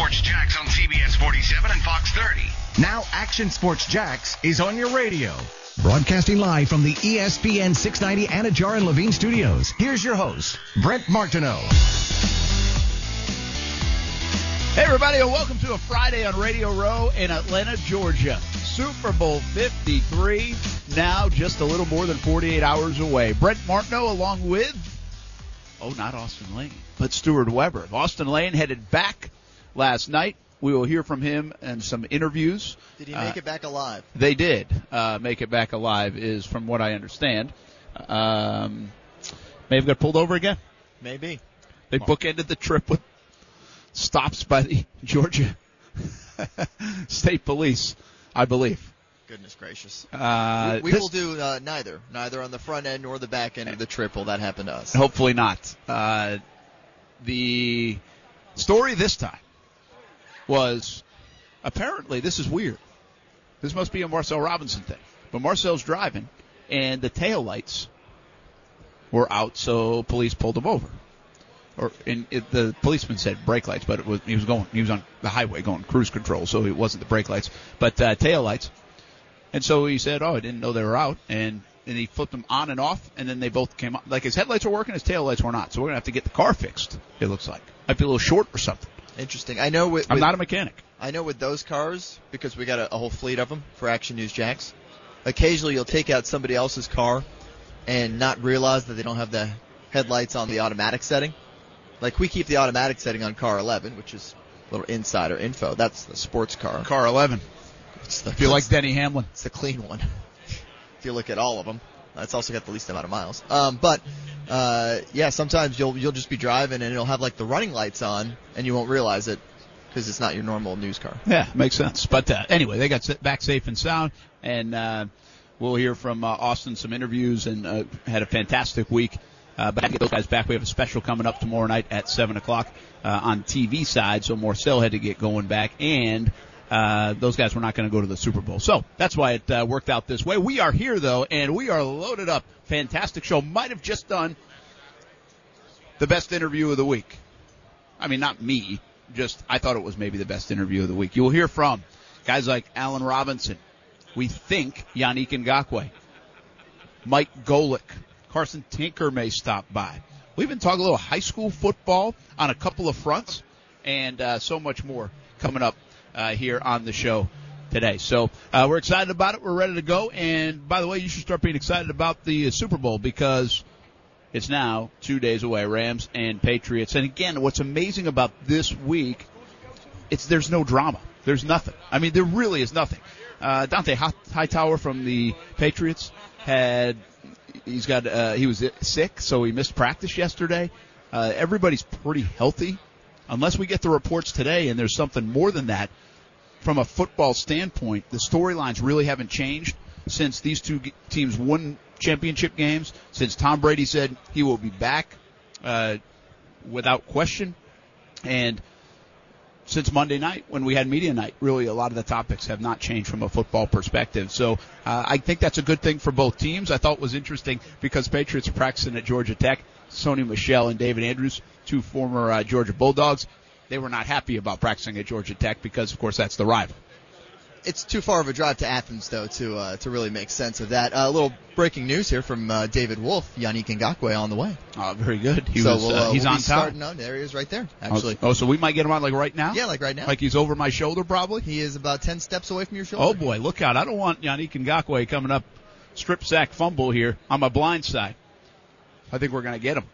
Sports Jax on CBS 47 and Fox 30. Now Action Sports Jax is on your radio. Broadcasting live from the ESPN 690 Anajar and Levine studios. Here's your host, Brent Martineau. Hey, everybody, and welcome to a Friday on Radio Row in Atlanta, Georgia. Super Bowl 53, now just a little more than 48 hours away. Brent Martineau along with, oh, not Austin Lane, but Stuart Weber. Austin Lane headed back last night. We will hear from him and some interviews. Did he make Uh, it back alive? They did uh, make it back alive, is from what I understand. Um, may have got pulled over again. Maybe. They bookended the trip with stops by the Georgia State Police, I believe. Goodness gracious. Uh, we we this- will do uh, neither. Neither on the front end nor the back end of the trip will that happen to us. Hopefully not. Uh, the story this time was apparently this is weird. This must be a Marcel Robinson thing. But Marcel's driving, and the taillights were out, so police pulled him over. Or and it, the policeman said brake lights, but it was he was going he was on the highway going cruise control, so it wasn't the brake lights, but uh, tail lights. And so he said, "Oh, I didn't know they were out," and and he flipped them on and off, and then they both came on. Like his headlights were working, his tail lights were not. So we're gonna have to get the car fixed. It looks like might be a little short or something. Interesting. I know with, I'm not a mechanic. I know with those cars because we got a, a whole fleet of them for Action News Jax. Occasionally, you'll take out somebody else's car and not realize that they don't have the headlights on the automatic setting. Like we keep the automatic setting on car 11, which is a little insider info. That's the sports car. Car 11. It's the, If you like Denny Hamlin, It's the clean one. if you look at all of them, it's also got the least amount of miles. Um, but uh, yeah, sometimes you'll you'll just be driving and it'll have like the running lights on, and you won't realize it because it's not your normal news car. Yeah, makes sense. But uh, anyway, they got back safe and sound, and uh, we'll hear from uh, Austin some interviews and uh, had a fantastic week. Uh, but I get those guys back. We have a special coming up tomorrow night at seven o'clock uh, on TV side. So Marcel had to get going back, and uh, those guys were not going to go to the Super Bowl. So that's why it uh, worked out this way. We are here though, and we are loaded up. Fantastic show. Might have just done the best interview of the week. I mean, not me. Just I thought it was maybe the best interview of the week. You'll hear from guys like Allen Robinson. We think Yannick Ngakoue, Mike Golic, Carson Tinker may stop by. We've been talking a little high school football on a couple of fronts, and uh, so much more coming up uh, here on the show today. So uh, we're excited about it. We're ready to go. And by the way, you should start being excited about the uh, Super Bowl because it's now two days away, Rams and Patriots. And again, what's amazing about this week, it's there's no drama. There's nothing. I mean, there really is nothing. Uh, Dont'a Hi- Hightower from the Patriots had he's got uh, he was sick, so he missed practice yesterday. Uh, everybody's pretty healthy, unless we get the reports today, and there's something more than that. From a football standpoint, the storylines really haven't changed since these two teams won championship games. Since Tom Brady said he will be back uh, without question, and since Monday night when we had media night, really a lot of the topics have not changed from a football perspective. So uh, I think that's a good thing for both teams. I thought was interesting because Patriots are practicing at Georgia Tech. Sony Michel and David Andrews, two former uh, Georgia Bulldogs, they were not happy about practicing at Georgia Tech because, of course, that's the rival. It's too far of a drive to Athens though to uh, to really make sense of that. A little breaking news here from uh, David Wolf, Yannick Ngakoue on the way. Uh, very good. He so was, we'll, uh, uh, he's we'll on top. starting on. There he is, right there. Actually, Oh, so we might get him on like right now? yeah, like right now. Like he's over my shoulder probably? he is about ten steps away from your shoulder. Oh boy, look out. I don't want Yannick Ngakoue coming up strip sack fumble here on my blind side. I think we're going to get him.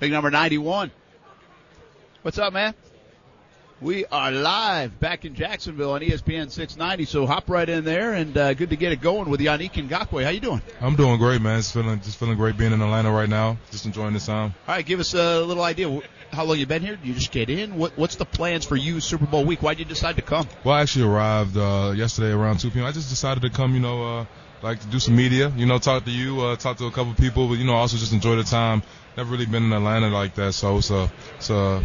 Big number 91. What's up, man? We are live back in Jacksonville on ESPN 690, so hop right in there and uh, good to get it going with Yannick Ngakoue. How you doing? I'm doing great, man. Just feeling just feeling great being in Atlanta right now. Just enjoying this time. All right, give us a little idea. How long you been here? Did you just get in? What, what's the plans for you Super Bowl week? Why'd you decide to come? Well, I actually arrived uh, yesterday around 2 p.m. I just decided to come, you know, uh, like to do some media, you know, talk to you, uh, talk to a couple people, but you know, also just enjoy the time. Never really been in Atlanta like that, so it's a it's a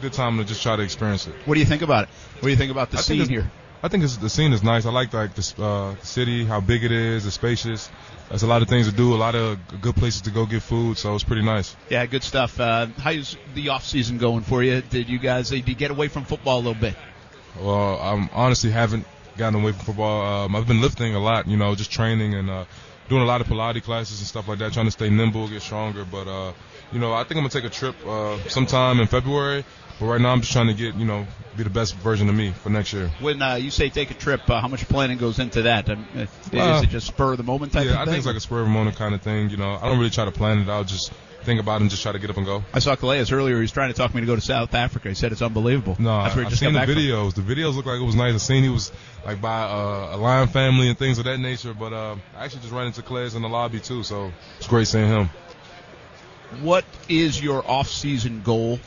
good time to just try to experience it. What do you think about it? What do you think about the I scene here? I think it's, the scene is nice. I like like the uh, city, how big it is, the spacious. There's a lot of things to do, a lot of good places to go get food, so it's pretty nice. Yeah, good stuff. Uh, how's the off season going for you? Did you guys did you get away from football a little bit? Well, I'm honestly haven't gotten away from football. Um, I've been lifting a lot, you know, just training and uh, doing a lot of Pilates classes and stuff like that, trying to stay nimble, get stronger. But uh, you know, I think I'm gonna take a trip uh, sometime in February. But right now, I'm just trying to get, you know, be the best version of me for next year. When uh, you say take a trip, uh, how much planning goes into that? Um, is Uh, it just spur of the moment type of thing? Yeah, I think it's like a spur of the moment kind of thing. You know, I don't really try to plan it. I'll just think about it and just try to get up and go. I saw Calais earlier. He was trying to talk me to go to South Africa. He said it's unbelievable. No, That's where he I've just seen the back from. videos. The videos look like it was nice. I seen he was like by uh, a lion family and things of that nature. But uh, I actually just ran into Clay in the lobby too, so it's great seeing him. What is your off-season goal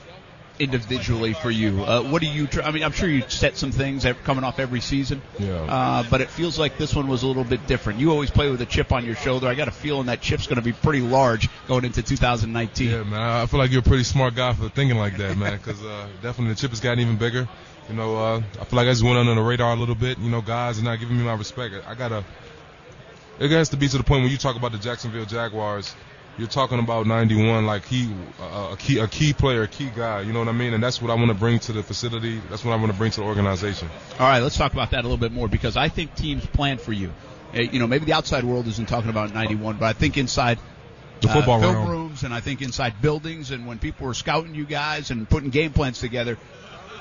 individually for you? Uh, what do you? Tr- I mean, I'm sure you set some things coming off every season. Yeah. Uh, but it feels like this one was a little bit different. You always play with a chip on your shoulder. I got a feeling that chip's going to be pretty large going into 2019. Yeah, man. I feel like you're a pretty smart guy for thinking like that, man. Because uh, definitely the chip has gotten even bigger. You know, uh, I feel like I just went under the radar a little bit. You know, guys are not giving me my respect. I, I gotta. It has to be to the point when you talk about the Jacksonville Jaguars. You're talking about 91 like he uh, a key a key player, a key guy. You know what I mean? And that's what I want to bring to the facility. That's what I want to bring to the organization. All right, let's talk about that a little bit more because I think teams plan for you. Uh, you know, maybe the outside world isn't talking about 91, but I think inside The football uh, film realm. rooms and I think inside buildings and when people were scouting you guys and putting game plans together,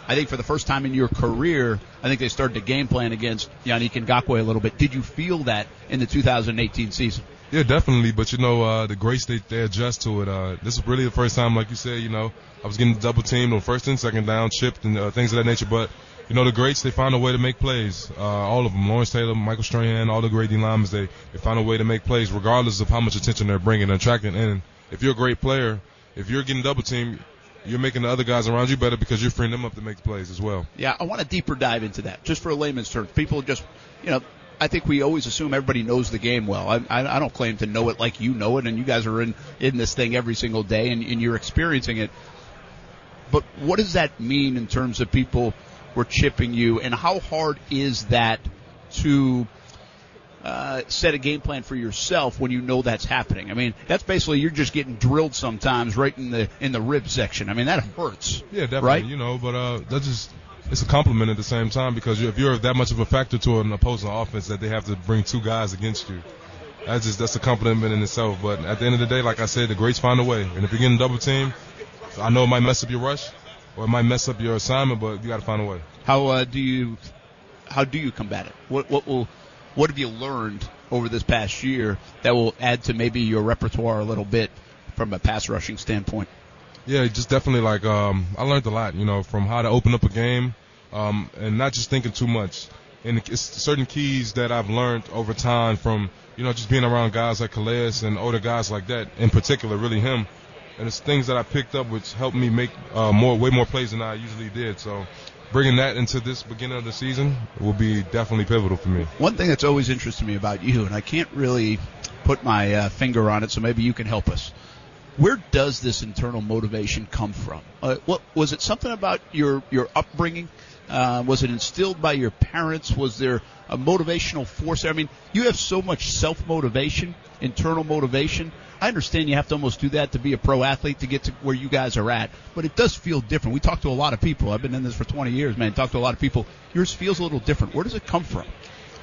I think for the first time in your career, I think they started to game plan against Yannick Ngakoue a little bit. Did you feel that in the 2018 season? Yeah, definitely. But you know, uh, the greats they, they adjust to it. Uh, this is really the first time, like you said, you know, I was getting double teamed on first and second down, chipped, and uh, things of that nature. But you know, the greats they find a way to make plays. Uh, all of them, Lawrence Taylor, Michael Strahan, all the great D linemen, they they find a way to make plays, regardless of how much attention they're bringing attracting. And if you're a great player, if you're getting double teamed, you're making the other guys around you better because you're freeing them up to make plays as well. Yeah, I want to deeper dive into that, just for a layman's terms. People just, you know, I think we always assume everybody knows the game well. I, I, I don't claim to know it like you know it, and you guys are in in this thing every single day, and, and you're experiencing it. But what does that mean in terms of people were chipping you, and how hard is that to uh, set a game plan for yourself when you know that's happening? I mean, that's basically you're just getting drilled sometimes right in the in the rib section. I mean, that hurts. Yeah, definitely. Right? You know, but uh, that's just it's a compliment at the same time because if you're that much of a factor to an opposing offense that they have to bring two guys against you, that's just that's a compliment in itself. But at the end of the day, like I said, the greats find a way. And if you're getting double team, I know it might mess up your rush or it might mess up your assignment, but you got to find a way. How uh, do you how do you combat it? What what will what have you learned over this past year that will add to maybe your repertoire a little bit from a pass rushing standpoint? Yeah, just definitely like um, I learned a lot, you know, from how to open up a game, um, and not just thinking too much. And it's certain keys that I've learned over time from you know just being around guys like Calais and older guys like that, in particular, really him. And it's things that I picked up which helped me make uh, more, way more plays than I usually did. So bringing that into this beginning of the season will be definitely pivotal for me. One thing that's always interested me about you, and I can't really put my uh, finger on it, so maybe you can help us. Where does this internal motivation come from? Uh, what was it? Something about your your upbringing? Uh, was it instilled by your parents? Was there a motivational force? I mean, you have so much self motivation, internal motivation. I understand you have to almost do that to be a pro athlete to get to where you guys are at, but it does feel different. We talk to a lot of people. I've been in this for 20 years, man. Talk to a lot of people. Yours feels a little different. Where does it come from?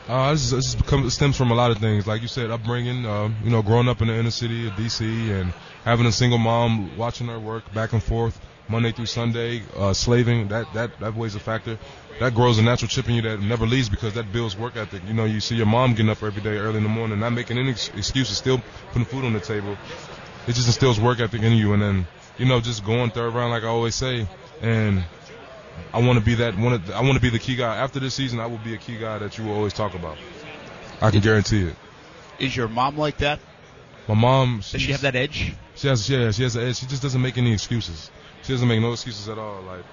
Uh, this, is, this stems from a lot of things, like you said, upbringing. Uh, you know, growing up in the inner city of DC and having a single mom, watching her work back and forth Monday through Sunday, uh, slaving. That that that weighs a factor. That grows a natural chip in you that never leaves because that builds work ethic. You know, you see your mom getting up every day early in the morning, not making any ex- excuses, still putting food on the table. It just instills work ethic in you, and then you know, just going third round, like I always say, and I want to be that one. Of, I want to be the key guy. After this season, I will be a key guy that you will always talk about. I can guarantee it. Is your mom like that? My mom, Does she have that edge? She has, yeah, she has an edge. She just doesn't make any excuses. She doesn't make no excuses at all. Like,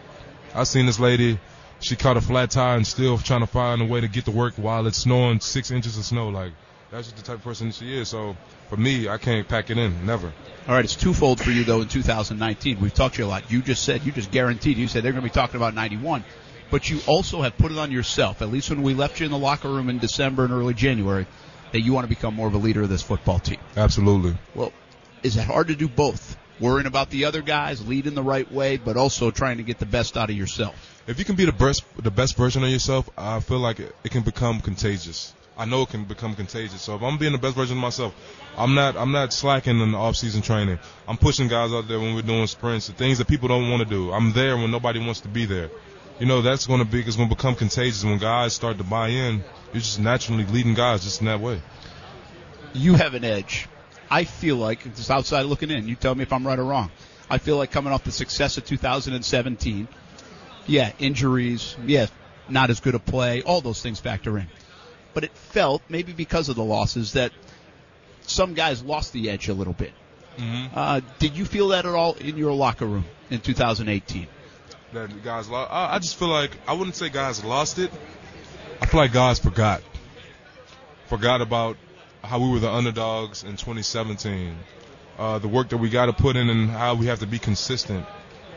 I seen this lady, she caught a flat tire and still trying to find a way to get to work while it's snowing six inches of snow. Like, that's just the type of person she is. So, for me, I can't pack it in, never. All right, it's twofold for you though in 2019. We've talked to you a lot. You just said, you just guaranteed, you said they're going to be talking about 91. but you also have put it on yourself, at least when we left you in the locker room in December and early January, that you want to become more of a leader of this football team. Absolutely. Well, is it hard to do both? Worrying about the other guys, leading the right way, but also trying to get the best out of yourself. If you can be the best, the best version of yourself, I feel like it, it can become contagious. I know it can become contagious. So if I'm being the best version of myself, I'm not I'm not slacking in the off season training. I'm pushing guys out there when we're doing sprints, the things that people don't want to do. I'm there when nobody wants to be there. You know that's going to be it's going to become contagious when guys start to buy in. You're just naturally leading guys just in that way. You have an edge. I feel like just outside looking in. You tell me if I'm right or wrong. I feel like coming off the success of 2017. Yeah, injuries. Yeah, not as good a play. All those things factor in but it felt maybe because of the losses that some guys lost the edge a little bit. Mm-hmm. Uh, did you feel that at all in your locker room in 2018? That guys lost. I, I just feel like I wouldn't say guys lost it. I feel like guys forgot. Forgot about how we were the underdogs in 2017. Uh, the work that we got to put in and how we have to be consistent.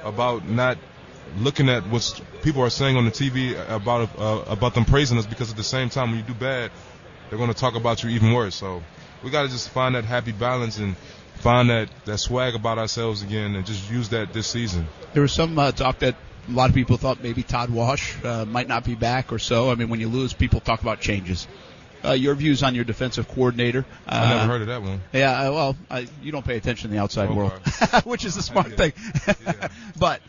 About not looking at what people are saying on the TV about uh, about them praising us because at the same time when you do bad, they're going to talk about you even worse. So we got to just find that happy balance and find that that swag about ourselves again and just use that this season. There was some uh, talk that a lot of people thought maybe Todd Wash uh, might not be back or so. I mean, when you lose, people talk about changes. Uh, your views on your defensive coordinator? I never heard of that one. Yeah, uh, well, I, you don't pay attention to the outside Okay. world, which is the smart thing. Yeah. but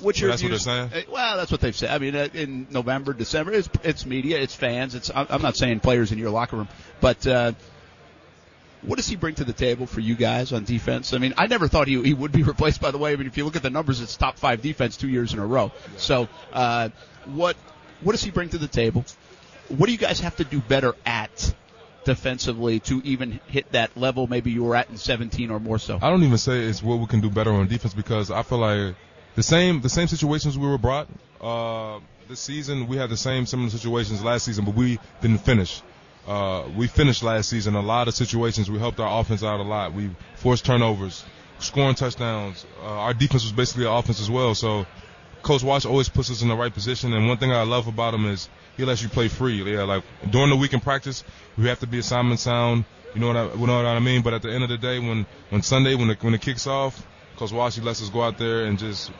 what's your Well, that's what views? they're saying? Uh, well, that's what they've said. I mean, uh, in November, December, it's, it's media, it's fans. It's I'm I'm not saying players in your locker room, but uh, what does he bring to the table for you guys on defense? I mean, I never thought he he would be replaced. By the way, I mean, if you look at the numbers, it's top five defense two years in a row. So, uh, what what does he bring to the table? What do you guys have to do better at? Defensively, to even hit that level, maybe you were at in 17 or more so. I don't even say it's what we can do better on defense because I feel like the same the same situations we were brought uh, this season. We had the same similar situations last season, but we didn't finish. Uh, we finished last season a lot of situations. We helped our offense out a lot. We forced turnovers, scoring touchdowns. Uh, our defense was basically an offense as well. So Coach Wash always puts us in the right position. And one thing I love about him is he lets you play free. Yeah, like during the week in practice, we have to be assignment sound. You know what I, you know what I mean? But at the end of the day, when when Sunday when it, when it kicks off, Coach he lets us go out there and just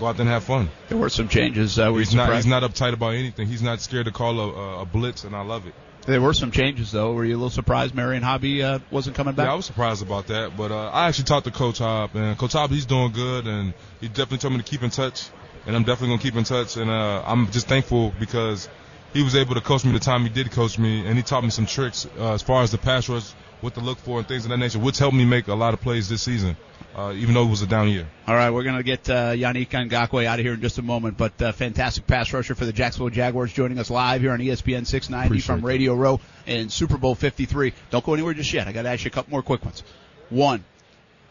go out there and have fun. There were some changes. Uh, He's not surprised? he's not uptight about anything. He's not scared to call a, a, a blitz, and I love it. There were some changes though. Were you a little surprised Marion Hobby uh, wasn't coming back? Yeah, I was surprised about that, but uh, I actually talked to Coach Hobb, and Coach Hobb, he's doing good, and he definitely told me to keep in touch, and I'm definitely gonna keep in touch, and uh, I'm just thankful because he was able to coach me the time he did coach me, and he taught me some tricks uh, as far as the pass rush, what to look for, and things of that nature, which helped me make a lot of plays this season, uh, even though it was a down year. All right, we're going to get uh, Yannick Ngakoue out of here in just a moment, but uh, fantastic pass rusher for the Jacksonville Jaguars joining us live here on ESPN 690 Appreciate from that. Radio Row and Super Bowl 53. Don't go anywhere just yet. I got to ask you a couple more quick ones. One,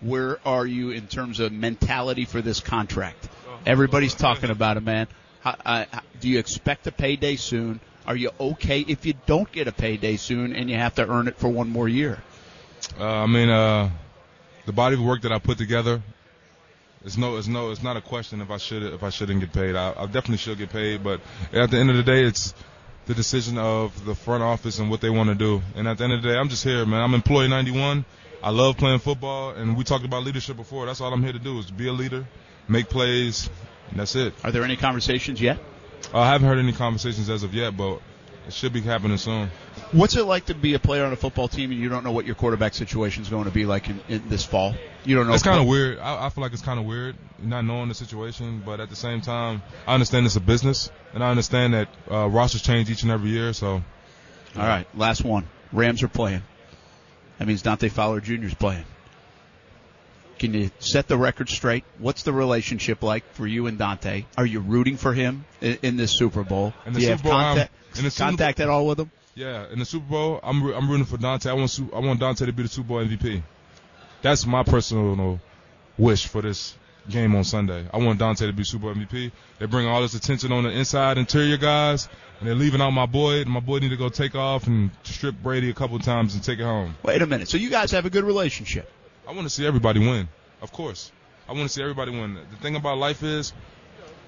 where are you in terms of mentality for this contract? Everybody's talking about it, man. How, uh, do you expect a payday soon? Are you okay if you don't get a payday soon and you have to earn it for one more year? Uh, I mean, uh, the body of work that I put together, it's no, it's no, it's not a question if I should, if I shouldn't get paid. I, I definitely should get paid, but at the end of the day, it's the decision of the front office and what they want to do. And at the end of the day, I'm just here, man. I'm employee 91. I love playing football, and we talked about leadership before. That's all I'm here to do is be a leader, make plays, and that's it. Are there any conversations yet? I haven't heard any conversations as of yet, but it should be happening soon. What's it like to be a player on a football team and you don't know what your quarterback situation is going to be like in, in this fall? You don't know. It's kind of weird. I, I feel like it's kind of weird not knowing the situation, but at the same time, I understand it's a business, and I understand that uh, rosters change each and every year. So All right, last one. Rams are playing. That means Dante Fowler Jr. is playing. Can you set the record straight? What's the relationship like for you and Dante? Are you rooting for him in, in this Super Bowl? In the Do you Super have Bowl, contact, um, the Super at all with him? yeah, in the Super Bowl, I'm I'm rooting for Dante. I want I want Dante to be the Super Bowl MVP. That's my personal wish for this game on Sunday. I want Dante to be Super Bowl MVP. They bring all this attention on the inside interior guys, and they're leaving out my boy. And my boy need to go take off and strip Brady a couple times and take it home. Wait a minute. So you guys have a good relationship. I want to see everybody win. Of course. I want to see everybody win. The thing about life is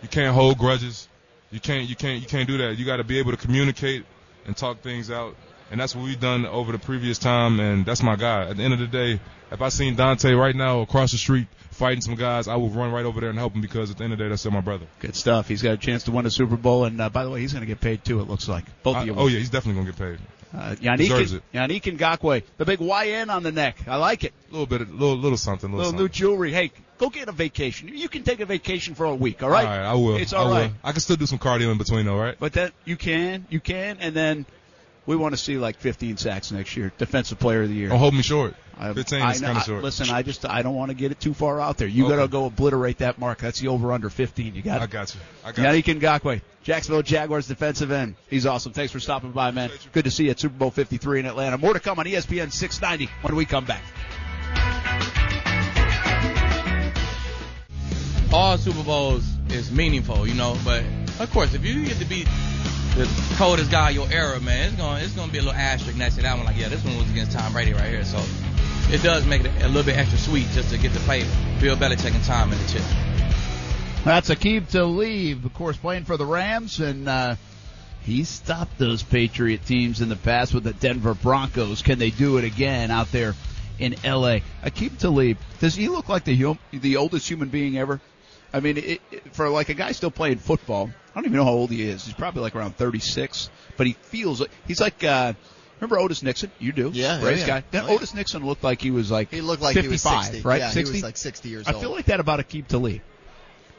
you can't hold grudges. You can't you can't you can't do that. You got to be able to communicate and talk things out. And that's what we've done over the previous time, and that's my guy. At the end of the day, if I seen Dante right now across the street fighting some guys, I will run right over there and help him because at the end of the day, that's still my brother. Good stuff. He's got a chance to win a Super Bowl, and uh, by the way, he's going to get paid too. It looks like both I- of you. oh yeah, he's definitely gonna get paid. Uh, Yannick. Yannick Ngakoue, the big YN on the neck. I like it. A little bit, a little, little something, little, Little new jewelry. Hey, go get a vacation. You can take a vacation for a week. All right. All right, I will. It's I all will. right. I can still do some cardio in between, though, right? But that you can, you can, and then we want to see like 15 sacks next year. Defensive Player of the Year. Don't hold me short. I- 15 I is kind of short. Listen, I just I don't want to get it too far out there. You Okay. got to go obliterate that mark. That's the over under 15. You got it. I got you. I got you. Yannick Ngakoue, Jacksonville Jaguars defensive end. He's awesome. Thanks for stopping by, man. Good to see you at Super Bowl 53 in Atlanta. More to come on ESPN 690 when we come back. all Super Bowls is meaningful, you know. But of course, if you get to be the coldest guy your era, man, it's gonna it's gonna be a little asterisk next to that one. Like, yeah, this one was against Tom Brady right here, so it does make it a little bit extra sweet just to get to play Bill Belichick and Tom in the chip. That's Aqib Talib, of course, playing for the Rams, and uh, he stopped those Patriot teams in the past with the Denver Broncos. Can they do it again out there in L.A.? Aqib Talib, does he look like the the oldest human being ever? I mean, it, it, for like a guy still playing football, I don't even know how old he is. He's probably like around 36, but he feels like he's like. Uh, remember Otis Nixon? You do, Yeah, race yeah, guy. Then Oh, yeah. Otis Nixon looked like he was like He looked like 55, he was 60. right? Yeah, 60? he was like 60 years old. I feel like that about Aqib Talib.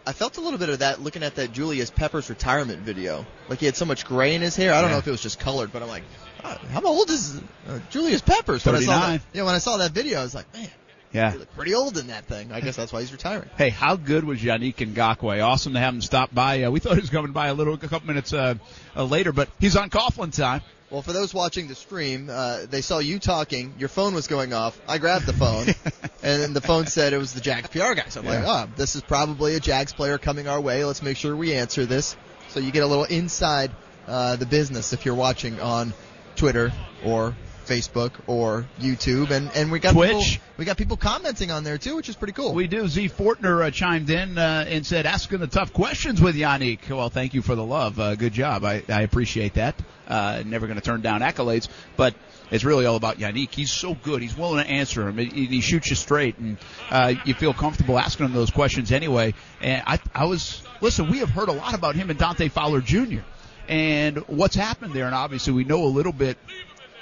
I felt a little bit of that looking at that Julius Peppers retirement video. Like he had so much gray in his hair. I don't Yeah. know if it was just colored, but I'm like, "Ah, how old is uh, Julius Peppers? When I saw 39. that, yeah, when I saw that video, I was like, man, Yeah. he looked pretty old in that thing. I guess that's why he's retiring. Hey, how good was Yannick Ngakoue? Awesome to have him stop by. Uh, we thought he was coming by a little, a couple minutes uh, uh, later, but he's on Coughlin time. Well, for those watching the stream, uh, they saw you talking. Your phone was going off. I grabbed the phone, and then the phone said it was the Jags PR guy. So I'm like, oh, this is probably a Jags player coming our way. Let's make sure we answer this. So you get a little inside uh, the business if you're watching on Twitter or Facebook or YouTube, and and we got Twitch. people, we got people commenting on there too, which is pretty cool. We do. Z Fortner uh, chimed in uh, and said, asking the tough questions with Yannick. Well, thank you for the love. Uh, good job. I, I appreciate that. Uh, never going to turn down accolades, but it's really all about Yannick. He's so good. He's willing to answer them. He, he shoots you straight, and uh, you feel comfortable asking him those questions anyway. And I, I was listen. We have heard a lot about him and Dante Fowler Jr. and what's happened there, and obviously we know a little bit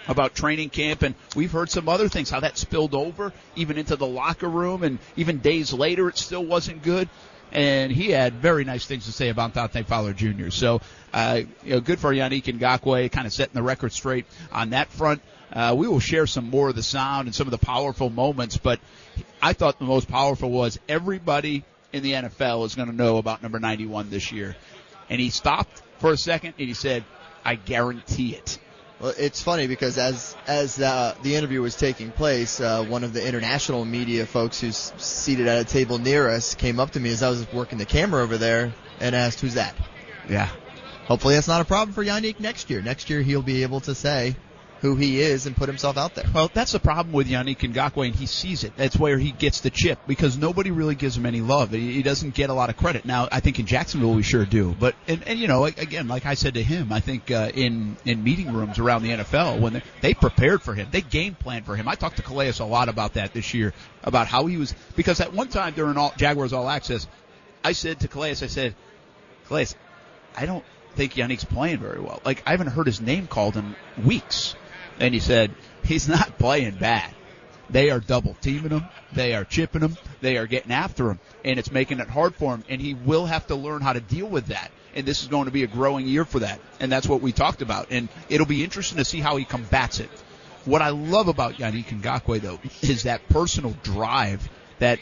about training camp and we've heard some other things how that spilled over even into the locker room and even days later it still wasn't good and he had very nice things to say about Dante Fowler Jr. So, uh, you know, good for Yannick Ngakoue, kind of setting the record straight on that front. Uh, we will share some more of the sound and some of the powerful moments, but I thought the most powerful was everybody in the NFL is going to know about number 91 this year. And he stopped for a second and he said, I guarantee it. Well, it's funny because as as uh, the interview was taking place, uh, one of the international media folks who's seated at a table near us came up to me as I was working the camera over there and asked, "Who's that?" Yeah. Hopefully, that's not a problem for Yannick next year. Next year, he'll be able to say who he is and put himself out there. Well, that's the problem with Yannick Ngakoue, and he sees it. That's where he gets the chip because nobody really gives him any love. He, doesn't get a lot of credit. Now, I think in Jacksonville we sure do, but and, and you know, again, like I said to him, I think uh, in in meeting rooms around the NFL when they, they prepared for him, they game planned for him. I talked to Calais a lot about that this year, about how he was because at one time during all Jaguars All Access, I said to Calais, I said, Calais, I don't think Yannick's playing very well. Like I haven't heard his name called in weeks. And he said, he's not playing bad. They are double teaming him. They are chipping him. They are getting after him. And it's making it hard for him. And he will have to learn how to deal with that. And this is going to be a growing year for that. And that's what we talked about. And it'll be interesting to see how he combats it. What I love about Yannick Ngakoue, though, is that personal drive that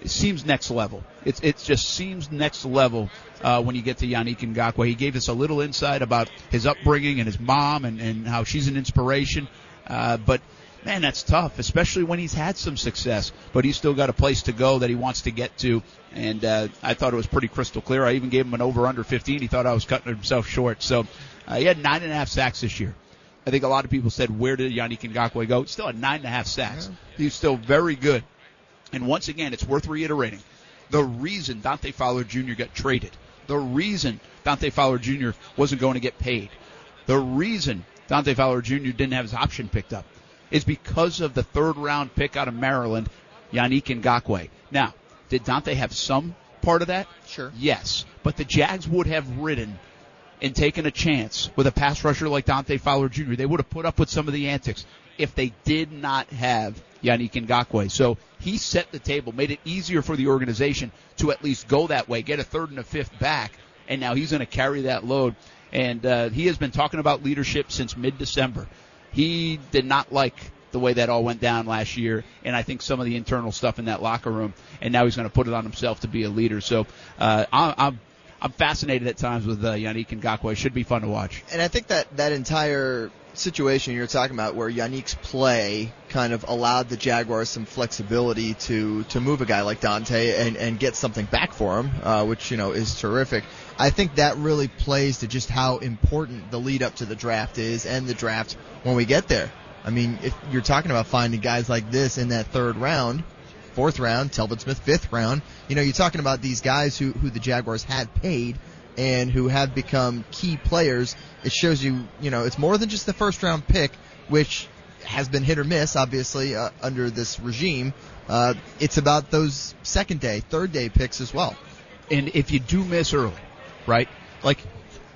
it seems next level. It's it just seems next level uh, when you get to Yannick Ngakoue. He gave us a little insight about his upbringing and his mom and, and how she's an inspiration. Uh, but man, that's tough, especially when he's had some success. But he's still got a place to go that he wants to get to. And uh, I thought it was pretty crystal clear. I even gave him an over under 15. He thought I was cutting himself short. So uh, he had nine and a half sacks this year. I think a lot of people said, where did Yannick Ngakoue go? Still had nine and a half sacks. He's still very good. And once again, it's worth reiterating. The reason Dante Fowler Jr. got traded The reason Dante Fowler Jr. wasn't going to get paid, the reason Dante Fowler Jr. didn't have his option picked up, is because of the third round pick out of Maryland, Yannick Ngakoue. Now, did Dante have some part of that? Sure. Yes. But the Jags would have ridden and taken a chance with a pass rusher like Dante Fowler Jr. They would have put up with some of the antics if they did not have Yannick Ngakoue. So he set the table, made it easier for the organization to at least go that way, get a third and a fifth back, and now he's going to carry that load. And uh, he has been talking about leadership since mid-December. He did not like the way that all went down last year, and I think some of the internal stuff in that locker room. And now he's going to put it on himself to be a leader. So uh, I'm I'm fascinated at times with uh, Yannick Ngakoue. Should be fun to watch. And I think that that entire situation you're talking about, where Yannick's play kind of allowed the Jaguars some flexibility to to move a guy like Dante and and get something back for him, uh, which you know is terrific. I think that really plays to just how important the lead up to the draft is and the draft when we get there. I mean, if you're talking about finding guys like this in that third round, fourth round, Telvin Smith fifth round, you know, you're talking about these guys who, who the Jaguars had paid and who have become key players. It shows you, you know, it's more than just the first round pick, which has been hit or miss, obviously, uh, under this regime. Uh, it's about those second day, third day picks as well. And if you do miss early, right? Like,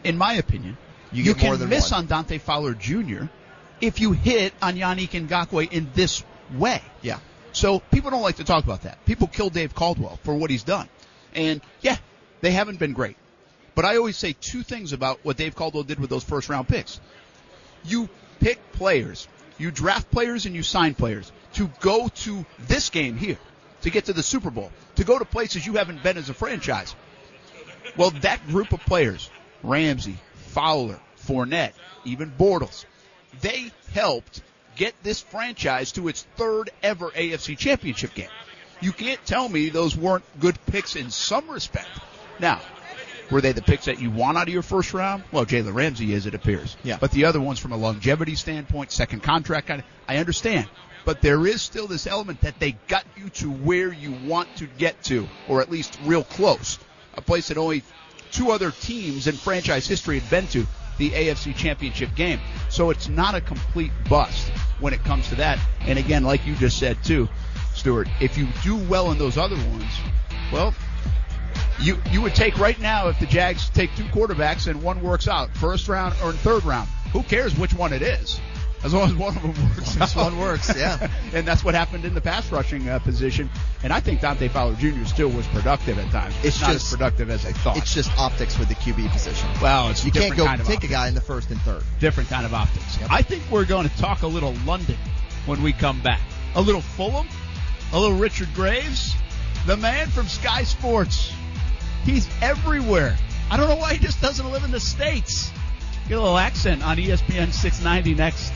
in my opinion, You you, can miss one. on Dante Fowler Jr. if you hit on Yannick Ngakoue in this way. Yeah. So people don't like to talk about that. People kill Dave Caldwell for what he's done. And yeah, they haven't been great. But I always say two things about what Dave Caldwell did with those first round picks. You pick players, you draft players and you sign players to go to this game here, to get to the Super Bowl, to go to places you haven't been as a franchise. Well, that group of players, Ramsey, Fowler, Fournette, even Bortles, they helped get this franchise to its third ever AFC championship game. You can't tell me those weren't good picks in some respect. Now, were they the picks that you want out of your first round? Well, Jalen Ramsey is, it appears. Yeah. But the other ones from a longevity standpoint, second contract, kind of, I understand. But there is still this element that they got you to where you want to get to, or at least real close. A place that only two other teams in franchise history had been to, the AFC Championship game. So it's not a complete bust when it comes to that. And again, like you just said too, Stuart, if you do well in those other ones, well, you you would take right now if the Jags take two quarterbacks and one works out, first round or in third round. Who cares which one it is? As long as one of them works As one works, yeah. and that's what happened in the pass rushing uh, position. And I think Dante Fowler Jr. still was productive at times. It's not just- as productive as I thought. It's just optics with the QB position. well, it's a You can't go kind of take optics. a guy in the first and third. different kind of optics. Yep. I think we're going to talk a little London when we come back. A little Fulham, a little Richard Graves, the man from Sky Sports. He's everywhere. I don't know why he just doesn't live in the States. Get a little accent on ESPN 690 next.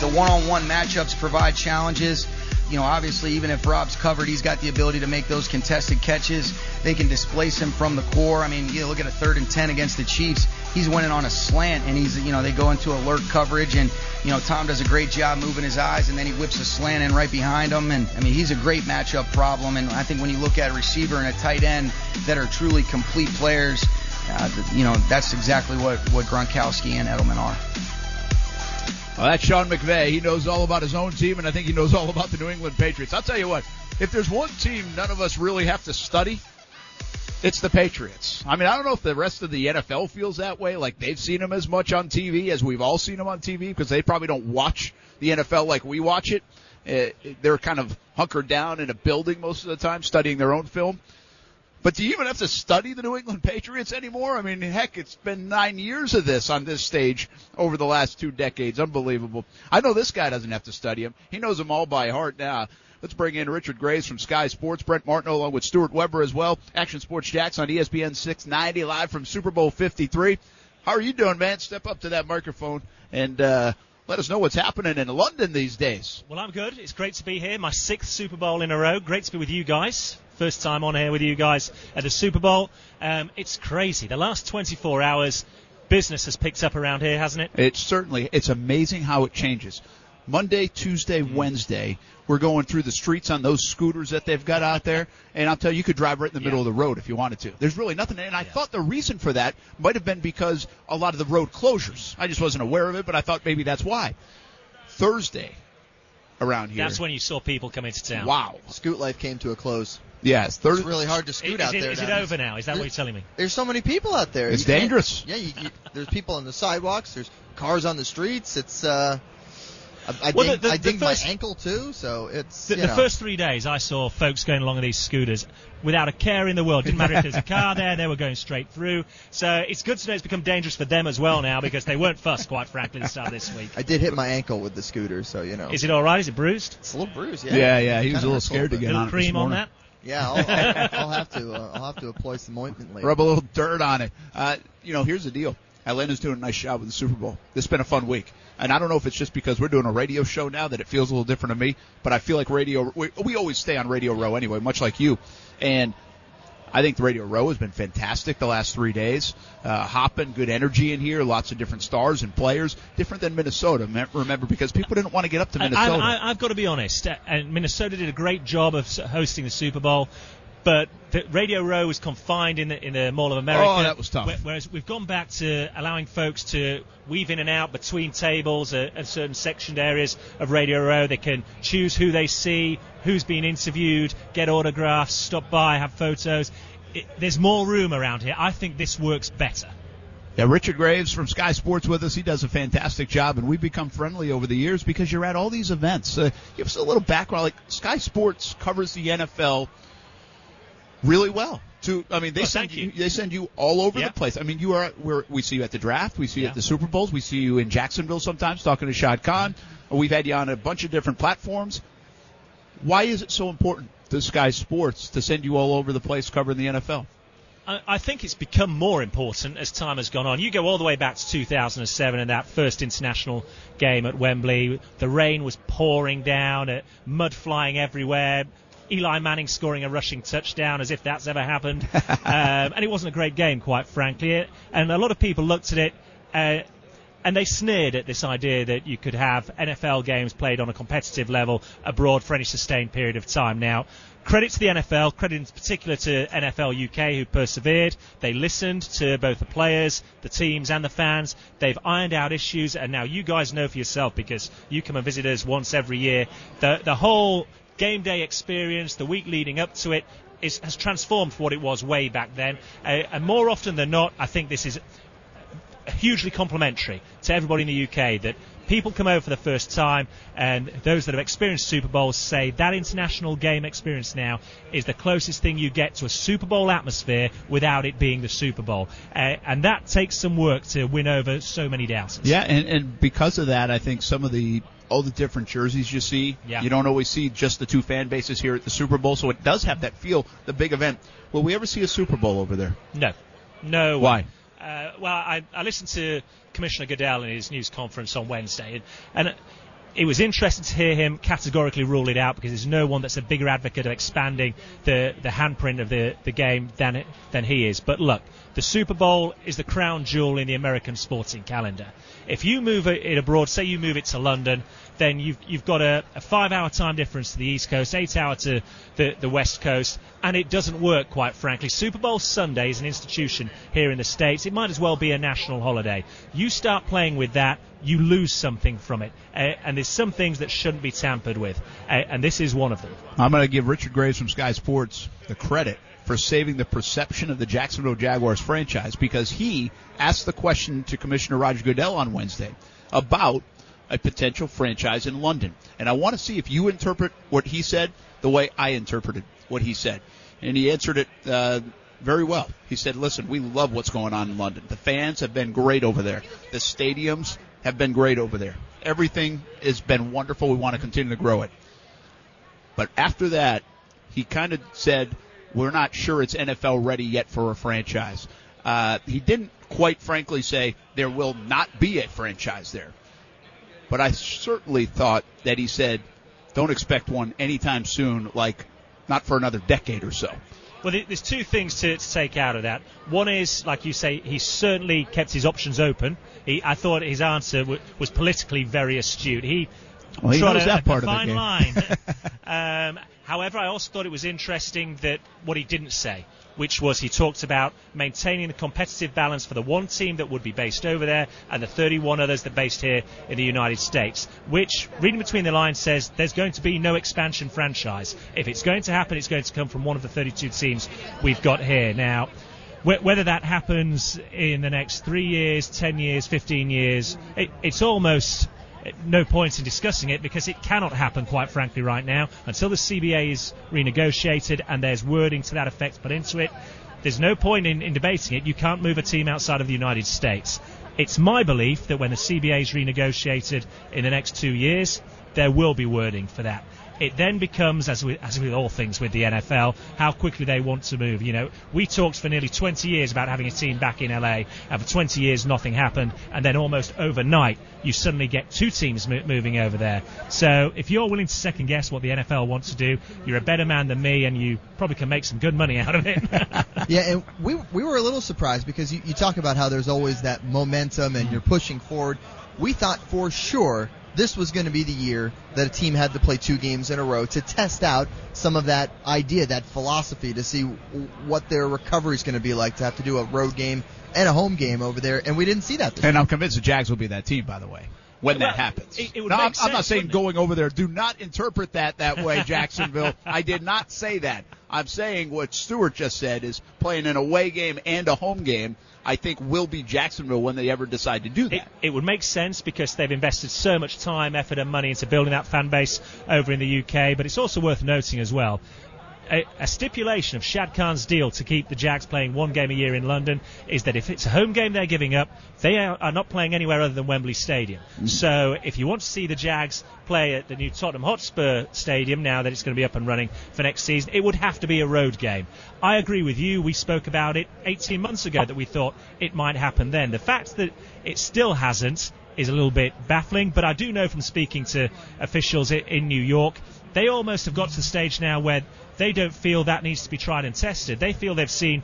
The one-on-one matchups provide challenges. You know, obviously, even if Rob's covered, he's got the ability to make those contested catches. They can displace him from the core. I mean, you look at a third and ten against the Chiefs. He's winning on a slant, and he's, you know, they go into alert coverage, and you know, Tom does a great job moving his eyes, and then he whips a slant in right behind him. And I mean, he's a great matchup problem. And I think when you look at a receiver and a tight end that are truly complete players, uh, you know, that's exactly what what Gronkowski and Edelman are. Well, that's Sean McVay. He knows all about his own team, and I think he knows all about the New England Patriots. I'll tell you what, if there's one team none of us really have to study, it's the Patriots. I mean, I don't know if the rest of the NFL feels that way, like they've seen them as much on TV as we've all seen them on TV, because they probably don't watch the NFL like we watch it. Uh, they're kind of hunkered down in a building most of the time, studying their own film. But do you even have to study the New England Patriots anymore? I mean, heck, it's been nine years of this on this stage over the last two decades. Unbelievable. I know this guy doesn't have to study them. He knows them all by heart now. Let's bring in Richard Graves from Sky Sports, Brent Martineau along with Stuart Weber as well. Action Sports Jax on ESPN 690 live from Super Bowl 53. How are you doing, man? Step up to that microphone and uh, let us know what's happening in London these days. Well, I'm good. It's great to be here. My sixth Super Bowl in a row. Great to be with you guys. First time on here with you guys at the Super Bowl. Um, it's crazy. The last 24 hours, business has picked up around here, hasn't it? It's certainly it's amazing how it changes. Monday, Tuesday, Wednesday, we're going through the streets on those scooters that they've got out there, and I'll tell you, you could drive right in the middle of the road if you wanted to. There's really nothing, and I thought the reason for that might have been because a lot of the road closures. I just wasn't aware of it, but I thought maybe that's why. Thursday, around here. That's when you saw people come into town. Wow. Scoot life came to a close. Yes, It's really hard to scoot Is, out it, there. is it over now? Is that what you're telling me? There's so many people out there. It's You dangerous. Yeah, you, you, there's people on the sidewalks. There's cars on the streets. It's uh, I, I Well, dinged, the- I the dinged first- my ankle too, so it's The, you the first three days, I saw folks going along on these scooters without a care in the world. Didn't matter if there's a car there; they were going straight through. So it's good to know it's become dangerous for them as well now because they weren't fussed, quite frankly, at the start of this week. I did hit my ankle with the scooter, so you know. Is it all right? Is it bruised? It's a little bruised. Yeah. Yeah, yeah, he was a little scared to bit. get Little on it this cream on that. Yeah, I'll, I'll, I'll have to. Uh, I'll have to apply some ointment later. Rub a little dirt on it. Uh, you know, here's the deal. Atlanta's doing a nice job with the Super Bowl. This has been a fun week. And I don't know if it's just because we're doing a radio show now that it feels a little different to me, but I feel like radio, we, we always stay on Radio Row anyway, much like you. And I think the Radio Row has been fantastic the last three days. Uh, hopping, good energy in here, lots of different stars and players, different than Minnesota. Remember, because people didn't want to get up to Minnesota. I, I, I've got to be honest, uh, and Minnesota did a great job of hosting the Super Bowl, but the Radio Row was confined in the in the Mall of America. Oh, that was tough. Whereas we've gone back to allowing folks to weave in and out between tables and certain sectioned areas of Radio Row. They can choose who they see, who's being interviewed, get autographs, stop by, have photos. It, there's more room around here. I think this works better. Yeah, Richard Graves from Sky Sports with us. He does a fantastic job, and we've become friendly over the years because you're at all these events. Uh, give us a little background. Like Sky Sports covers the NFL really well. To I mean, they Well, send thank you. They send you all over Yeah. the place. I mean, you are we're, we see you at the draft. We see you Yeah. at the Super Bowls. We see you in Jacksonville sometimes talking to Shad Khan. We've had you on a bunch of different platforms. Why is it so important to Sky Sports to send you all over the place covering the NFL? I I think it's become more important as time has gone on. You go all the way back to 2007 and that first international game at Wembley. The rain was pouring down, uh, mud flying everywhere. Eli Manning scoring a rushing touchdown as if that's ever happened. um, and it wasn't a great game, quite frankly. And a lot of people looked at it. Uh, and they sneered at this idea that you could have NFL games played on a competitive level abroad for any sustained period of time. Now, credit to the NFL, credit in particular to NFL UK who persevered. They listened to both the players, the teams, and the fans. They've ironed out issues, and now you guys know for yourself because you come and visit us once every year. The the whole game day experience, the week leading up to it, is, has transformed what it was way back then. Uh, and more often than not, I think this is hugely complimentary to everybody in the UK that people come over for the first time and those that have experienced Super Bowls say that international game experience now is the closest thing you get to a Super Bowl atmosphere without it being the Super Bowl. Uh, and that takes some work to win over so many doubters. Yeah, and, and because of that, I think some of the all the different jerseys you see, Yeah. you don't always see just the two fan bases here at the Super Bowl, so it does have that feel, the big event. Will we ever see a Super Bowl over there? No. No. Why? Uh, well, I, I listened to Commissioner Goodell in his news conference on Wednesday, and, and it was interesting to hear him categorically rule it out because there's no one that's a bigger advocate of expanding the, the handprint of the, the game than it, than he is. But look, the Super Bowl is the crown jewel in the American sporting calendar. If you move it it abroad, say you move it to London, then you've you've got a, a five-hour time difference to the East Coast, eight-hour to the the West Coast, and it doesn't work, quite frankly. Super Bowl Sunday is an institution here in the states. It might as well be a national holiday. You start playing with that, you lose something from it, uh, and there's some things that shouldn't be tampered with, uh, and this is one of them. I'm going to give Richard Graves from Sky Sports the credit for saving the perception of the Jacksonville Jaguars franchise because he asked the question to Commissioner Roger Goodell on Wednesday about a potential franchise in London. And I want to see if you interpret what he said the way I interpreted what he said. And he answered it uh, very well. He said, listen, we love what's going on in London. The fans have been great over there. The stadiums have been great over there. Everything has been wonderful. We want to continue to grow it. But after that, he kind of said, "We're not sure it's NFL ready yet for a franchise." Uh, he didn't quite frankly say there will not be a franchise there, but I certainly thought that he said, "Don't expect one anytime soon, like not for another decade or so." Well, there's two things to, to take out of that. One is, like you say, he certainly kept his options open. He, I thought his answer w- was politically very astute. He Well, he knows a, that a part of the game. line. um, however, I also thought it was interesting that what he didn't say, which was he talked about maintaining the competitive balance for the one team that would be based over there and the 31 others that are based here in the United States, which, reading between the lines, says there's going to be no expansion franchise. If it's going to happen, it's going to come from one of the 32 teams we've got here. Now, whether that happens in the next three years, 10 years, 15 years, it, it's almost no point in discussing it because it cannot happen, quite frankly, right now until the CBA is renegotiated and there's wording to that effect put into it. There's no point in, in debating it. You can't move a team outside of the United States. It's my belief that when the CBA is renegotiated in the next two years, there will be wording for that. It then becomes, as with, as with all things with the NFL, how quickly they want to move. You know, we talked for nearly 20 years about having a team back in LA, and for 20 years nothing happened, and then almost overnight you suddenly get two teams mo- moving over there. So if you're willing to second guess what the NFL wants to do, you're a better man than me, and you probably can make some good money out of it. yeah, and we we were a little surprised because you, you talk about how there's always that momentum and you're pushing forward. We thought for sure this was going to be the year that a team had to play two games in a row to test out some of that idea, that philosophy, to see what their recovery is going to be like to have to do a road game and a home game over there. And we didn't see that. This And year. I'm convinced the Jags will be that team, by the way, when Well, that happens. it- it No, I'm, I'm not saying wouldn't going over there. Do not interpret that that way, Jacksonville. I did not say that. I'm saying what Stewart just said is playing an away game and a home game. I think will be Jacksonville when they ever decide to do that. It, it would make sense because they've invested so much time, effort, and money into building that fan base over in the UK. But it's also worth noting as well. A, a stipulation of Shad Khan's deal to keep the Jags playing one game a year in London is that if it's a home game they're giving up, they are, are not playing anywhere other than Wembley Stadium. Mm. So if you want to see the Jags play at the new Tottenham Hotspur Stadium now that it's going to be up and running for next season, it would have to be a road game. I agree with you. We spoke about it 18 months ago that we thought it might happen then. The fact that it still hasn't is a little bit baffling, but I do know from speaking to officials in New York, they almost have got to the stage now where they don't feel that needs to be tried and tested. They feel they've seen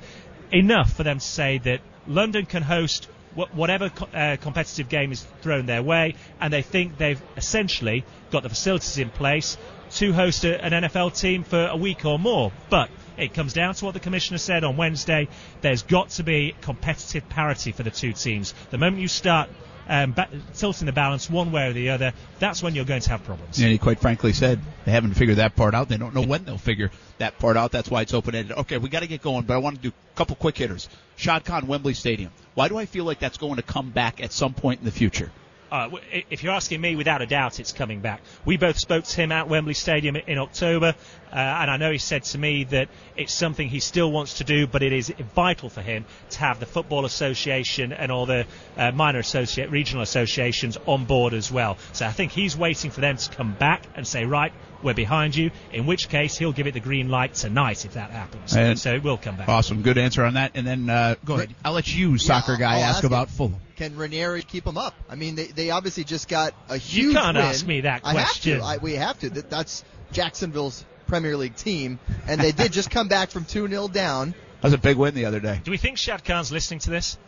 enough for them to say that London can host wh- whatever uh, competitive game is thrown their way, and they think they've essentially got the facilities in place to host a, an NFL team for a week or more. But it comes down to what the commissioner said on Wednesday. There's got to be competitive parity for the two teams. The moment you start um, ba- tilting the balance one way or the other, that's when you're going to have problems. And he quite frankly said they haven't figured that part out. They don't know when they'll figure that part out. That's why it's open ended. Okay, we got to get going, but I want to do a couple quick hitters. Shad Khan, Wembley Stadium. Why do I feel like that's going to come back at some point in the future? Uh, if you're asking me, without a doubt, it's coming back. We both spoke to him at Wembley Stadium in October, uh, and I know he said to me that it's something he still wants to do, but it is vital for him to have the Football Association and all the uh, minor associate, regional associations on board as well. So I think he's waiting for them to come back and say, right, we're behind you. In which case, he'll give it the green light tonight if that happens. And- so it will come back. Awesome, good answer on that. And then uh, go ahead. I'll let you, soccer Yeah, guy, ask ask about you. Fulham. Can Ranieri keep them up? I mean, they, they obviously just got a huge. You can't win. ask me that question. I have to. I, we have to. That, that's Jacksonville's Premier League team, and they did just come back from two 0 down. That was a big win the other day. Do we think Shad Khan's listening to this?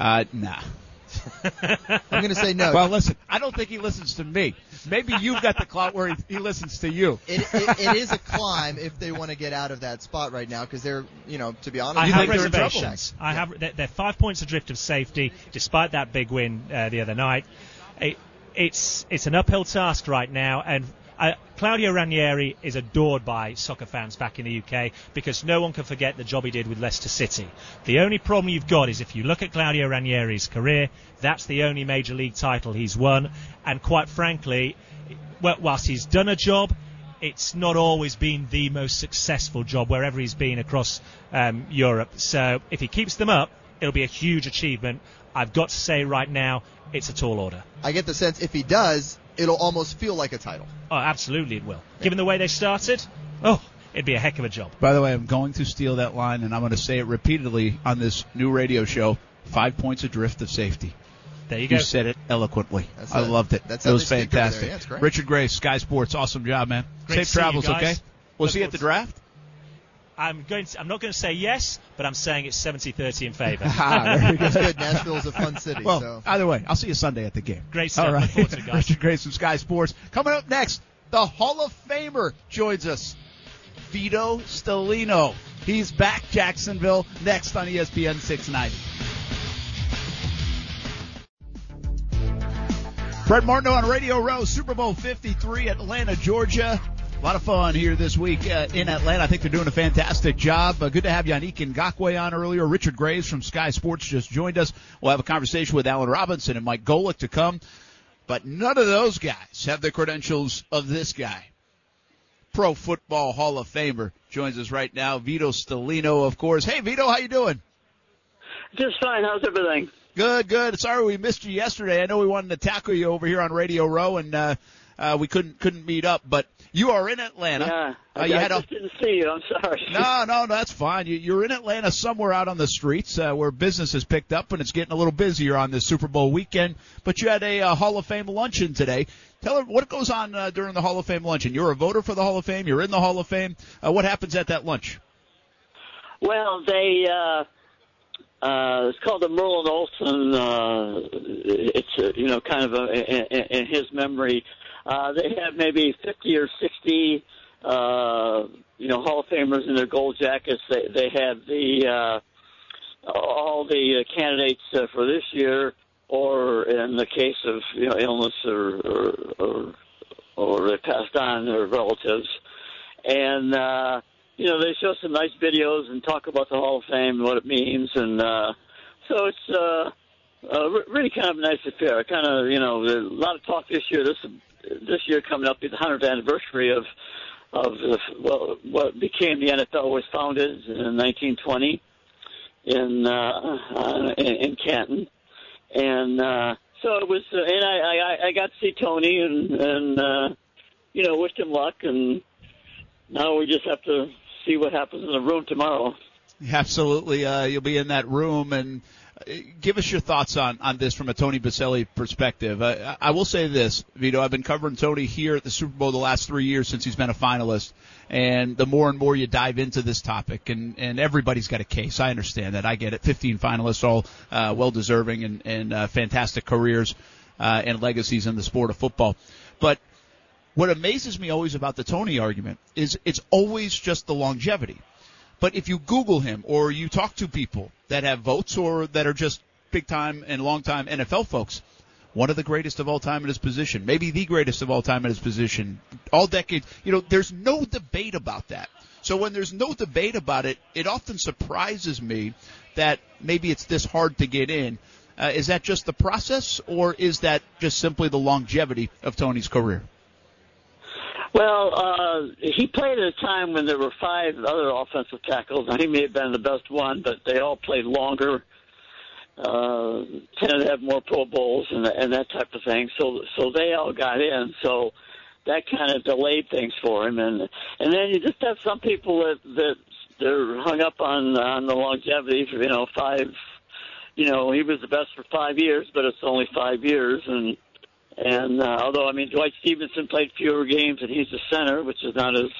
Uh, nah. I'm going to say no. Well, listen, I don't think he listens to me. Maybe you've got the clout where he, he listens to you. it, it, it is a climb if they want to get out of that spot right now because they're, you know, to be honest, I You have they're in trouble? reservations. I have. They're, they're five points adrift of safety, despite that big win uh, the other night. It, it's it's an uphill task right now, and uh, Claudio Ranieri is adored by soccer fans back in the UK because no one can forget the job he did with Leicester City. The only problem you've got is if you look at Claudio Ranieri's career, that's the only major league title he's won, and quite frankly, whilst he's done a job, it's not always been the most successful job wherever he's been across um, Europe. So if he keeps them up, it'll be a huge achievement. I've got to say right now, it's a tall order. I get the sense if he does, it'll almost feel like a title. Oh, absolutely it will. Given the way they started, oh, it'd be a heck of a job. By the way, I'm going to steal that line, and I'm going to say it repeatedly on this new radio show. Five points adrift of safety. There you go. You said it eloquently. That's I a- loved it. that's it was they speak over there. fantastic. Yeah, it's great. Richard Gray, Sky Sports, awesome job, man. Great Safe travels, okay? We'll Look see you at the forward draft. I'm going. To, I'm not going to say yes, but I'm saying it's 70-30 in favour. Ah, very It's good. Nashville's a fun city. Well, so. either way, I'll see you Sunday at the game. Great stuff. All right. Look forward to it, guys. Richard Grace from Sky Sports. Coming up next, the Hall of Famer joins us. Vito Stellino. He's back, Jacksonville, next on ESPN 690. Brett Martineau on Radio Row, Super Bowl 53, Atlanta, Georgia. A lot of fun here this week uh, in Atlanta. I think they're doing a fantastic job. Uh, good to have Yannick Ngakoue on earlier. Richard Graves from Sky Sports just joined us. We'll have a conversation with Alan Robinson and Mike Golic to come. But none of those guys have the credentials of this guy. Pro Football Hall of Famer joins us right now. Vito Stellino, of course. Hey, Vito, how you doing? Just fine. How's everything? Good, good. Sorry we missed you yesterday. I know we wanted to tackle you over here on Radio Row, and uh, uh, we couldn't couldn't meet up. But you are in Atlanta. Yeah. Uh, I, you I had a- didn't see you. I'm sorry. no, no, that's fine. You, you're in Atlanta somewhere out on the streets uh, where business has picked up and it's getting a little busier on this Super Bowl weekend. But you had a uh, Hall of Fame luncheon today. Tell her what goes on uh, during the Hall of Fame luncheon. You're a voter for the Hall of Fame. You're in the Hall of Fame. Uh, what happens at that lunch? Well, they uh, uh, it's called the Merlin Olsen. Uh, it's uh, you know kind of a, in, in his memory. Uh, they have maybe 50 or 60 uh, you know Hall of Famers in their gold jackets. They they have the uh, all the uh, candidates uh, for this year, or in the case of you know illness or or or, or they passed on their relatives, and. uh you know, they show some nice videos and talk about the Hall of Fame and what it means, and uh, so it's uh, uh, really kind of a nice affair. Kind of, you know, a lot of talk this year. This this year coming up, the 100th anniversary of of the, well, what became the NFL was founded in 1920 in uh, uh, in, in Canton, and uh, so it was. Uh, and I, I I got to see Tony and and uh, you know wished him luck and now we just have to see what happens in the room tomorrow. Absolutely. Uh, you'll be in that room and give us your thoughts on, on this from a Tony Boselli perspective. Uh, I will say this, Vito, I've been covering Tony here at the Super Bowl the last three years since he's been a finalist. And the more and more you dive into this topic, and, and everybody's got a case. I understand that. I get it. 15 finalists, all uh, well deserving and, and uh, fantastic careers uh, and legacies in the sport of football. But what amazes me always about the Tony argument is it's always just the longevity. But if you Google him or you talk to people that have votes or that are just big time and long time NFL folks, one of the greatest of all time in his position, maybe the greatest of all time in his position, all decades, you know, there's no debate about that. So when there's no debate about it, it often surprises me that maybe it's this hard to get in. Uh, is that just the process or is that just simply the longevity of Tony's career? Well, uh, he played at a time when there were five other offensive tackles. Now, he may have been the best one, but they all played longer, uh, tended to have more Pro Bowls and, and that type of thing. So, so they all got in. So that kind of delayed things for him. And and then you just have some people that that they're hung up on on the longevity for you know five. You know, he was the best for five years, but it's only five years, and and uh, although I mean Dwight Stephenson played fewer games and he's the center, which is not as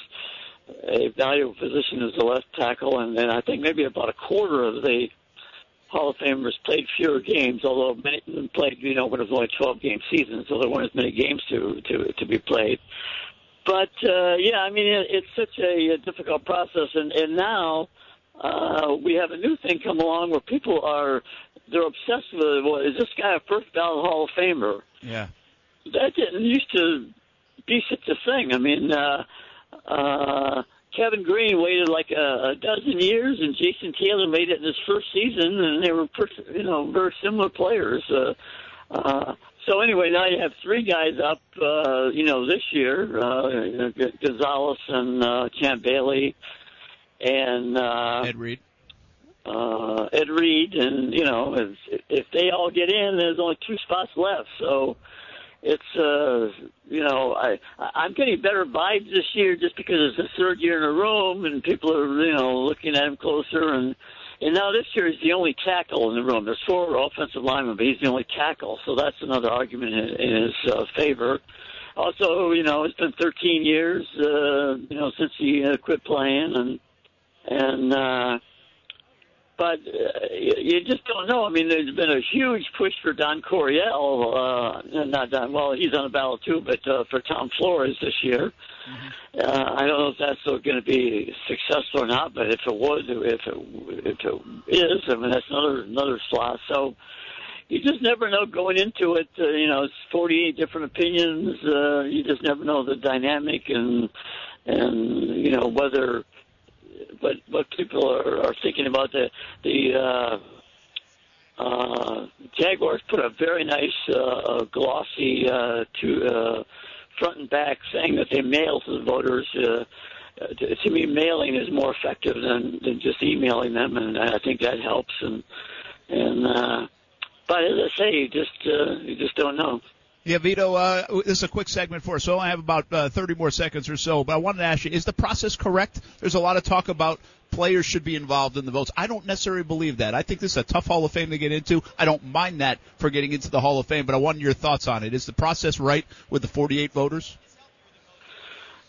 a valuable position as the left tackle, and, and I think maybe about a quarter of the Hall of Famers played fewer games, although many of them played, you know, when it was only 12 game season, so there weren't as many games to to to be played. But uh, yeah, I mean it, it's such a, a difficult process, and and now uh, we have a new thing come along where people are they're obsessed with well, is this guy a first ballot Hall of Famer? Yeah. That didn't used to be such a thing. I mean, uh, uh, Kevin Greene waited like a, a dozen years, and Jason Taylor made it in his first season, and they were, per- you know, very similar players. Uh, uh, so anyway, now you have three guys up, uh, you know, this year: uh, Gonzalez and uh, Champ Bailey, and uh, Ed Reed. uh, Ed Reed, and you know, if, if they all get in, there's only two spots left. So it's uh, you know, I I'm getting better vibes this year just because it's the third year in a row and people are you know looking at him closer, and and now this year he's the only tackle in the room. There's four offensive linemen, but he's the only tackle, so that's another argument in, in his uh, favor. Also, you know, it's been 13 years, uh, you know, since he uh, quit playing, and and uh, but uh, you, just don't know. I mean, there's been a huge push for Don Coryell, uh, not Don. Well, he's on the ballot too, but uh, for Tom Flores this year. Uh, I don't know if that's going to be successful or not, but if it was, if it if it is, I mean that's another another slot. So you just never know going into it. Uh, you know, it's 48 different opinions. Uh, you just never know the dynamic and and you know whether what what people are, are thinking about the the. Uh, uh, Jaguars put a very nice uh, glossy uh, to uh, front and back saying that they mail to the voters. Uh, uh, to, to me, mailing is more effective than, than just emailing them, and I think that helps. And and uh, but as I say, you just uh, you just don't know. Yeah, Vito, uh, this is a quick segment for us, so I have about uh, 30 more seconds or so. But I wanted to ask you, is the process correct? There's a lot of talk about players should be involved in the votes. I don't necessarily believe that. I think this is a tough Hall of Fame to get into. I don't mind that for getting into the Hall of Fame, but I want your thoughts on it. Is the process right with the 48 voters?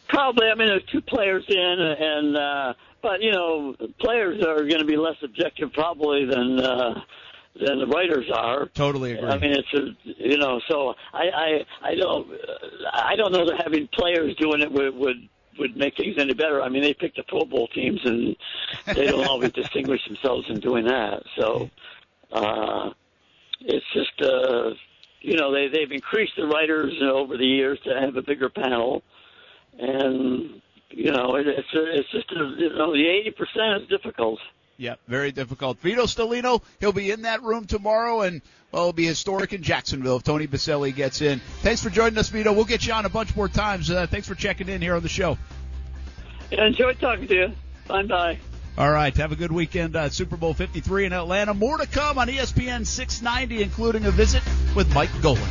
Probably. I mean, there's two players in, and uh, but you know, players are going to be less objective probably than. Uh, than the writers are. Totally agree. I mean, it's a, you know, so I I I don't I don't know that having players doing it would would would make things any better. I mean, they pick the Pro Bowl teams, and they don't always distinguish themselves in doing that. So uh, it's just uh, you know they they've increased the writers over the years to have a bigger panel, and you know it, it's it's just a, you know the eighty percent is difficult. Yeah, very difficult. Vito Stellino, he'll be in that room tomorrow, and well, it'll be historic in Jacksonville if Tony Boselli gets in. Thanks for joining us, Vito. We'll get you on a bunch more times. Uh, thanks for checking in here on the show. Yeah, enjoyed talking to you. Bye bye. All right, have a good weekend at Super Bowl 53 in Atlanta. More to come on ESPN 690, including a visit with Mike Golan.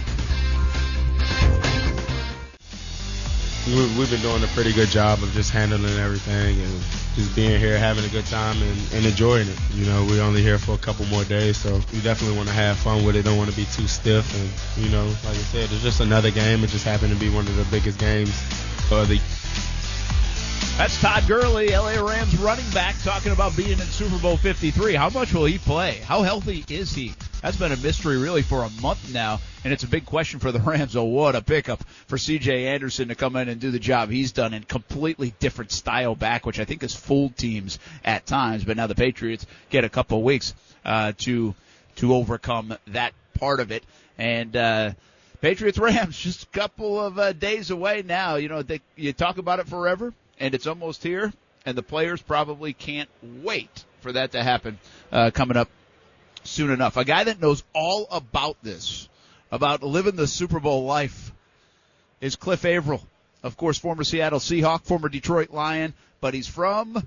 We- we've been doing a pretty good job of just handling everything and just being here, having a good time, and, and enjoying it. You know, we're only here for a couple more days, so we definitely want to have fun with it. Don't want to be too stiff, and you know, like I said, it's just another game. It just happened to be one of the biggest games of the That's Todd Gurley, LA Rams running back, talking about being in Super Bowl 53. How much will he play? How healthy is he? That's been a mystery really for a month now, and it's a big question for the Rams. Oh, what a pickup for C.J. Anderson to come in and do the job he's done in completely different style back, which I think has fooled teams at times. But now the Patriots get a couple of weeks uh, to to overcome that part of it, and. uh Patriots Rams just a couple of uh, days away now. You know, they, you talk about it forever, and it's almost here, and the players probably can't wait for that to happen uh, coming up soon enough. A guy that knows all about this, about living the Super Bowl life, is Cliff Avril. Of course, former Seattle Seahawk, former Detroit Lion, but he's from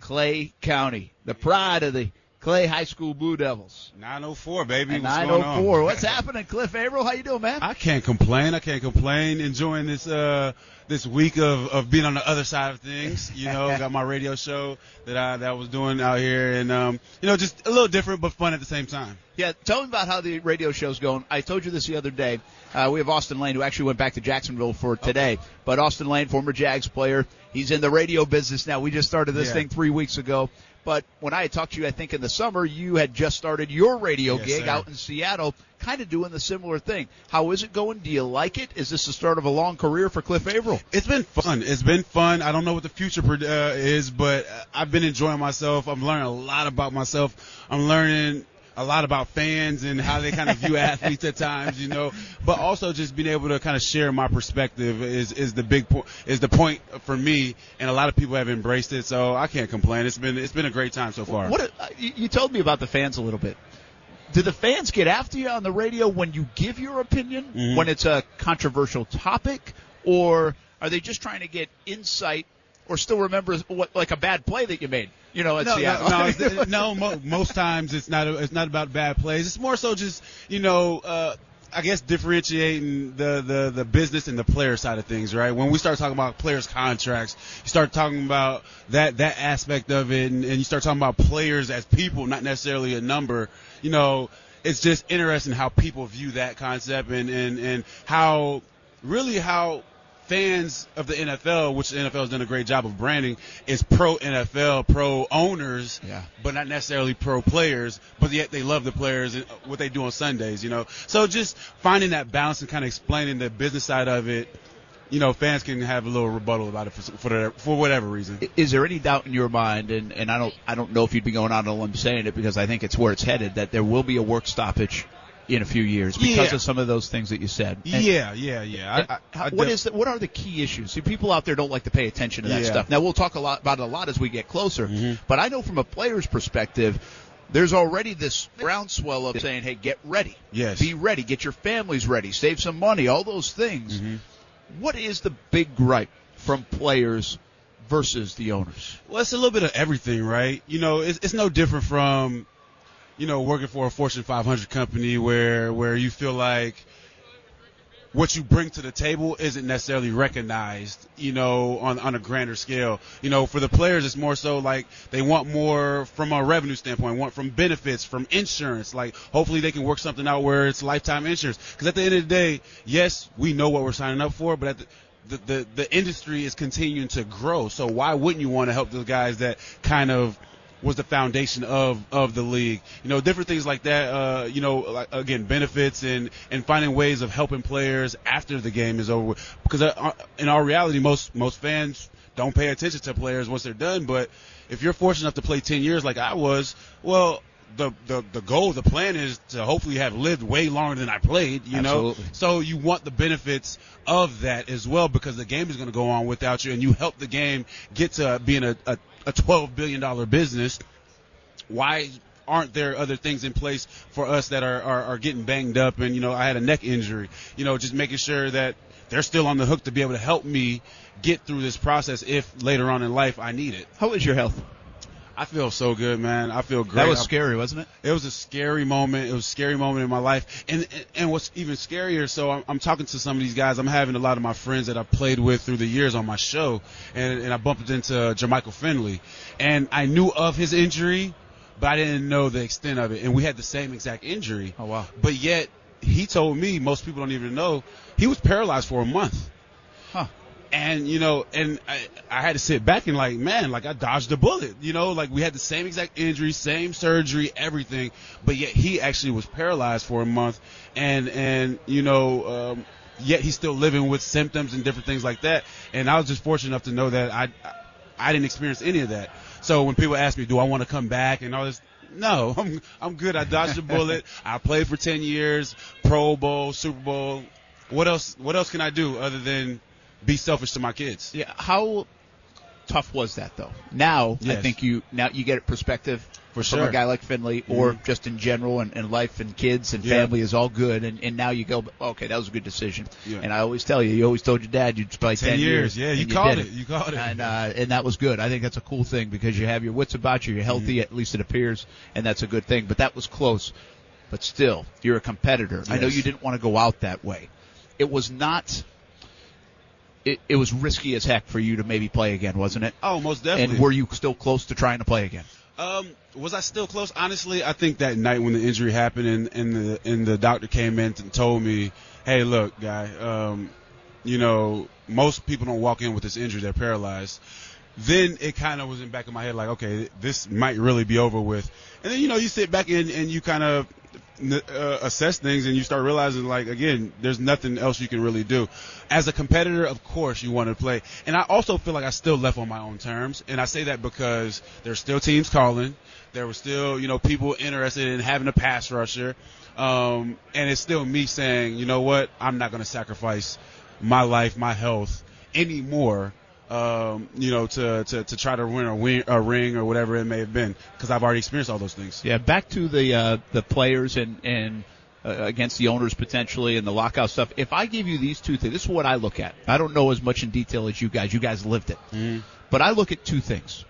Clay County, the pride of the Clay High School Blue Devils. 904, baby. What's going on? 904. What's happening, Cliff Avril? How you doing, man? I can't complain. I can't complain. Enjoying this uh this week of, of being on the other side of things. You know, got my radio show that I that I was doing out here, and um, you know, just a little different but fun at the same time. Yeah, tell me about how the radio show's going. I told you this the other day. Uh, we have Austin Lane, who actually went back to Jacksonville for today. But Austin Lane, former Jags player, he's in the radio business now. We just started this Yeah. thing three weeks ago. But when I had talked to you, I think in the summer, you had just started your radio Yes, gig sir. out in Seattle, kind of doing the similar thing. How is it going? Do you like it? Is this the start of a long career for Cliff Avril? It's been fun. It's been fun. I don't know what the future uh, is, but I've been enjoying myself. I'm learning a lot about myself. I'm learning a lot about fans and how they kind of view athletes at times, you know. But also just being able to kind of share my perspective is is the big point is the point for me, and a lot of people have embraced it. So I can't complain. It's been it's been a great time so far. What uh, you told me about the fans a little bit. Do the fans get after you on the radio when you give your opinion Mhm. when it's a controversial topic, or are they just trying to get insight or still remember what like a bad play that you made? You know, at no, Seattle. no, no, no. Mo- most times it's not. It's not about bad plays. It's more so just you know. Uh, I guess differentiating the, the, the business and the player side of things, right? When we start talking about players' contracts, you start talking about that that aspect of it, and, and you start talking about players as people, not necessarily a number. You know, it's just interesting how people view that concept and and and how really how fans of the NFL, which the NFL has done a great job of branding, is pro NFL, pro owners, Yeah. but not necessarily pro players. But yet they love the players and uh, what they do on Sundays, you know. So just finding that balance and kind of explaining the business side of it. You know, fans can have a little rebuttal about it for for, for whatever reason. Is there any doubt in your mind, and, and I don't I don't know if you'd be going out on a limb saying it because I think it's where it's headed, that there will be a work stoppage in a few years because Yeah. of some of those things that you said. And- yeah, yeah, yeah. and I, I, I what def- is the, what are the key issues? See, people out there don't like to pay attention to that Yeah. stuff. Now we'll talk a lot about it a lot as we get closer. Mm-hmm. But I know from a player's perspective, there's already this groundswell of saying, "Hey, get ready, Yes. be ready, get your families ready, save some money, all those things." Mm-hmm. What is the big gripe from players versus the owners? Well, it's a little bit of everything, right? You know, it's, it's no different from, you know, working for a Fortune 500 company where where you feel like what you bring to the table isn't necessarily recognized, you know, on on a grander scale. You know, for the players, it's more so like they want more from a revenue standpoint, want from benefits, from insurance. Like, hopefully, they can work something out where it's lifetime insurance. Because at the end of the day, yes, we know what we're signing up for, but at the the, the, the industry is continuing to grow. So why wouldn't you want to help those guys that kind of was the foundation of, of the league? You know, different things like that. Uh, you know, like, again, benefits and, and finding ways of helping players after the game is over. Because uh, in our reality, most most fans don't pay attention to players once they're done. But if you're fortunate enough to play 10 years like I was, well. The, the the goal, the plan is to hopefully have lived way longer than I played, you know. So you want the benefits of that as well because the game is going to go on without you, and you help the game get to being a, a, a $12 billion business. Why aren't there other things in place for us that are, are, are getting banged up? And, you know, I had a neck injury, you know, just making sure that they're still on the hook to be able to help me get through this process if later on in life I need it. How is your health? I feel so good, man. I feel great. That was scary, wasn't it? it was a scary moment. It was a scary moment in my life. And and, what's even scarier, so I'm, I'm talking to some of these guys. I'm having a lot of my friends that I've played with through the years on my show, and and I bumped into Jermichael Finley, and I knew of his injury, but I didn't know the extent of it. And we had the same exact injury. Oh wow. But yet he told me most people don't even know he was paralyzed for a month. Huh. And you know, and I, I had to sit back and like, man, like I dodged a bullet. You know, like we had the same exact injury, same surgery, everything, but yet he actually was paralyzed for a month, and and you know, um, yet he's still living with symptoms and different things like that. And I was just fortunate enough to know that I I didn't experience any of that. So when people ask me, do I want to come back and all this, no, I'm I'm good. I dodged a bullet. I played for ten years, Pro Bowl, Super Bowl. What else? What else can I do other than be selfish to my kids? Yeah. How tough was that though? Now I think you now you get a perspective For from sure. a guy like Finley, or Mhm. just in general, and, and life and kids and Yeah. family is all good, and, and now you go, okay, that was a good decision. Yeah. And I always tell you, you always told your dad you'd play 10 ten, years. Yeah, you and called did it. You called it. and uh, and that was good. I think that's a cool thing because you have your wits about you, you're healthy, Mm-hmm. at least it appears, and that's a good thing. But that was close. But still, you're a competitor. I know you didn't want to go out that way. It was not. It, it was risky as heck for you to maybe play again, wasn't it? Oh, most definitely. And were you still close to trying to play again? Um, was I still close? Honestly, I think that night when the injury happened and, and the and the doctor came in and told me, "Hey, look, guy, um, you know, most people don't walk in with this injury; they're paralyzed." Then it kind of was in the back of my head, like, okay, this might really be over with. And then you know, you sit back and and you kind of uh, assess things and you start realizing like again there's nothing else you can really do. As a competitor of course you want to play. And i also feel like i still left on my own terms. And i say that because there's still teams calling. There were still you know people interested in having a pass rusher. Um, and it's still me saying you know what? I'm not going to sacrifice my life my health anymore um, you know, to, to, to try to win a, win a ring or whatever it may have been, because I've already experienced all those things. Yeah, back to the uh, the players and and uh, against the owners potentially and the lockout stuff. If I give you these two things, this is what I look at. I don't know as much in detail as you guys. You guys lived it, Mhm. but I look at two things.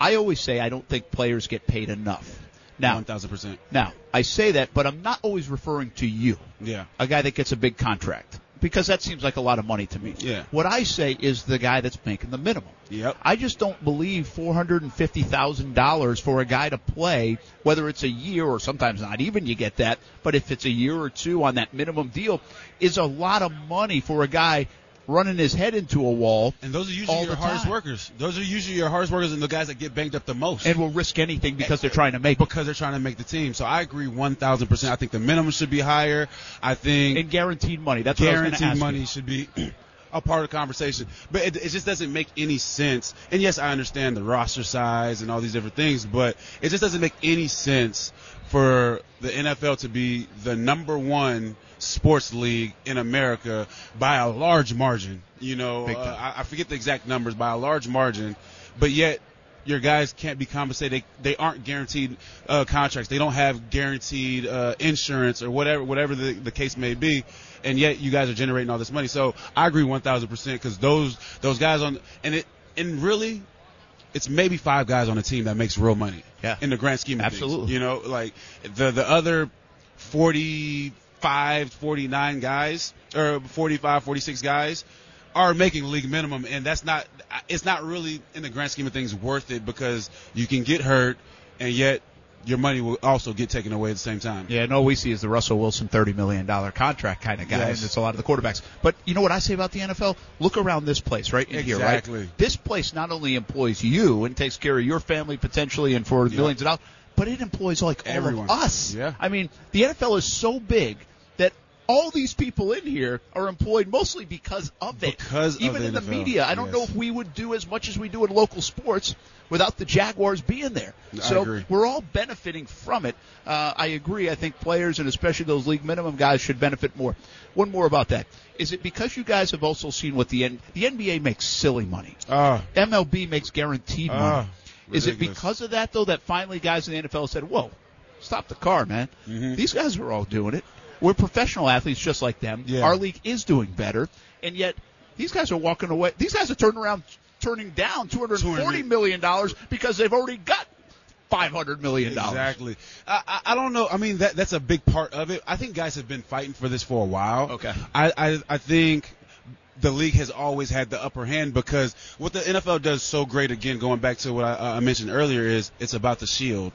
I always say I don't think players get paid enough. Now, One thousand percent. now I say that, but I'm not always referring to you, Yeah. a guy that gets a big contract, because that seems like a lot of money to me. Yeah. What I say is the guy that's making the minimum. Yep. I just don't believe four hundred and fifty thousand dollars for a guy to play, whether it's a year or sometimes not even you get that, but if it's a year or two on that minimum deal, is a lot of money for a guy running his head into a wall. And those are usually all your hardest time. workers. Those are usually your hardest workers and the guys that get banged up the most. And will risk anything because they're eh, trying to make it. because they're trying to make the team. So I agree 1,000%. I think the minimum should be higher. I think And guaranteed money. That's what I was guaranteed money you. should be a part of the conversation. But it, it just doesn't make any sense. And yes, I understand the roster size and all these different things, but it just doesn't make any sense for the NFL to be the number one sports league in America by a large margin. You know, uh. I, I forget the exact numbers by a large margin, but yet your guys can't be compensated. They, they aren't guaranteed uh, contracts. They don't have guaranteed uh, insurance or whatever whatever the, the case may be. And yet you guys are generating all this money. So I agree 1,000 percent because those those guys on and it and really it's maybe five guys on a team that makes real money. Yeah. In the grand scheme of Absolutely. things. You know, like the the other 45, 49 guys or 45, 46 guys are making league minimum and that's not it's not really in the grand scheme of things worth it because you can get hurt and yet your money will also get taken away at the same time. Yeah, and all we see is the Russell Wilson thirty million dollar contract kind of guy, Yes. and it's a lot of the quarterbacks. But you know what I say about the NFL? Look around this place right in here, Exactly. right? This place not only employs you and takes care of your family potentially and for millions of dollars, but it employs like all Everyone. of us. Yeah. I mean, the NFL is so big all these people in here are employed mostly because of it. Because of even in the NFL, media, I don't yes. know if we would do as much as we do in local sports without the Jaguars being there. So we're all benefiting from it. Uh, I agree. I think players and especially those league minimum guys should benefit more. One more about that. Is it because you guys have also seen what the N- the NBA makes silly money? Ah. MLB makes guaranteed money. Ah, Is it because of that though that finally guys in the NFL said, "Whoa, stop the car, man. Mm-hmm. These guys are all doing it. We're professional athletes just like them. Yeah. Our league is doing better, and yet these guys are walking away. These guys are turning around, turning down two hundred forty million dollars because they've already got five hundred million dollars. Exactly. I, I, don't know. I mean, that that's a big part of it. I think guys have been fighting for this for a while. Okay. I I, I think the league has always had the upper hand because what the NFL does so great, again, going back to what I, uh, I mentioned earlier, is it's about the shield.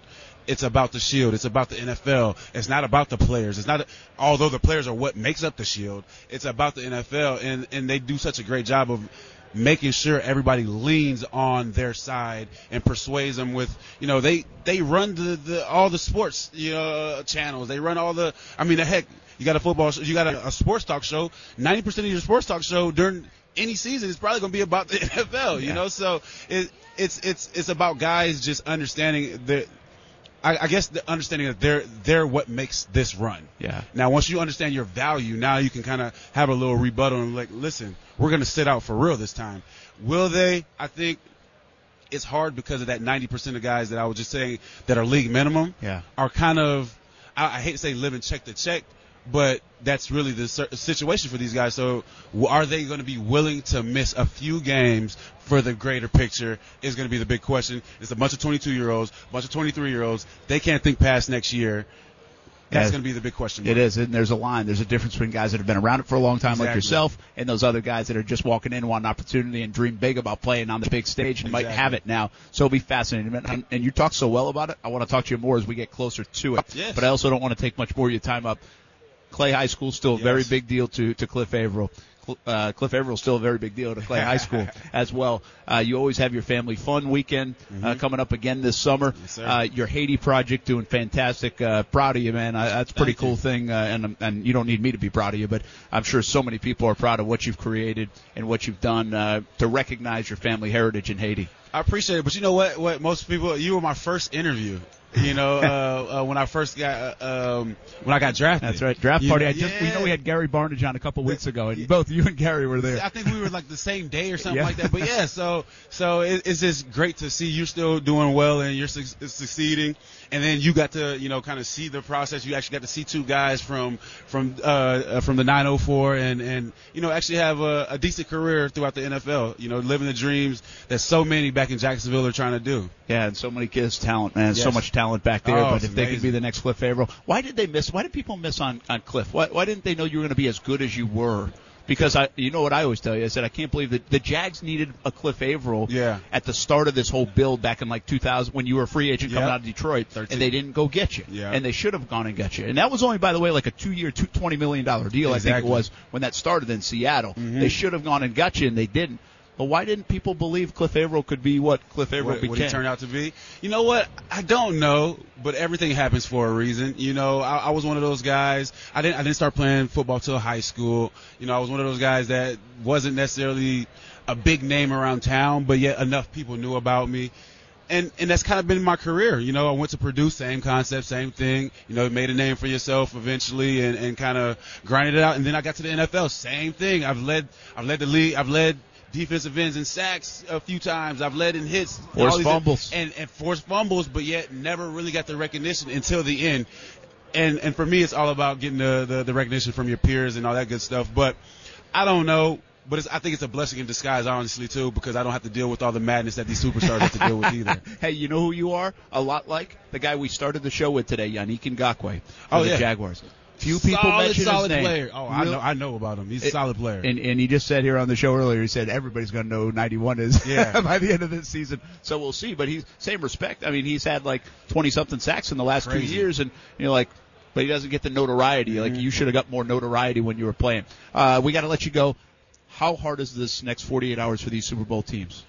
It's about the shield. It's about the NFL. It's not about the players. It's not, although the players are what makes up the shield. It's about the NFL, and and they do such a great job of making sure everybody leans on their side and persuades them with, you know, they they run the, the all the sports, you know, uh, channels. They run all the. I mean, the heck, you got a football, show, you got a, a sports talk show. Ninety percent of your sports talk show during any season is probably going to be about the NFL. You Yeah. know, so it, it's it's it's about guys just understanding that. I, I guess the understanding that they're they're what makes this run. Yeah. Now, once you understand your value, now you can kind of have a little rebuttal and like, listen, we're going to sit out for real this time. Will they? I think it's hard because of that 90% of guys that I was just saying that are league minimum Yeah. are kind of, I, I hate to say living check to check, but that's really the situation for these guys. So are they going to be willing to miss a few games for the greater picture is going to be the big question. It's a bunch of 22 year olds, a bunch of 23 year olds. They can't think past next year. That's going to be the big question. mark. It is, and there's a line. There's a difference between guys that have been around it for a long time, like yourself, and those other guys that are just walking in, want an opportunity, and dream big about playing on the big stage, and might have it now. So it'll be fascinating. And, and you talk so well about it. I want to talk to you more as we get closer to it. Yes. But I also don't want to take much more of your time up. Clay High School still a very big deal to to Cliff Avril. Uh, Cliff Avril still a very big deal to Clay High School as well. Uh, you always have your family fun weekend uh, coming up again this summer. Mm-hmm. Yes, uh, your Haiti project doing fantastic. Uh, proud of you, man. I, that's a pretty Thank cool you. thing. Uh, and and you don't need me to be proud of you, but I'm sure so many people are proud of what you've created and what you've done uh, to recognize your family heritage in Haiti. I appreciate it, but you know what? What most people, you were my first interview. You know, uh, uh, when I first got uh, um, when I got drafted. That's right. Draft You party. know, I just we know we had Gary Barnage on a couple weeks ago, and both you and Gary were there. I think we were like the same day or something Yeah. like that. But yeah, so so it, it's just great to see you're still doing well and you're suc succeeding. And then you got to you know kind of see the process. You actually got to see two guys from from uh, uh, from the 904 and and you know actually have a, a decent career throughout the NFL. You know, living the dreams that so many back in Jacksonville are trying to do. Yeah, and so many kids, talent, man. So much talent back there. Oh, but if they could be the next Cliff Avril, why did they miss? Why did people miss on on Cliff? Why, why didn't they know you were going to be as good as you were because I, you know what I always tell you, I said I can't believe that the Jags needed a Cliff Avril Yeah. at the start of this whole build back in like 2000 when you were a free agent coming Yep. out of Detroit, 13. and they didn't go get you, Yeah. and they should have gone and got you, and that was only by the way like a two-year, two, twenty million dollar deal, I think it was when that started in Seattle. Mhm. They should have gone and got you, and they didn't. But why didn't people believe Cliff Avril could be what Cliff Avril what, became? what he turned out to be. You know what? I don't know, but everything happens for a reason. You know, I, I was one of those guys. I didn't I didn't start playing football till high school. You know, I was one of those guys that wasn't necessarily a big name around town, but yet enough people knew about me. And and that's kind of been my career. You know, I went to Purdue, same concept, same thing. You know, made a name for yourself eventually, and, and kind of grinded it out. And then I got to the NFL, same thing. I've led I've led the league. I've led defensive ends and sacks a few times. I've led in hits, Forced fumbles. and and forced fumbles, but yet never really got the recognition until the end. And and for me, it's all about getting the, the the recognition from your peers and all that good stuff. But I don't know. But it's, I think it's a blessing in disguise, honestly, too, because I don't have to deal with all the madness that these superstars have to deal with either. Hey, you know who you are? A lot like the guy we started the show with today, Yannick Ngakoue for Oh, the yeah. Jaguars. Few people solid, mention solid his name. player. Oh, I Real- know, I know about him. He's a It- solid player. And, and he just said here on the show earlier, he said everybody's going to know who 91 is Yeah. by the end of this season. So we'll see. But he's same respect. I mean, he's had like 20 something sacks in the last Crazy. two years, and you're like, but he doesn't get the notoriety. Like you should have got more notoriety when you were playing. Uh, we got to let you go. How hard is this next 48 hours for these Super Bowl teams?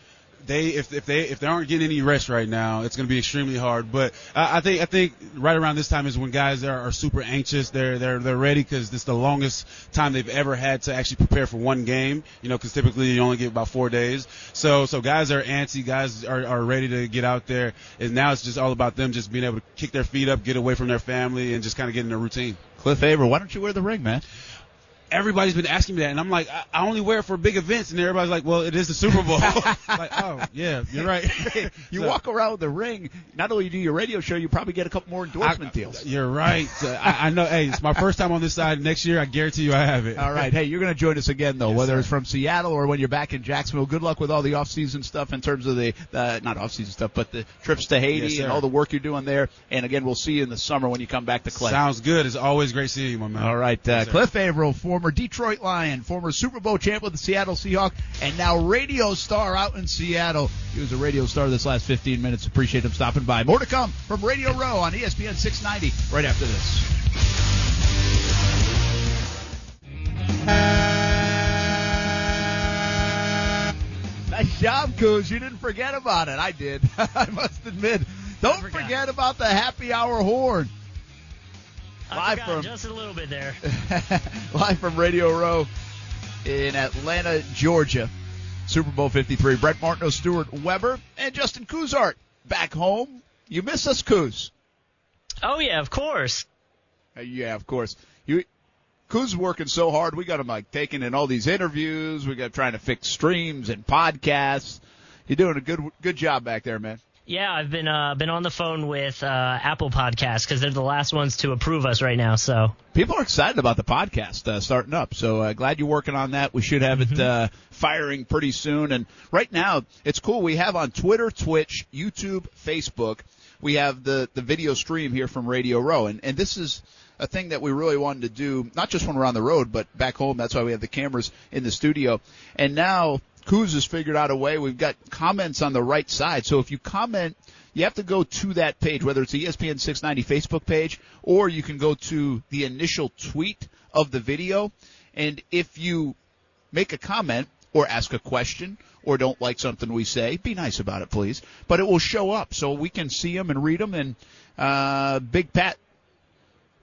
They if if they if they aren't getting any rest right now, it's going to be extremely hard. But I, I think I think right around this time is when guys are, are super anxious. They're they're they're ready because this is the longest time they've ever had to actually prepare for one game. You know, because typically you only get about four days. So so guys are antsy. Guys are are ready to get out there. And now it's just all about them just being able to kick their feet up, get away from their family, and just kind of get in a routine. Cliff Avril, why don't you wear the ring, man? Everybody's been asking me that, and I'm like, I, I only wear it for big events, and everybody's like, well, it is the Super Bowl. like, oh yeah, you're right. you So- walk around with the ring. Not only do you your radio show, you probably get a couple more endorsement I- deals. You're right. So, I, I know. Hey, it's my first time on this side. Next year, I guarantee you, I have it. All right. Hey, you're going to join us again, though, Yes, whether sir. it's from Seattle or when you're back in Jacksonville. Good luck with all the off-season stuff in terms of the, uh, not off-season stuff, but the trips to Haiti Yes, and all the work you're doing there. And again, we'll see you in the summer when you come back to Clay. Sounds good. It's always great seeing you, my man. All right, uh, Yes. Cliff Avril, former Detroit Lion, former Super Bowl champ with the Seattle Seahawks, and now radio star out in Seattle. He was a radio star this last 15 minutes. Appreciate him stopping by. More to come from Radio Row on ESPN 690 right after this. Nice job, Coos. You didn't forget about it. I did. I must admit. Don't forget about the happy hour horn. Live from just a little bit there. live from Radio Row in Atlanta, Georgia. Super Bowl 53. Brett Martineau, Stuart Weber, and Justin Kuzart back home. You miss us, Kuz? Oh yeah, of course. Uh, yeah, of course. You, Kuz working so hard. We got him like taking in all these interviews. We got trying to fix streams and podcasts. You're doing a good good job back there, man. Yeah, I've been uh, been on the phone with uh, Apple Podcasts because they're the last ones to approve us right now. So People are excited about the podcast uh, starting up. So uh, glad you're working on that. We should have it uh, firing pretty soon. And right now, it's cool. We have on Twitter, Twitch, YouTube, Facebook. We have the the video stream here from Radio Row, and and this is a thing that we really wanted to do, not just when we're on the road, but back home. That's why we have the cameras in the studio. And now Kuz has figured out a way. We've got comments on the right side. So if you comment, you have to go to that page, whether it's the ESPN 690 Facebook page, or you can go to the initial tweet of the video. And if you make a comment or ask a question or don't like something we say, be nice about it, please. But it will show up so we can see them and read them. And uh, Big Pat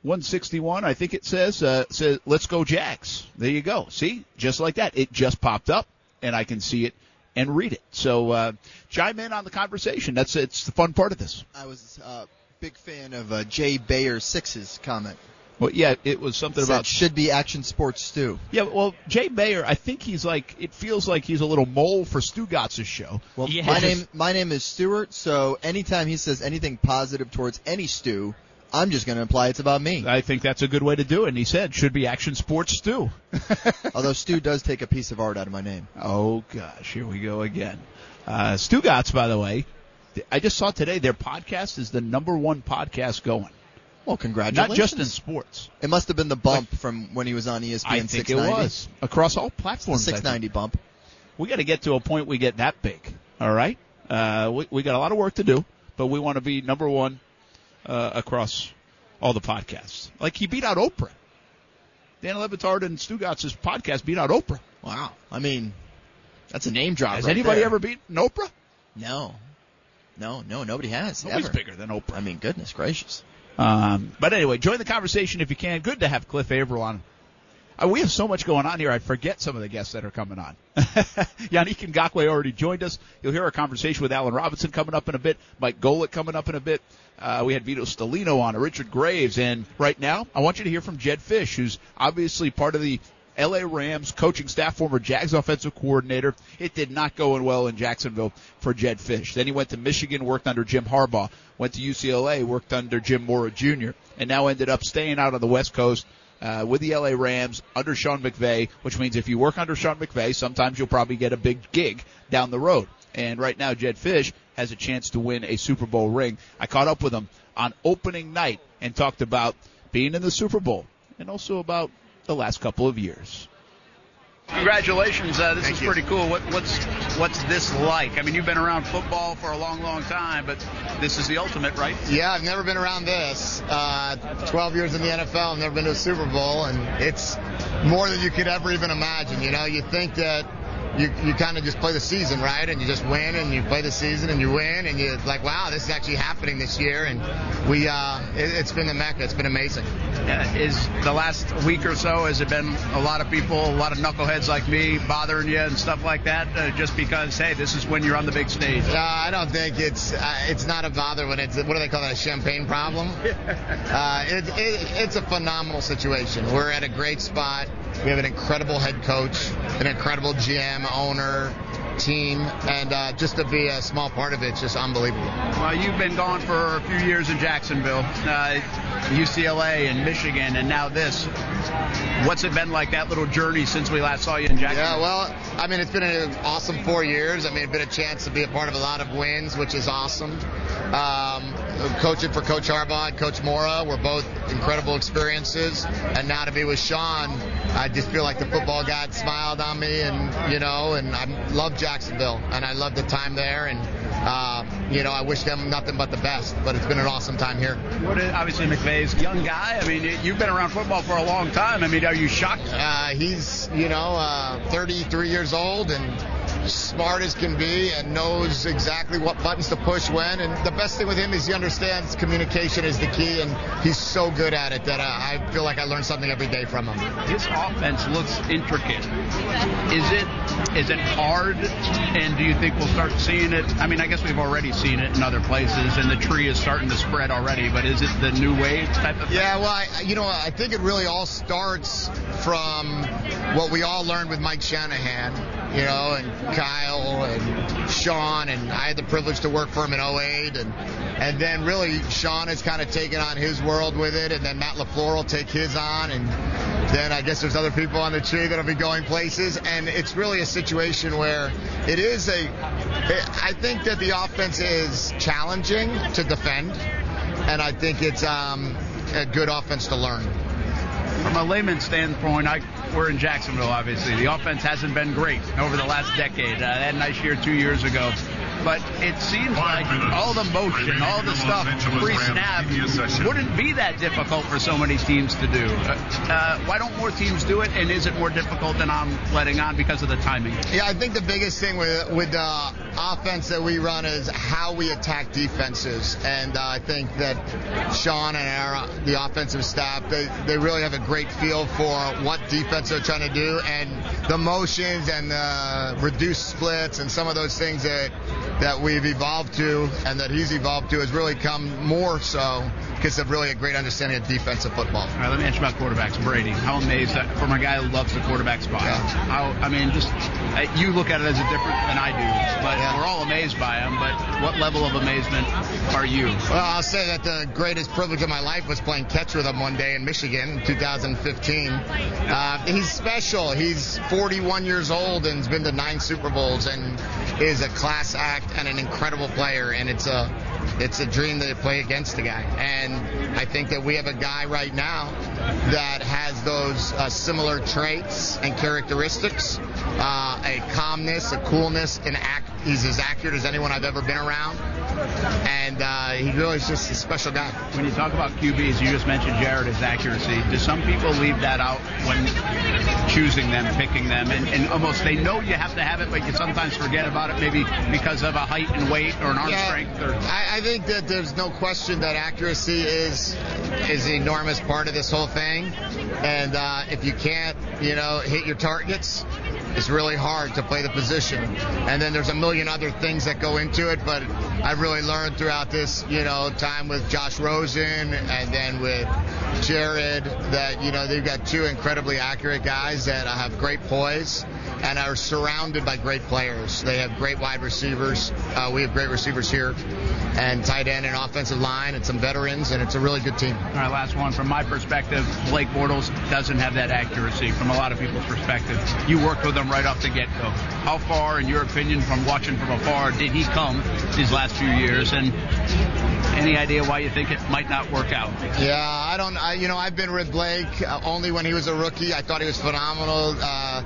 161, I think it says, uh, says, let's go Jacks. There you go. See? Just like that. It just popped up and I can see it and read it. So, uh, chime in on the conversation. That's, it's the fun part of this. I was a uh, big fan of uh, Jay Bayer Six's comment. Well, yeah, it was something Said about should be action sports stew. Yeah, well, Jay Bayer, I think he's like, it feels like he's a little mole for Stugatz's show. Well, my name my name is Stuart, so anytime he says anything positive towards any stew, I'm just going to imply it's about me. I think that's a good way to do it. And he said, should be action sports stew. Although Stu does take a piece of art out of my name. Oh gosh, here we go again. Uh, Stugatz, by the way, I just saw today their podcast is the number one podcast going. Well, congratulations. Not just in sports. It must have been the bump from when he was on ESPN I think it 690. was across all platforms. I think. 690 bump. We got to get to a point we get that big. All right, uh, we we got a lot of work to do, but we want to be number one uh, across all the podcasts. Like he beat out Oprah. Dan Le Batard and Stugatz's podcast beat out Oprah. Wow. I mean, that's a name drop. Has right anybody there. ever beaten Oprah? No. No, no, nobody has. Nobody's ever. bigger than Oprah. I mean, goodness gracious. Um, but anyway, join the conversation if you can. Good to have Cliff Avril on. Uh, we have so much going on here, I'd forget some of the guests that are coming on. Yannick Ngakoue already joined us. You'll hear our conversation with Alan Robinson coming up in a bit, Mike Golic coming up in a bit. Uh, we had Vito Stellino on, Richard Graves, and right now, I want you to hear from Jedd Fisch, who's obviously part of the LA Rams coaching staff, former Jags offensive coordinator. It did not go in well in Jacksonville for Jedd Fisch. Then he went to Michigan, worked under Jim Harbaugh, went to UCLA, worked under Jim Mora Jr., and now ended up staying out on the West Coast uh, with the LA Rams under Sean McVay, which means if you work under Sean McVay, sometimes you'll probably get a big gig down the road. And right now, Jedd Fisch has a chance to win a Super Bowl ring. I caught up with him on opening night and talked about being in the Super Bowl and also about the last couple of years. Congratulations! Uh, this is pretty cool. What, what's what's this like? I mean, you've been around football for a long, long time, but this is the ultimate, right? Yeah, I've never been around this. Uh, 12 years in the NFL, I've never been to a Super Bowl, and it's more than you could ever even imagine. You know, you think that you, you kind of just play the season, right? And you just win, and you play the season, and you win, and you're like, wow, this is actually happening this year, and we, uh, it, it's been the mecca. It's been amazing. Uh, is the last week or so has it been a lot of people, a lot of knuckleheads like me bothering you and stuff like that, uh, just because hey, this is when you're on the big stage? Uh, I don't think it's uh, it's not a bother when it's what do they call that a champagne problem? uh, it, it, it's a phenomenal situation. We're at a great spot. We have an incredible head coach, an incredible GM, owner, team, and uh, just to be a small part of it, it's just unbelievable. Well, you've been gone for a few years in Jacksonville, uh, UCLA and Michigan, and now this. What's it been like that little journey since we last saw you in Jacksonville? Yeah, well, I mean, it's been an awesome four years. I mean, it's been a chance to be a part of a lot of wins, which is awesome. Um, coaching for Coach Harbaugh and Coach Mora were both incredible experiences, and now to be with Sean, I just feel like the football god smiled on me, and you know, and I love Jacksonville, and I love the time there, and uh, you know, I wish them nothing but the best. But it's been an awesome time here. What is, obviously, McVay's young guy. I mean, you've been around football for a long time. I mean, are you shocked? Uh, he's, you know, uh, 33 years old and smart as can be and knows exactly what buttons to push when. And the best thing with him is he understands communication is the key, and he's so good at it that uh, I feel like I learn something every day from him. His offense looks intricate. Is it is it hard? And do you think we'll start seeing it? I mean, I guess we've already seen it in other places, and the tree is starting to spread already. But is it the new wave type of thing? Yeah, well, I, you know, I think it really all starts from what we all learned with Mike Shanahan, you know, and Kyle and Sean, and I had the privilege to work for him in 08, and and then really Sean has kind of taken on his world with it, and then Matt LaFleur will take his on, and then I guess there's other people on the tree that'll be going places, and it's really a situation where it is a. I think that the offense is challenging to defend, and I think it's um, a good offense to learn. From a layman's standpoint, I, we're in Jacksonville, obviously. The offense hasn't been great over the last decade. Uh, they had a nice year two years ago. But it seems like all the motion, all the stuff pre-snap wouldn't be that difficult for so many teams to do. Uh, uh, why don't more teams do it? And is it more difficult than I'm letting on because of the timing? Yeah, I think the biggest thing with with the offense that we run is how we attack defenses, and uh, I think that Sean and our the offensive staff they, they really have a great feel for what defense they're trying to do, and the motions and the reduced splits and some of those things that that we've evolved to and that he's evolved to has really come more so because of really a great understanding of defensive football. All right, let me ask you about quarterbacks. Brady, how amazed that from a guy who loves the quarterback spot. How I mean, just you look at it as a different than I do, but we're all amazed by him. But what level of amazement are you? Well, I'll say that the greatest privilege of my life was playing catch with him one day in Michigan in 2015. Uh, he's special. He's 41 years old and has been to nine Super Bowls and is a class act and an incredible player. And it's a it's a dream to play against a guy. And I think that we have a guy right now that has those uh, similar traits and characteristics, uh, a calmness, a coolness, and act. He's as accurate as anyone I've ever been around, and uh, he really is just a special guy. When you talk about QBs, you just mentioned Jared his accuracy. Do some people leave that out when choosing them, picking them, and, and almost they know you have to have it, but you sometimes forget about it, maybe because of a height and weight or an arm Yeah, strength? Or I, I think that there's no question that accuracy is is enormous part of this whole thing, and uh, if you can't, you know, hit your targets, it's really hard to play the position. And then there's a million other things that go into it, but I've really learned throughout this, you know, time with Josh Rosen and then with Jared that you know they've got two incredibly accurate guys that have great poise and are surrounded by great players. They have great wide receivers. Uh, we have great receivers here, and tight end and offensive line, and some veterans, and it's a really good team. All right, last one. From my perspective, Blake Bortles doesn't have that accuracy from a lot of people's perspective. You worked with him right off the get-go. How far, in your opinion, from watching from afar, did he come these last few years? And any idea why you think it might not work out? Yeah, I don't. I, you know, I've been with Blake uh, only when he was a rookie. I thought he was phenomenal, uh,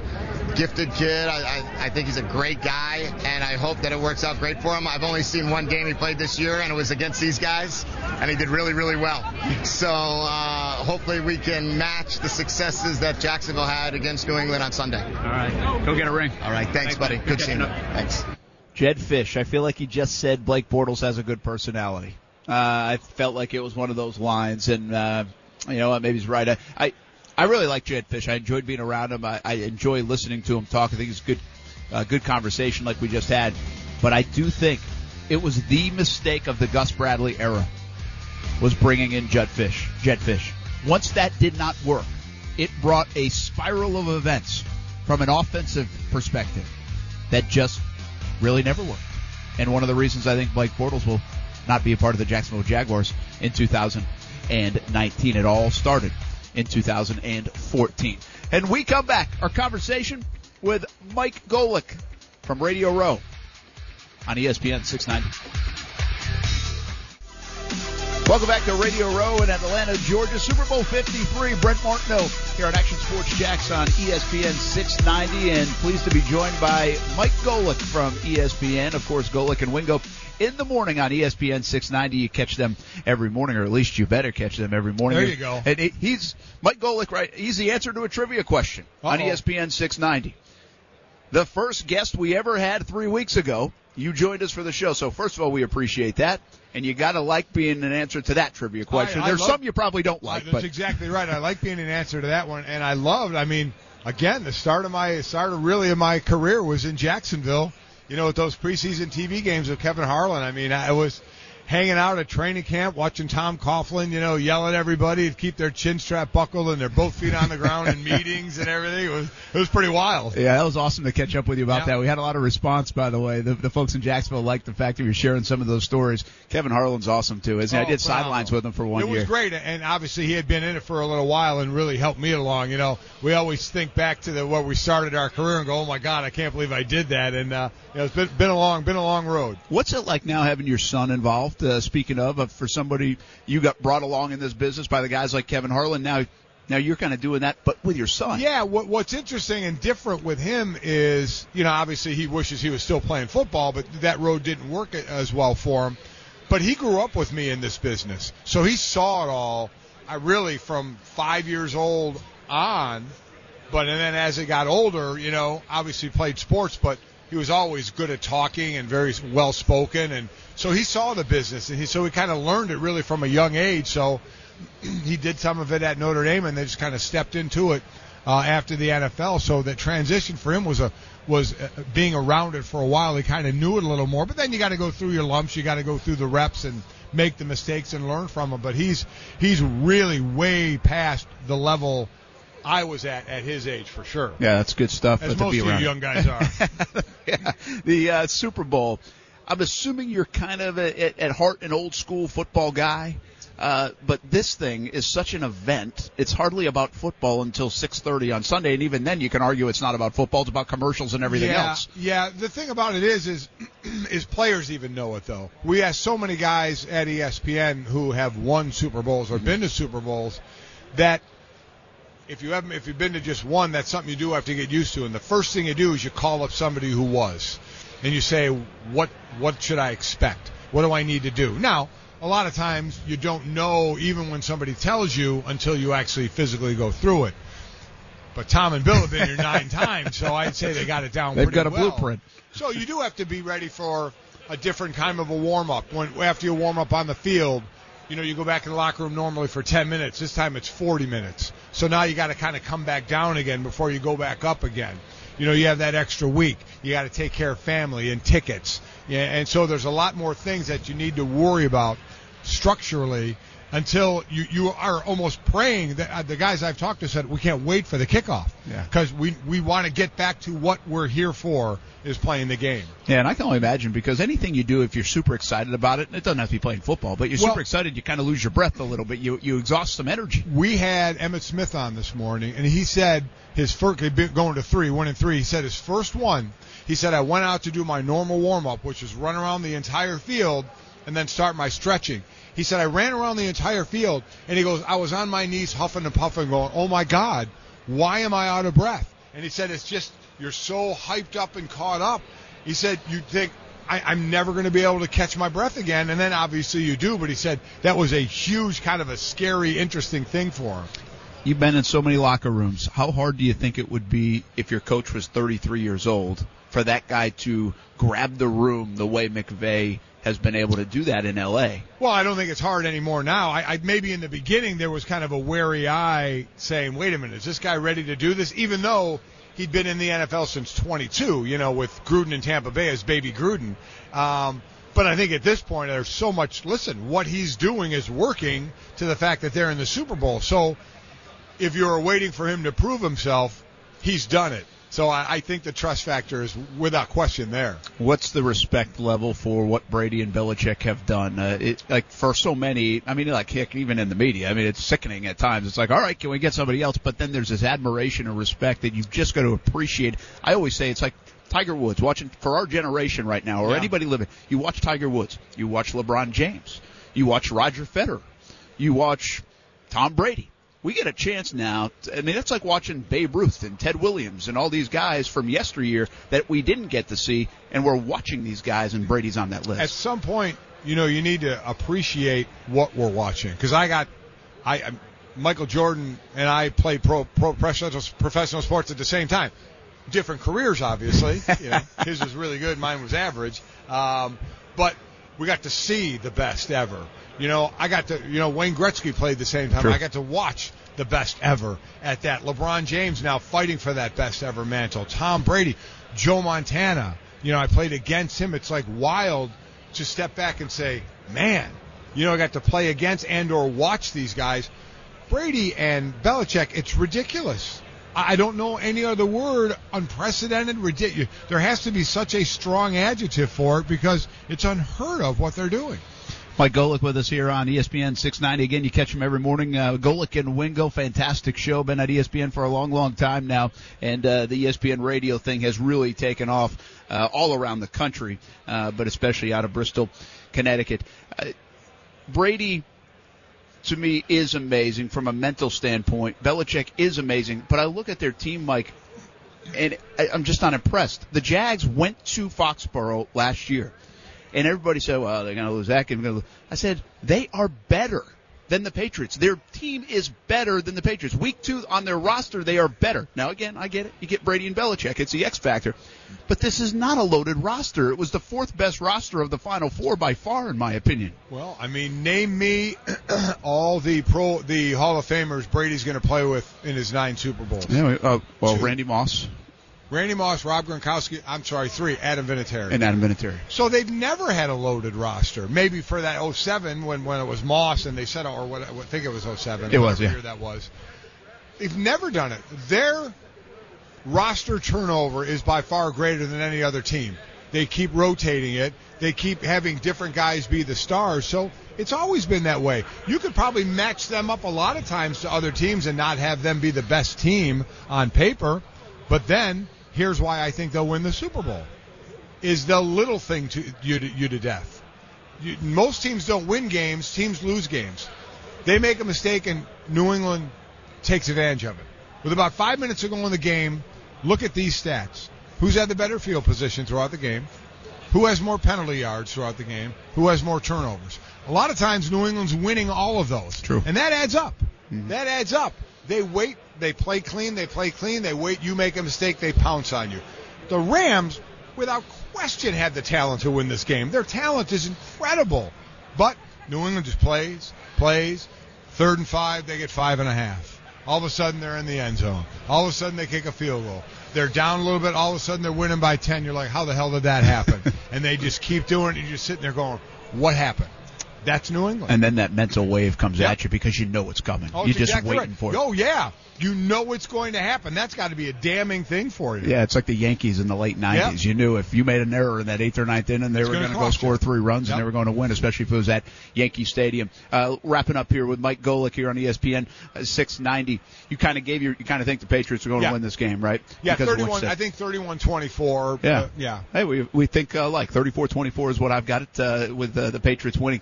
gifted kid. I, I, I think he's a great guy, and I hope that it works out great for him. I've only seen one game he played this year, and it was against these guys, and he did really, really well. So uh, hopefully we can match the successes that Jacksonville had against New England on Sunday. All right, go get a ring. All right, thanks, buddy. Good Good seeing you. up. Thanks. Jedd Fisch, I feel like he just said Blake Bortles has a good personality. Uh, I felt like it was one of those lines, and uh, you know maybe he's right. I, I I really like Jedd Fisch. I enjoyed being around him. I, I enjoy listening to him talk. I think it's good, uh, good conversation like we just had. But I do think it was the mistake of the Gus Bradley era was bringing in Jedd Fisch. Jedd Fisch. Once that did not work, it brought a spiral of events from an offensive perspective that just really never worked. And one of the reasons I think Mike Bortles will not be a part of the Jacksonville Jaguars in 2019. It all started in 2014. And we come back. Our conversation with Mike Golic from Radio Row on ESPN 690. Welcome back to Radio Row in Atlanta, Georgia. Super Bowl 53. Brent Martineau here on Action Sports Jax on ESPN 690. And pleased to be joined by Mike Golic from ESPN. Of course, Golic and Wingo in the morning on ESPN 690. You catch them every morning, or at least you better catch them every morning. There you go. And he's Mike Golic, right? He's the answer to a trivia question on Uh-oh. ESPN 690. The first guest we ever had three weeks ago. You joined us for the show, so first of all, we appreciate that, and you got to like being an answer to that trivia question. I- I There's love- some you probably don't like, That's but exactly right. I like being an answer to that one, and I loved. I mean, again, the start of my start of really of my career was in Jacksonville. You know, with those preseason TV games with Kevin Harlan. I mean, I was hanging out at training camp watching Tom Coughlin, you know, yell at everybody to keep their chin strap buckled and their both feet on the ground in meetings and everything. It was it was pretty wild. Yeah, that was awesome to catch up with you about Yeah. that. We had a lot of response, by the way. The, the folks in Jacksonville liked the fact that you're sharing some of those stories. Kevin Harlan's awesome too, isn't he? I Oh, did phenomenal. sidelines with him for one year. it year. was great, and obviously he had been in it for a little while and really helped me along. You know, we always think back to the where we started our career and go, "Oh my God, I can't believe I did that." And uh, you know, it's been, been a long, been a long road. What's it like now having your son involved? Uh, speaking of, uh, for somebody you got brought along in this business by the guys like Kevin Harlan. Now, now you're kind of doing that, but with your son. Yeah, what, what's interesting and different with him is, you know, obviously he wishes he was still playing football, but that road didn't work as well for him. But he grew up with me in this business, so he saw it all. I really from five years old on, but and then as he got older, you know, obviously played sports, but he was always good at talking and very well spoken, and so he saw the business, and he so he kind of learned it really from a young age. So he did some of it at Notre Dame, and they just kind of stepped into it uh, after the NFL. So that transition for him was a was uh, being around it for a while. He kind of knew it a little more, but then you got to go through your lumps, you got to go through the reps and make the mistakes and learn from them. But he's he's really way past the level I was at at his age for sure. Yeah, that's good stuff. As most of you young guys are. yeah. The uh, Super Bowl. I'm assuming you're kind of a, at, at heart an old school football guy. Uh, but this thing is such an event. It's hardly about football until 6:30 on Sunday, and even then, you can argue it's not about football. It's about commercials and everything yeah, else. Yeah, the thing about it is, is, is players even know it though. We have so many guys at ESPN who have won Super Bowls or been to Super Bowls that if you haven't, if you've been to just one, that's something you do have to get used to. And the first thing you do is you call up somebody who was, and you say, what what should I expect? What do I need to do? Now, a lot of times you don't know even when somebody tells you until you actually physically go through it. But Tom and Bill have been here nine times, so I'd say they got it down. They've got a well. blueprint. So you do have to be ready for a different kind of a warm up. When after you warm up on the field, you know you go back in the locker room normally for 10 minutes. This time it's 40 minutes. So now you got to kind of come back down again before you go back up again. You know you have that extra week. You got to take care of family and tickets. Yeah, and so there's a lot more things that you need to worry about structurally until you, you are almost praying that uh, the guys I've talked to said we can't wait for the kickoff Yeah. because we we want to get back to what we're here for is playing the game. Yeah, and I can only imagine because anything you do, if you're super excited about it, it doesn't have to be playing football, but you're Well- super excited, you kind of lose your breath a little bit. You you exhaust some energy. We had Emmitt Smith on this morning, and he said his first going to three, one and three. He said his first one. He said I went out to do my normal warm up, which is run around the entire field and then start my stretching. He said I ran around the entire field, and he goes I was on my knees huffing and puffing, going, "Oh my God, why am I out of breath?" And he said it's just you're so hyped up and caught up. He said you think I, I'm never going to be able to catch my breath again, and then obviously you do. But he said that was a huge kind of a scary, interesting thing for him. You've been in so many locker rooms. How hard do you think it would be if your coach was 33 years old for that guy to grab the room the way McVay has been able to do that in L.A.? Well, I don't think it's hard anymore now. I, I maybe in the beginning there was kind of a wary eye saying, "Wait a minute, is this guy ready to do this?" Even though he'd been in the NFL since 22, you know, with Gruden in Tampa Bay as baby Gruden. Um, but I think at this point there's so much. Listen, what he's doing is working to the fact that they're in the Super Bowl. So if you're waiting for him to prove himself, he's done it. So I, I think the trust factor is without question there. What's the respect level for what Brady and Belichick have done? Uh, it, like for so many, I mean, like heck, even in the media, I mean, it's sickening at times. It's like, all right, can we get somebody else? But then there's this admiration and respect that you've just got to appreciate. I always say it's like Tiger Woods watching for our generation right now, or Yeah. anybody living. You watch Tiger Woods, you watch LeBron James, you watch Roger Federer, you watch Tom Brady. We get a chance now. I mean, that's like watching Babe Ruth and Ted Williams and all these guys from yesteryear that we didn't get to see, and we're watching these guys, and Brady's on that list. At some point, you know, you need to appreciate what we're watching. Because I got, I, I Michael Jordan and I played pro, pro professional professional sports at the same time. Different careers, obviously. you know, his was really good, mine was average. Um, but we got to see the best ever. You know, I got to, you know, Wayne Gretzky played the same time. I got to watch the best ever at that. LeBron James now fighting for that best ever mantle. Tom Brady, Joe Montana. You know, I played against him. It's like wild to step back and say, man, you know, I got to play against and or watch these guys. Brady and Belichick, it's ridiculous. I I don't know any other word. Unprecedented, ridiculous. There has to be such a strong adjective for it because it's unheard of what they're doing. Mike Golic with us here on ESPN 690. Again, you catch him every morning. Uh, Golic and Wingo, fantastic show. Been at ESPN for a long, long time now, and uh, the ESPN radio thing has really taken off uh, all around the country, uh, but especially out of Bristol, Connecticut. Uh, Brady, to me, is amazing from a mental standpoint. Belichick is amazing, but I look at their team, Mike, and I- I'm just not impressed. The Jags went to Foxborough last year, and everybody said, "Well, they're going to lose that game." gonna lose." I said, "They are better than the Patriots. Their team is better than the Patriots. Week two on their roster, they are better." Now, again, I get it. You get Brady and Belichick; it's the X factor. But this is not a loaded roster. It was the fourth best roster of the Final Four by far, in my opinion. Well, I mean, name me all the pro, the Hall of Famers Brady's going to play with in his nine Super Bowls. Yeah, uh, well, Two. Randy Moss Randy Moss, Rob Gronkowski. I'm sorry, three. Adam Vinatieri. and Adam Vinatieri. So they've never had a loaded roster. Maybe for that 07 when, when it was Moss and they said, or what, I think it was 07. It was, yeah. year that was. They've never done it. Their roster turnover is by far greater than any other team. They keep rotating it. They keep having different guys be the stars. So it's always been that way. You could probably match them up a lot of times to other teams and not have them be the best team on paper. But then here's why I think they'll win the Super Bowl. Is the little thing to you to, you to death. You, most teams don't win games, teams lose games. They make a mistake and New England takes advantage of it. With about 5 minutes to go in the game, look at these stats. Who's had the better field position throughout the game? Who has more penalty yards throughout the game? Who has more turnovers? A lot of times New England's winning all of those. True. And that adds up. Mm-hmm. That adds up. They wait, they play clean, they play clean, they wait, you make a mistake, they pounce on you. The Rams, without question, have the talent to win this game. Their talent is incredible. But New England just plays, plays. Third and five, they get five and a half. All of a sudden, they're in the end zone. All of a sudden, they kick a field goal. They're down a little bit. All of a sudden, they're winning by 10. You're like, how the hell did that happen? and they just keep doing it. You're just sitting there going, what happened? That's New England. And then that mental wave comes Yep. at you because you know it's coming. Oh, You're just exactly waiting right. for it. Oh, yeah. You know it's going to happen. That's got to be a damning thing for you. Yeah, it's like the Yankees in the late '90s. Yep. You knew if you made an error in that eighth or ninth inning, they It's were gonna go score you. three runs Yep. and they were going to win, especially if it was at Yankee Stadium. Uh, wrapping up here with Mike Golic here on ESPN uh, 690. You kind of gave your, you kind of think the Patriots are going Yeah. to win this game, right? Yeah, Because 31. I think 31-24. Yeah. uh, yeah. Hey, we we think uh, like 34-24 is what I've got it uh, with uh, the Patriots winning.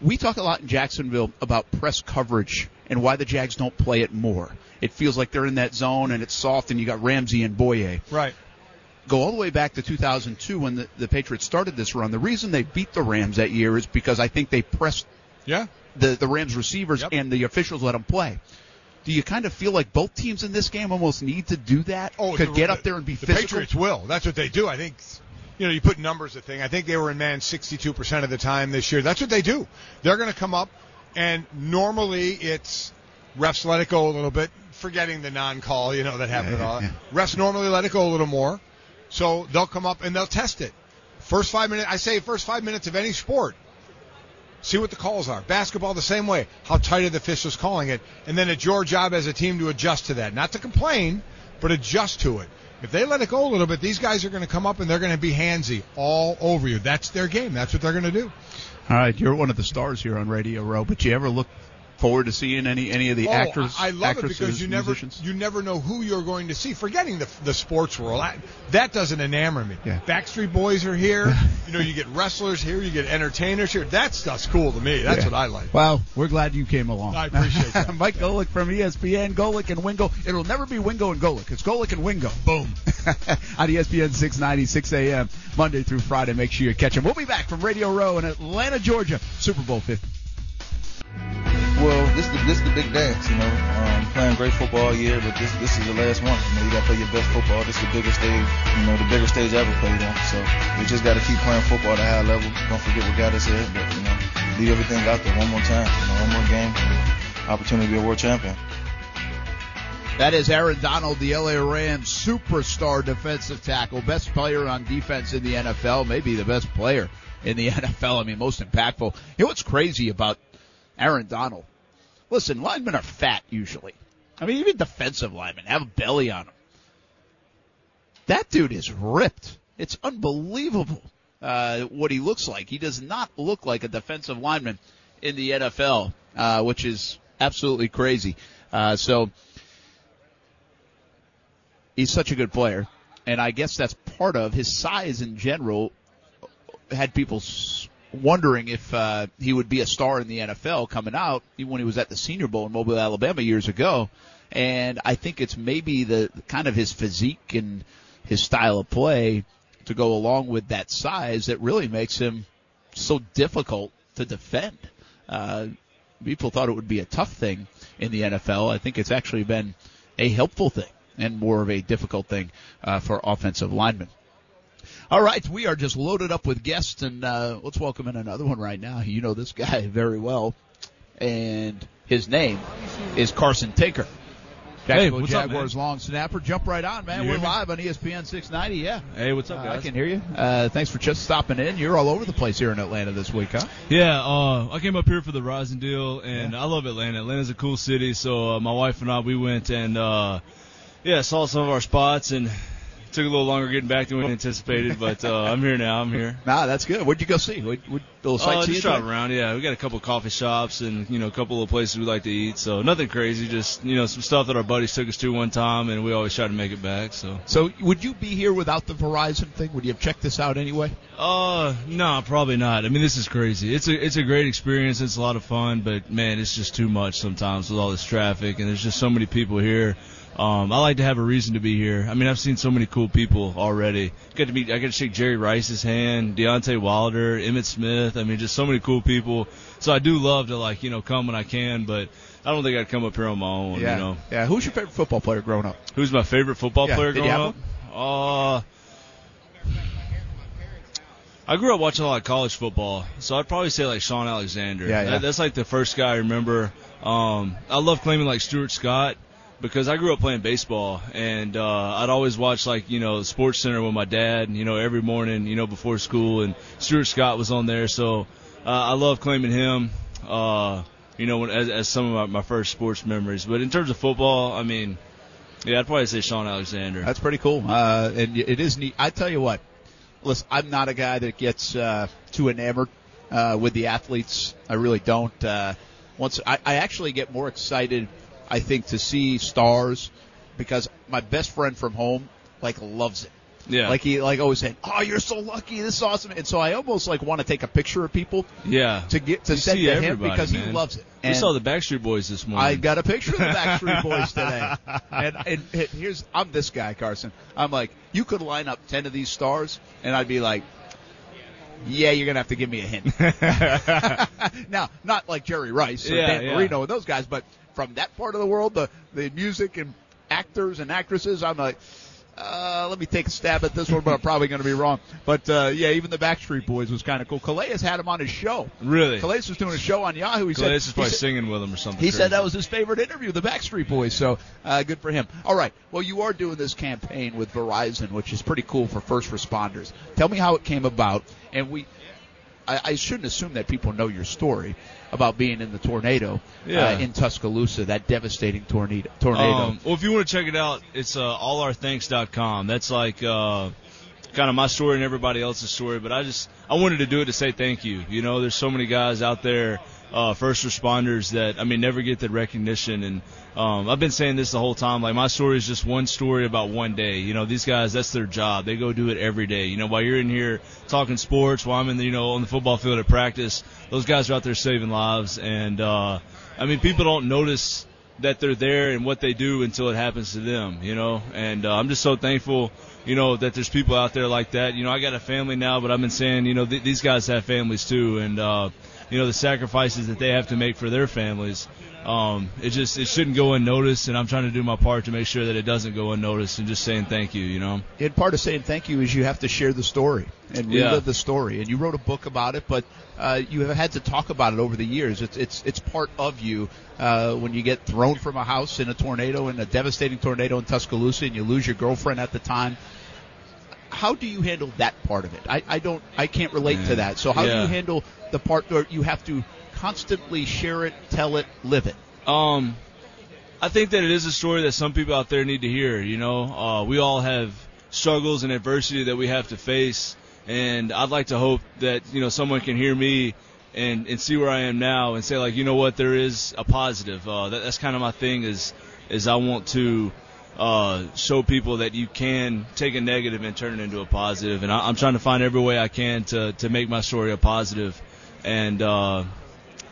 We talk a lot in Jacksonville about press coverage and why the Jags don't play it more. It feels like they're in that zone and it's soft, and you got Ramsey and Bouye. Right. Go all the way back to 2002 when the, the Patriots started this run. The reason they beat the Rams that year is because I think they pressed Yeah. the the Rams receivers and the officials let them play. Do you kind of feel like both teams in this game almost need to do that? Oh, could get up there and be the physical. Patriots will. That's what they do. I think, you know, you put numbers at thing. I think they were in man 62% of the time this year. That's what they do. They're going to come up, and normally it's refs let it go a little bit, forgetting the non-call, you know, that happened. Yeah, all yeah, Refs normally let it go a little more, so they'll come up and they'll test it. First five minutes, I say, first five minutes of any sport. See what the calls are. Basketball the same way. How tight are the officials calling it? And then it's your job as a team to adjust to that. Not to complain, but adjust to it. If they let it go a little bit, these guys are going to come up and they're going to be handsy all over you. That's their game. That's what they're going to do. All right, you're one of the stars here on Radio Row, but you ever look forward to seeing any any of the oh, actors? I love it actresses, because you never musicians? you never know who you're going to see. Forgetting the the sports world, I, that doesn't enamor me. Yeah. Backstreet Boys are here. you know, you get wrestlers here, you get entertainers here. That stuff's cool to me. That's Yeah. what I like. Well, we're glad you came along. I appreciate that. Mike Golic from ESPN, Golic and Wingo. It'll never be Wingo and Golic. It's Golic and Wingo. Boom. on ESPN 690, 6 a.m. Monday through Friday. Make sure you catch him. We'll be back from Radio Row in Atlanta, Georgia. Super Bowl 50. Well, this is this is the big dance, you know. Um, playing great football all year, but this this is the last one. You know, you gotta play your best football. This is the biggest stage, you know, the biggest stage I ever played on. So we just gotta keep playing football at a high level. Don't forget what got us here, but you know, leave everything out there one more time. You know, one more game, opportunity to be a world champion. That is Aaron Donald, the LA Rams superstar defensive tackle, best player on defense in the NFL, maybe the best player in the NFL. I mean, most impactful. You know what's crazy about Aaron Donald? Listen, linemen are fat usually. I mean, even defensive linemen have a belly on them. That dude is ripped. It's unbelievable uh, what he looks like. He does not look like a defensive lineman in the NFL, uh, which is absolutely crazy. Uh, so he's such a good player, and I guess that's part of his size in general. Had people wondering if uh, he would be a star in the NFL coming out, when he was at the Senior Bowl in Mobile, Alabama years ago. And I think it's maybe the kind of his physique and his style of play to go along with that size that really makes him so difficult to defend. Uh, people thought it would be a tough thing in the NFL. I think it's actually been a helpful thing and more of a difficult thing uh, for offensive linemen. All right, we are just loaded up with guests, and uh, let's welcome in another one right now. You know this guy very well, and his name is Carson Tinker. Hey, Jacksonville what's up, Jaguars long snapper. Jump right on, man. You We're live on ESPN 690. Yeah. Hey, what's up, Uh. I can hear you. Uh, thanks for just stopping in. You're all over the place here in Atlanta this week, huh? Yeah, uh, I came up here for the Verizon deal, and I love Atlanta. Atlanta's a cool city, so uh, my wife and I we went and uh, yeah saw some of our spots and took a little longer getting back than we anticipated, but uh, I'm here now. I'm here. Nah, that's good. Where'd you go see? What, what little Uh, sightseeing? just drive today? around. Yeah, we got a couple of coffee shops and you know a couple of places we like to eat. So nothing crazy. Just you know some stuff that our buddies took us to one time, and we always try to make it back. So. So would you be here without the Verizon thing? Would you have checked this out anyway? Uh, no, probably not. I mean, this is crazy. It's a it's a great experience. It's a lot of fun, but man, it's just too much sometimes with all this traffic, and there's just so many people here. Um, I like to have a reason to be here. I mean, I've seen so many cool people already. Got to meet. I got to shake Jerry Rice's hand, Deontay Wilder, Emmitt Smith. I mean, just so many cool people. So I do love to like you know come when I can, but I don't think I'd come up here on my own. Yeah. You know. Yeah. Who's your favorite football player growing up? Who's my favorite football Yeah, player did growing up? Uh, I grew up watching a lot of college football, so I'd probably say like Shaun Alexander. Yeah, yeah. That- that's like the first guy I remember. Um, I love claiming like Stuart Scott because I grew up playing baseball, and uh, I'd always watch like you know Sports Center with my dad, you know every morning, you know before school, and Stuart Scott was on there, so uh, I love claiming him. Uh, you know, as, as some of my, my first sports memories. But in terms of football, I mean, yeah, I'd probably say Shaun Alexander. That's pretty cool. Uh, and it is neat. I tell you what, listen, I'm not a guy that gets uh, too enamored uh, with the athletes. I really don't. Uh, once I, I actually get more excited, I think, to see stars because my best friend from home like loves it. Yeah. Like he like always said, "Oh, you're so lucky. This is awesome." And so I almost like want to take a picture of people Yeah. to get to You send see to him because he loves it. We saw the Backstreet Boys this morning. I got a picture of the Backstreet Boys today. And, and, and here's, I'm this guy, Carson. I'm like, you could line up 10 of these stars, and I'd be like, yeah, you're going to have to give me a hint. now, not like Jerry Rice or Yeah, Dan yeah. Marino and those guys, but from that part of the world, the, the music and actors and actresses, I'm like, uh, let me take a stab at this one, but I'm probably going to be wrong. But uh, yeah, even the Backstreet Boys was kind of cool. Calais had him on his show. Really? Calais was doing a show on Yahoo. He Calais said is probably he said- singing with him or something. he crazy. said that was his favorite interview, the Backstreet Boys. So uh, good for him. All right. Well, you are doing this campaign with Verizon, which is pretty cool for first responders. Tell me how it came about. And we, I, I shouldn't assume that people know your story about being in the tornado Yeah. uh, in Tuscaloosa, that devastating tornado. Tornado. Um, well, if you want to check it out, it's uh, allourthanks.com. That's like uh, kind of my story and everybody else's story. But I just I wanted to do it to say thank you. You know, there's so many guys out there, uh, first responders that I mean never get the recognition. And um, I've been saying this the whole time. Like my story is just one story about one day. You know, these guys that's their job. They go do it every day. You know, while you're in here talking sports, while I'm in the you know on the football field at practice, those guys are out there saving lives. And uh, I mean, people don't notice that they're there and what they do until it happens to them, you know. And uh, I'm just so thankful, you know, that there's people out there like that. You know, I got a family now, but I've been saying, you know, th- these guys have families too, and uh, you know, the sacrifices that they have to make for their families. Um, it just it shouldn't go unnoticed, and I'm trying to do my part to make sure that it doesn't go unnoticed, and just saying thank you, you know. And part of saying thank you is you have to share the story and Yeah. relive the story. And you wrote a book about it, but uh, you have had to talk about it over the years. It's it's it's part of you uh, when you get thrown from a house in a tornado, in a devastating tornado in Tuscaloosa, and you lose your girlfriend at the time. How do you handle that part of it? I, I don't I can't relate to that. So how do you handle the part where you have to constantly share it, tell it, live it? Um, I think that it is a story that some people out there need to hear. You know, uh, we all have struggles and adversity that we have to face, and I'd like to hope that you know someone can hear me and and see where I am now and say like, you know what, there is a positive. Uh, that, that's kind of my thing is is I want to uh, show people that you can take a negative and turn it into a positive. and I, I'm trying to find every way I can to to make my story a positive. and uh,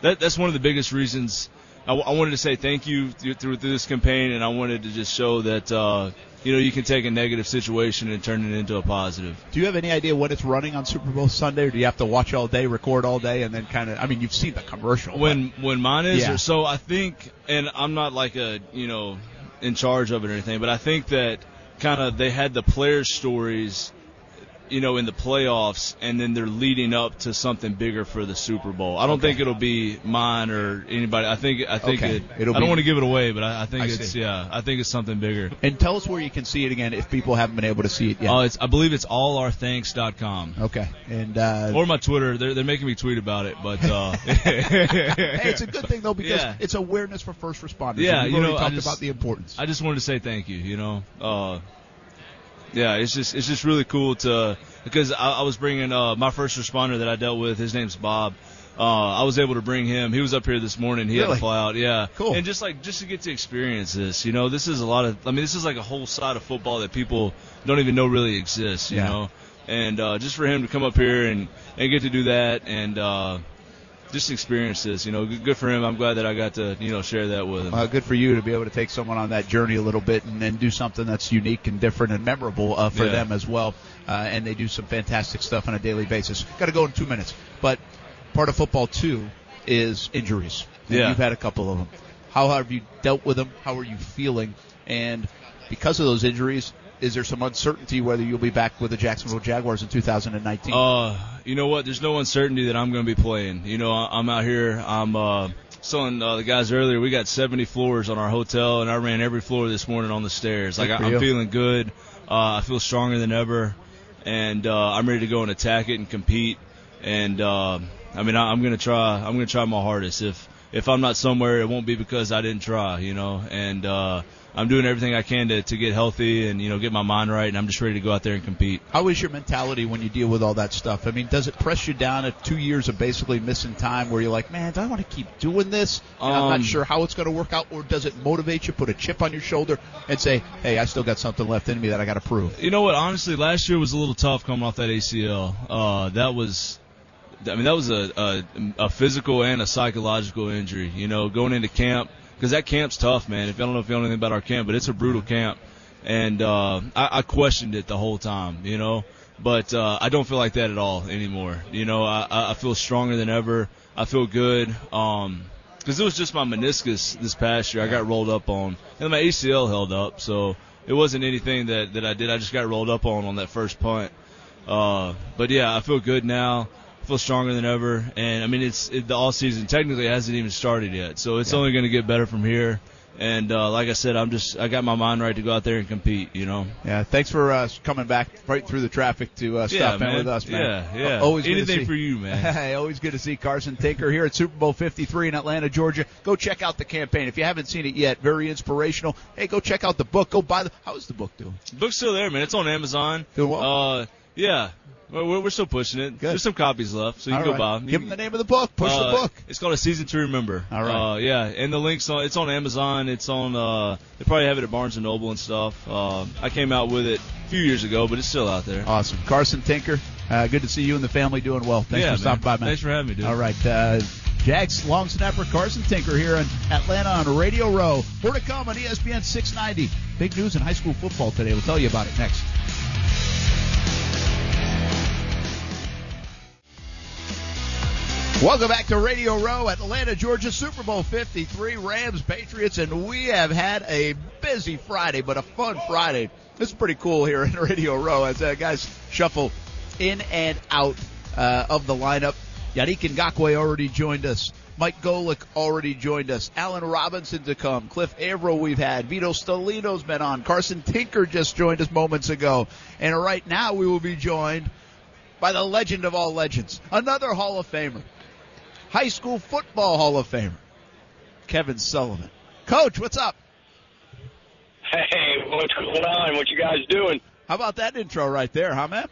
that that's one of the biggest reasons I, w- I wanted to say thank you through, through this campaign, and I wanted to just show that uh, you know you can take a negative situation and turn it into a positive. Do you have any idea when it's running on Super Bowl Sunday, or do you have to watch all day, record all day, and then kind of? I mean, you've seen the commercial. When when mine is, Yeah. so I think, and I'm not like a you know in charge of it or anything, but I think that kind of they had the players' stories, you know, in the playoffs, and then they're leading up to something bigger for the Super Bowl. I don't Okay. think it'll be mine or anybody. I think I think Okay. it. It'll be I don't be- want to give it away, but I, I think I it's see. yeah. I think it's something bigger. And tell us where you can see it again if people haven't been able to see it yet. Uh, it's, I believe it's allourthanks.com. Okay. And uh, Or my Twitter. They're, they're making me tweet about it, but uh, hey, it's a good thing though because Yeah. it's awareness for first responders. Yeah, you know, I talked just- about the importance. I just wanted to say thank you. You know, uh, yeah, it's just it's just really cool to because I, I was bringing uh, my first responder that I dealt with. His name's Bob. Uh, I was able to bring him. He was up here this morning. He had Really? to fly out. Yeah, Cool. And just like just to get to experience this, you know, this is a lot of. I mean, this is like a whole side of football that people don't even know really exists. You Yeah. know, and uh, just for him to come up here and and get to do that and. Just experience this, you know. Good good for him. I'm glad that I got to, you know, share that with him. Uh, good for you to be able to take someone on that journey a little bit and then do something that's unique and different and memorable uh, for Yeah. them as well. Uh, and they do some fantastic stuff on a daily basis. Got to go in two minutes, but part of football too is injuries. And Yeah. you've had a couple of them. How have you dealt with them? How are you feeling? And because of those injuries, is there some uncertainty whether you'll be back with the Jacksonville Jaguars in 2019? Uh, you know what? There's no uncertainty that I'm going to be playing. You know, I'm out here. I'm uh, telling uh, the guys earlier we got 70 floors on our hotel, and I ran every floor this morning on the stairs. Like I, I'm feeling good. Uh, I feel stronger than ever, and uh, I'm ready to go and attack it and compete. And uh, I mean, I, I'm going to try. I'm going to try my hardest. If if I'm not somewhere, it won't be because I didn't try. You know, and uh, I'm doing everything I can to to get healthy and you know get my mind right, and I'm just ready to go out there and compete. How is your mentality when you deal with all that stuff? I mean, does it press you down at two years of basically missing time where you're like, man, do I want to keep doing this? And I'm not Um, sure how it's going to work out, or does it motivate you, put a chip on your shoulder, and say, hey, I still got something left in me that I got to prove? You know what? Honestly, last year was a little tough coming off that ACL. Uh, that was, I mean, that was a, a a physical and a psychological injury. You know, going into camp because that camp's tough, man. If I don't know if you know anything about our camp, but it's a brutal camp, and uh, I, I questioned it the whole time. You know, but uh, I don't feel like that at all anymore. You know, I, I feel stronger than ever. I feel good. Um, because it was just my meniscus this past year. I got rolled up on, and my ACL held up, so it wasn't anything that that I did. I just got rolled up on on that first punt. Uh, but yeah, I feel good now. I feel stronger than ever, and I mean it's it, the all season technically hasn't even started yet, so it's only going to get better from here. And uh, like I said, I'm just I got my mind right to go out there and compete. You know. Yeah, thanks for uh, coming back right through the traffic to uh, Yeah, stop in man. with us, man. Yeah, yeah. Uh, always good to Anything see- for you, man. Hey, always good to see Carson Tinker here at Super Bowl 53 in Atlanta, Georgia. Go check out the campaign if you haven't seen it yet. Very inspirational. Hey, go check out the book. Go buy the. How's the book doing? The book's still there, man. It's on Amazon. Doing well? Uh, yeah. We're, we're- we're still pushing it. There's some copies left, so you All can right. go buy them. Give them the name of the book. Push the Uh, book. It's called A Season to Remember. All right. Uh, yeah, and the links on it's on Amazon. It's on. Uh, they probably have it at Barnes and Noble and stuff. Uh, I came out with it a few years ago, but it's still out there. Awesome. Carson Tinker, uh, good to see you and the family doing well. Thanks Yeah, for stopping man. by, man. Thanks for having me, dude. All right. Uh, Jags long snapper Carson Tinker here in Atlanta on Radio Row. More to come on ESPN 690. Big news in high school football today. We'll tell you about it next. Welcome back to Radio Row, Atlanta, Georgia, Super Bowl 53, Rams, Patriots, and we have had a busy Friday, but a fun Friday. Is pretty cool here in Radio Row as uh, guys shuffle in and out uh, of the lineup. Yannick Ngakoue already joined us. Mike Golick already joined us. Alan Robinson to come. Cliff Avril we've had. Vito Stellino's been on. Carson Tinker just joined us moments ago. And right now we will be joined by the legend of all legends, another Hall of Famer, high school football Hall of Famer, Kevin Sullivan. Coach, what's up? Hey, what's going on? What you guys doing? How about that intro right there, huh, man?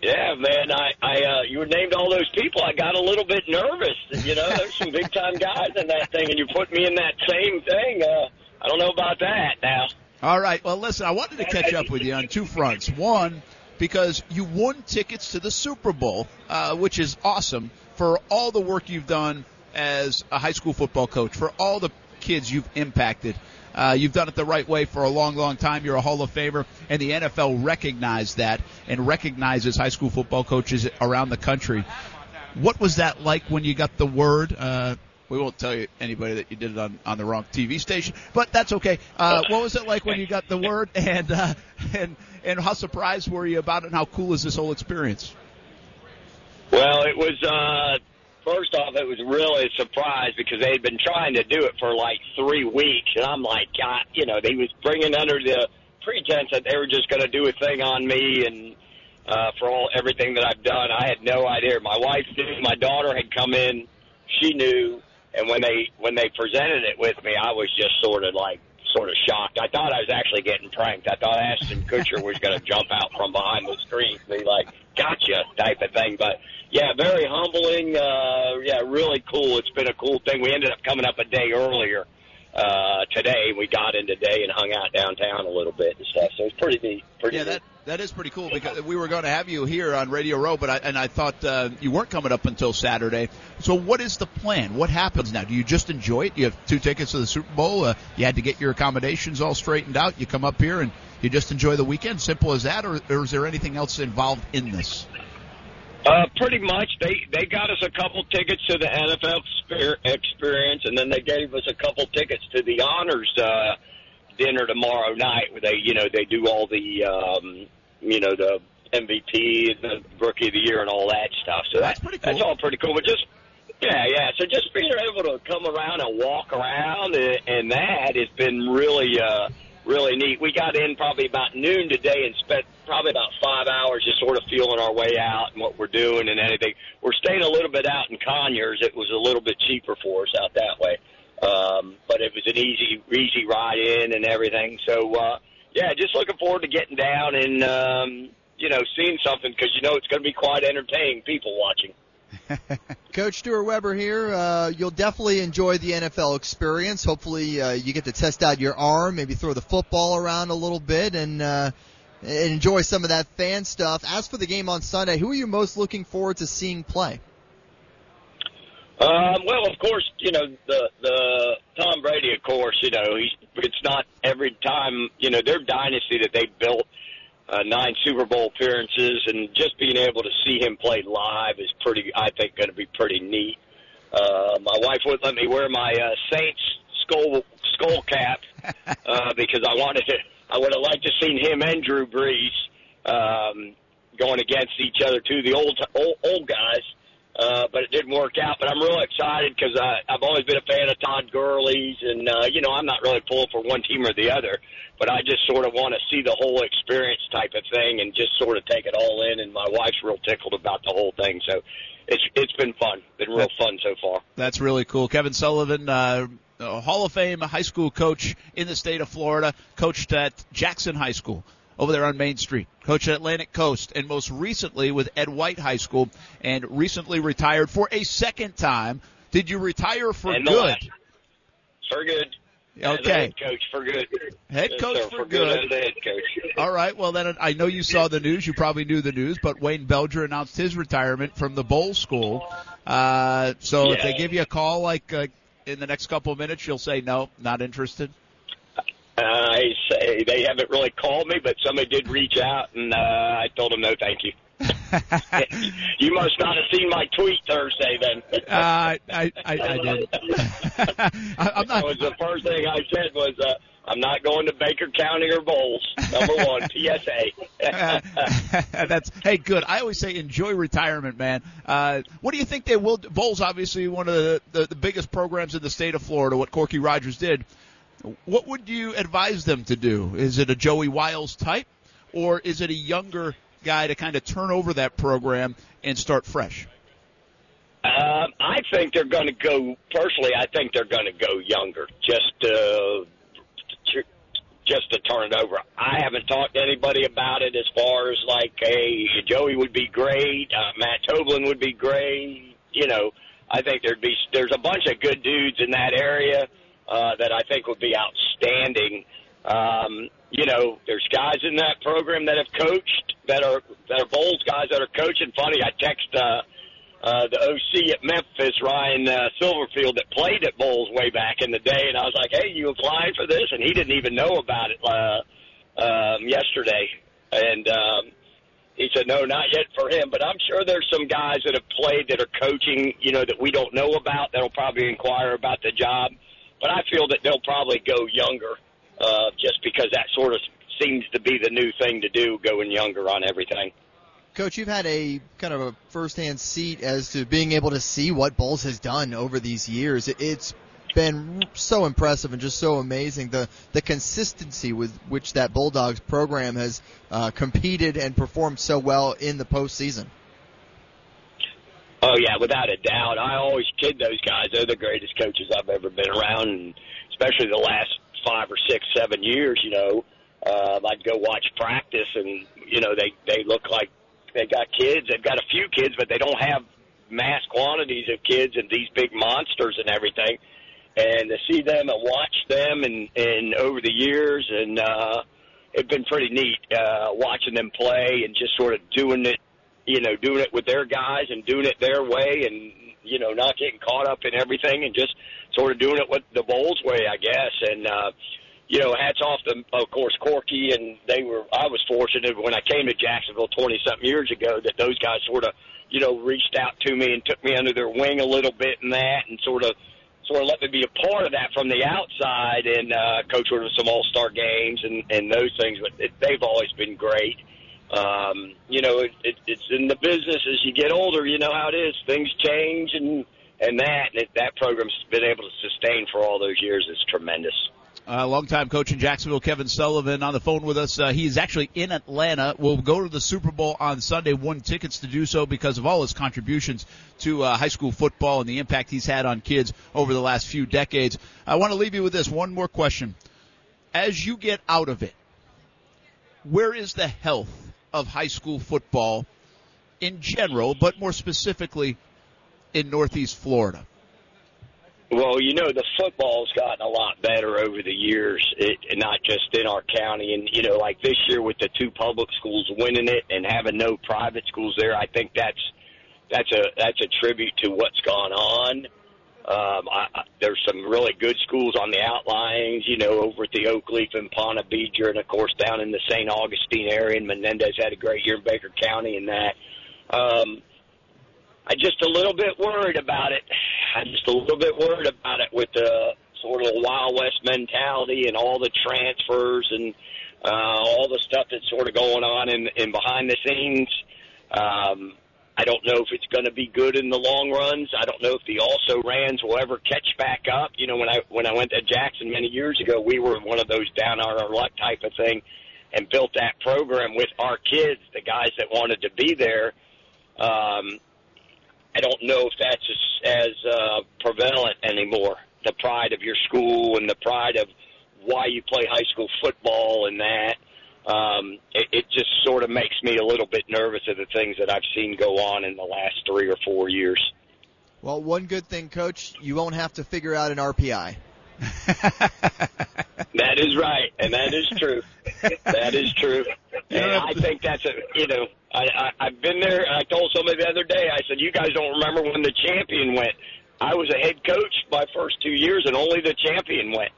Yeah, man. I, I, uh, you named all those people. I got a little bit nervous. You know, there's some big time guys in that thing, and you put me in that same thing. Uh, I don't know about that now. All right. Well, listen, I wanted to catch up with you on two fronts. One, because you won tickets to the Super Bowl, uh, which is awesome for all the work you've done as a high school football coach, for all the kids you've impacted. Uh, you've done it the right way for a long, long time. You're a Hall of Famer, and the NFL recognized that and recognizes high school football coaches around the country. What was that like when you got the word? Uh, we won't tell you anybody that you did it on, on the wrong TV station, but that's okay. Uh, what was it like when you got the word, and uh, and and how surprised were you about it? And how cool is this whole experience? Well, it was uh first off, it was really a surprise because they had been trying to do it for like three weeks, and I'm like, God, you know, they was bringing under the pretense that they were just going to do a thing on me and uh, for all everything that I've done. I had no idea. My wife knew. My daughter had come in. She knew. And when they when they presented it with me, I was just sort of like sort of shocked. I thought I was actually getting pranked. I thought Ashton Kutcher was going to jump out from behind the screen, and be like, "Gotcha" type of thing. But yeah, very humbling. Uh, yeah, really cool. It's been a cool thing. We ended up coming up a day earlier uh, today. We got in today and hung out downtown a little bit and stuff. So it's pretty neat. Pretty yeah, neat. that that is pretty cool because we were going to have you here on Radio Row, but I, and I thought uh, you weren't coming up until Saturday. So what is the plan? What happens now? Do you just enjoy it? You have two tickets to the Super Bowl. Uh, you had to get your accommodations all straightened out. You come up here and you just enjoy the weekend. Simple as that, or, or is there anything else involved in this? Uh, pretty much. They they got us a couple tickets to the NFL experience, and then they gave us a couple tickets to the honors uh, dinner tomorrow night, where they you know they do all the um, you know the MVP, and the Rookie of the Year, and all that stuff. So that's pretty cool. That's all pretty cool. But just yeah, yeah. So just being able to come around and walk around and, and that has been really. uh really neat. We got in probably about noon today and spent probably about five hours just sort of feeling our way out and what we're doing and anything. We're staying a little bit out in Conyers. It was a little bit cheaper for us out that way. Um, but it was an easy, easy ride in and everything. So, uh, yeah, just looking forward to getting down and, um, you know, seeing something because, you know, it's going to be quite entertaining people watching. Coach Stuart Weber here. Uh, you'll definitely enjoy the NFL experience. Hopefully, uh, you get to test out your arm, maybe throw the football around a little bit, and, uh, enjoy some of that fan stuff. As for the game on Sunday, who are you most looking forward to seeing play? Um, well, of course, you know the the Tom Brady. Of course, you know he's. It's not every time. You know their dynasty that they built uh, nine Super Bowl appearances, and just being able to see him play live is pretty. I think going to be pretty neat. Uh, my wife wouldn't let me wear my uh, Saints skull skull cap uh, because I wanted to. I would have liked to seen him and Drew Brees um, going against each other too, the old old, old guys. Uh, but it didn't work out. But I'm real excited because I've always been a fan of Todd Gurley's, and uh, you know I'm not really pulling for one team or the other, but I just sort of want to see the whole experience type of thing and just sort of take it all in. And my wife's real tickled about the whole thing, so it's it's been fun, been real fun so far. That's really cool. Kevin Sullivan, uh, a Hall of Fame high school coach in the state of Florida, coached at Jackson High School over there on Main Street. Coach at Atlantic Coast and most recently with Ed White High School and recently retired for a second time. Did you retire for And good? For good. Okay. head coach for good. Head Yes, coach sir, for for good. good. Head coach. All right. Well, then I know you saw the news. You probably knew the news, but Wayne Belger announced his retirement from the Bolles School. Uh, so if they give you a call like uh, in the next couple of minutes, you'll say no, not interested. I say they haven't really called me, but somebody did reach out, and uh, I told them no, thank you. you must not have seen my tweet Thursday then. Uh, I, I, I did. I'm That was the first thing I said was, uh, I'm not going to Baker County or Bolles. Number one, PSA. That's hey, good. I always say enjoy retirement, man. Uh, what do you think they will? do? Bolles obviously one of the, the the biggest programs in the state of Florida. What Corky Rogers did. What would you advise them to do? Is it a Joey Wiles type, or is it a younger guy to kind of turn over that program and start fresh? Um, I think they're going to go. Personally, I think they're going to go younger, just uh, to, just to turn it over. I haven't talked to anybody about it as far as like, hey, Joey would be great, uh, Matt Toblin would be great. You know, I think there'd be there's a bunch of good dudes in that area uh, that I think would be outstanding. Um, you know, there's guys in that program that have coached that are that are Bolles guys that are coaching. Funny, I text uh, uh, the OC at Memphis, Ryan uh, Silverfield, that played at Bolles way back in the day, and I was like, "Hey, you applying for this?" And he didn't even know about it uh, um, yesterday, and um, he said, "No, not yet for him." But I'm sure there's some guys that have played that are coaching, you know, that we don't know about that'll probably inquire about the job. But I feel that they'll probably go younger, uh, just because that sort of seems to be the new thing to do, going younger on everything. Coach, you've had a kind of a first-hand seat as to being able to see what Bolles has done over these years. It- It's been so impressive and just so amazing the the consistency with which that Bulldogs program has uh, competed and performed so well in the postseason. Oh yeah, without a doubt. I always kid those guys. They're the greatest coaches I've ever been around, and especially the last five or six, seven years. You know, uh, I'd go watch practice, and you know they they look like they got kids. They've got a few kids, but they don't have mass quantities of kids and these big monsters and everything. And to see them and watch them and and over the years, and uh, it's been pretty neat uh, watching them play and just sort of doing it, you know, doing it with their guys and doing it their way, and you know, not getting caught up in everything and just sort of doing it with the Bolles way, I guess. And uh, you know, hats off to, of course, Corky, and they were. I was fortunate when I came to Jacksonville twenty something years ago that those guys sort of, you know, reached out to me and took me under their wing a little bit in that, and sort of, sort of let me be a part of that from the outside, and uh, coach with some All Star games and and those things. But it, they've always been great. Um, you know, it, it, it's in the business as you get older. You know how it is; things change, and and that and it, that program's been able to sustain for all those years is tremendous. Uh, longtime coach in Jacksonville, Kevin Sullivan, on the phone with us. Uh, he's actually in Atlanta. Will go to the Super Bowl on Sunday. Won tickets to do so because of all his contributions to uh, high school football and the impact he's had on kids over the last few decades. I want to leave you with this one more question: As you get out of it, where is the health of high school football in general, but more specifically in Northeast Florida? Well, you know, the football's gotten a lot better over the years, it, not just in our county. And, you know, like this year with the two public schools winning it and having no private schools there, I think that's, that's a, that's a tribute to what's gone on. Um, I, I, there's some really good schools on the outlines, you know, over at the Oakleaf and Ponte Vedra, and of course down in the St. Augustine area. And Menendez had a great year in Baker County and that. Um, I'm just a little bit worried about it. I'm just a little bit worried about it with the sort of Wild West mentality and all the transfers and uh, all the stuff that's sort of going on in, in behind the scenes. Um, I don't know if it's going to be good in the long runs. I don't know if the also rans will ever catch back up. You know, when I when I went to Jackson many years ago, we were one of those down on our luck type of thing, and built that program with our kids, the guys that wanted to be there. Um, I don't know if that's as, as uh, prevalent anymore. The pride of your school and the pride of why you play high school football and that. Um, it, it just sort of makes me a little bit nervous of the things that I've seen go on in the last three or four years. Well, one good thing, Coach, you won't have to figure out an RPI. that is right, and that is true. that is true. And I think that's a you know I, I I've been there. I told somebody the other day. I said, "You guys don't remember when the champion went? I was a head coach my first two years, and only the champion went.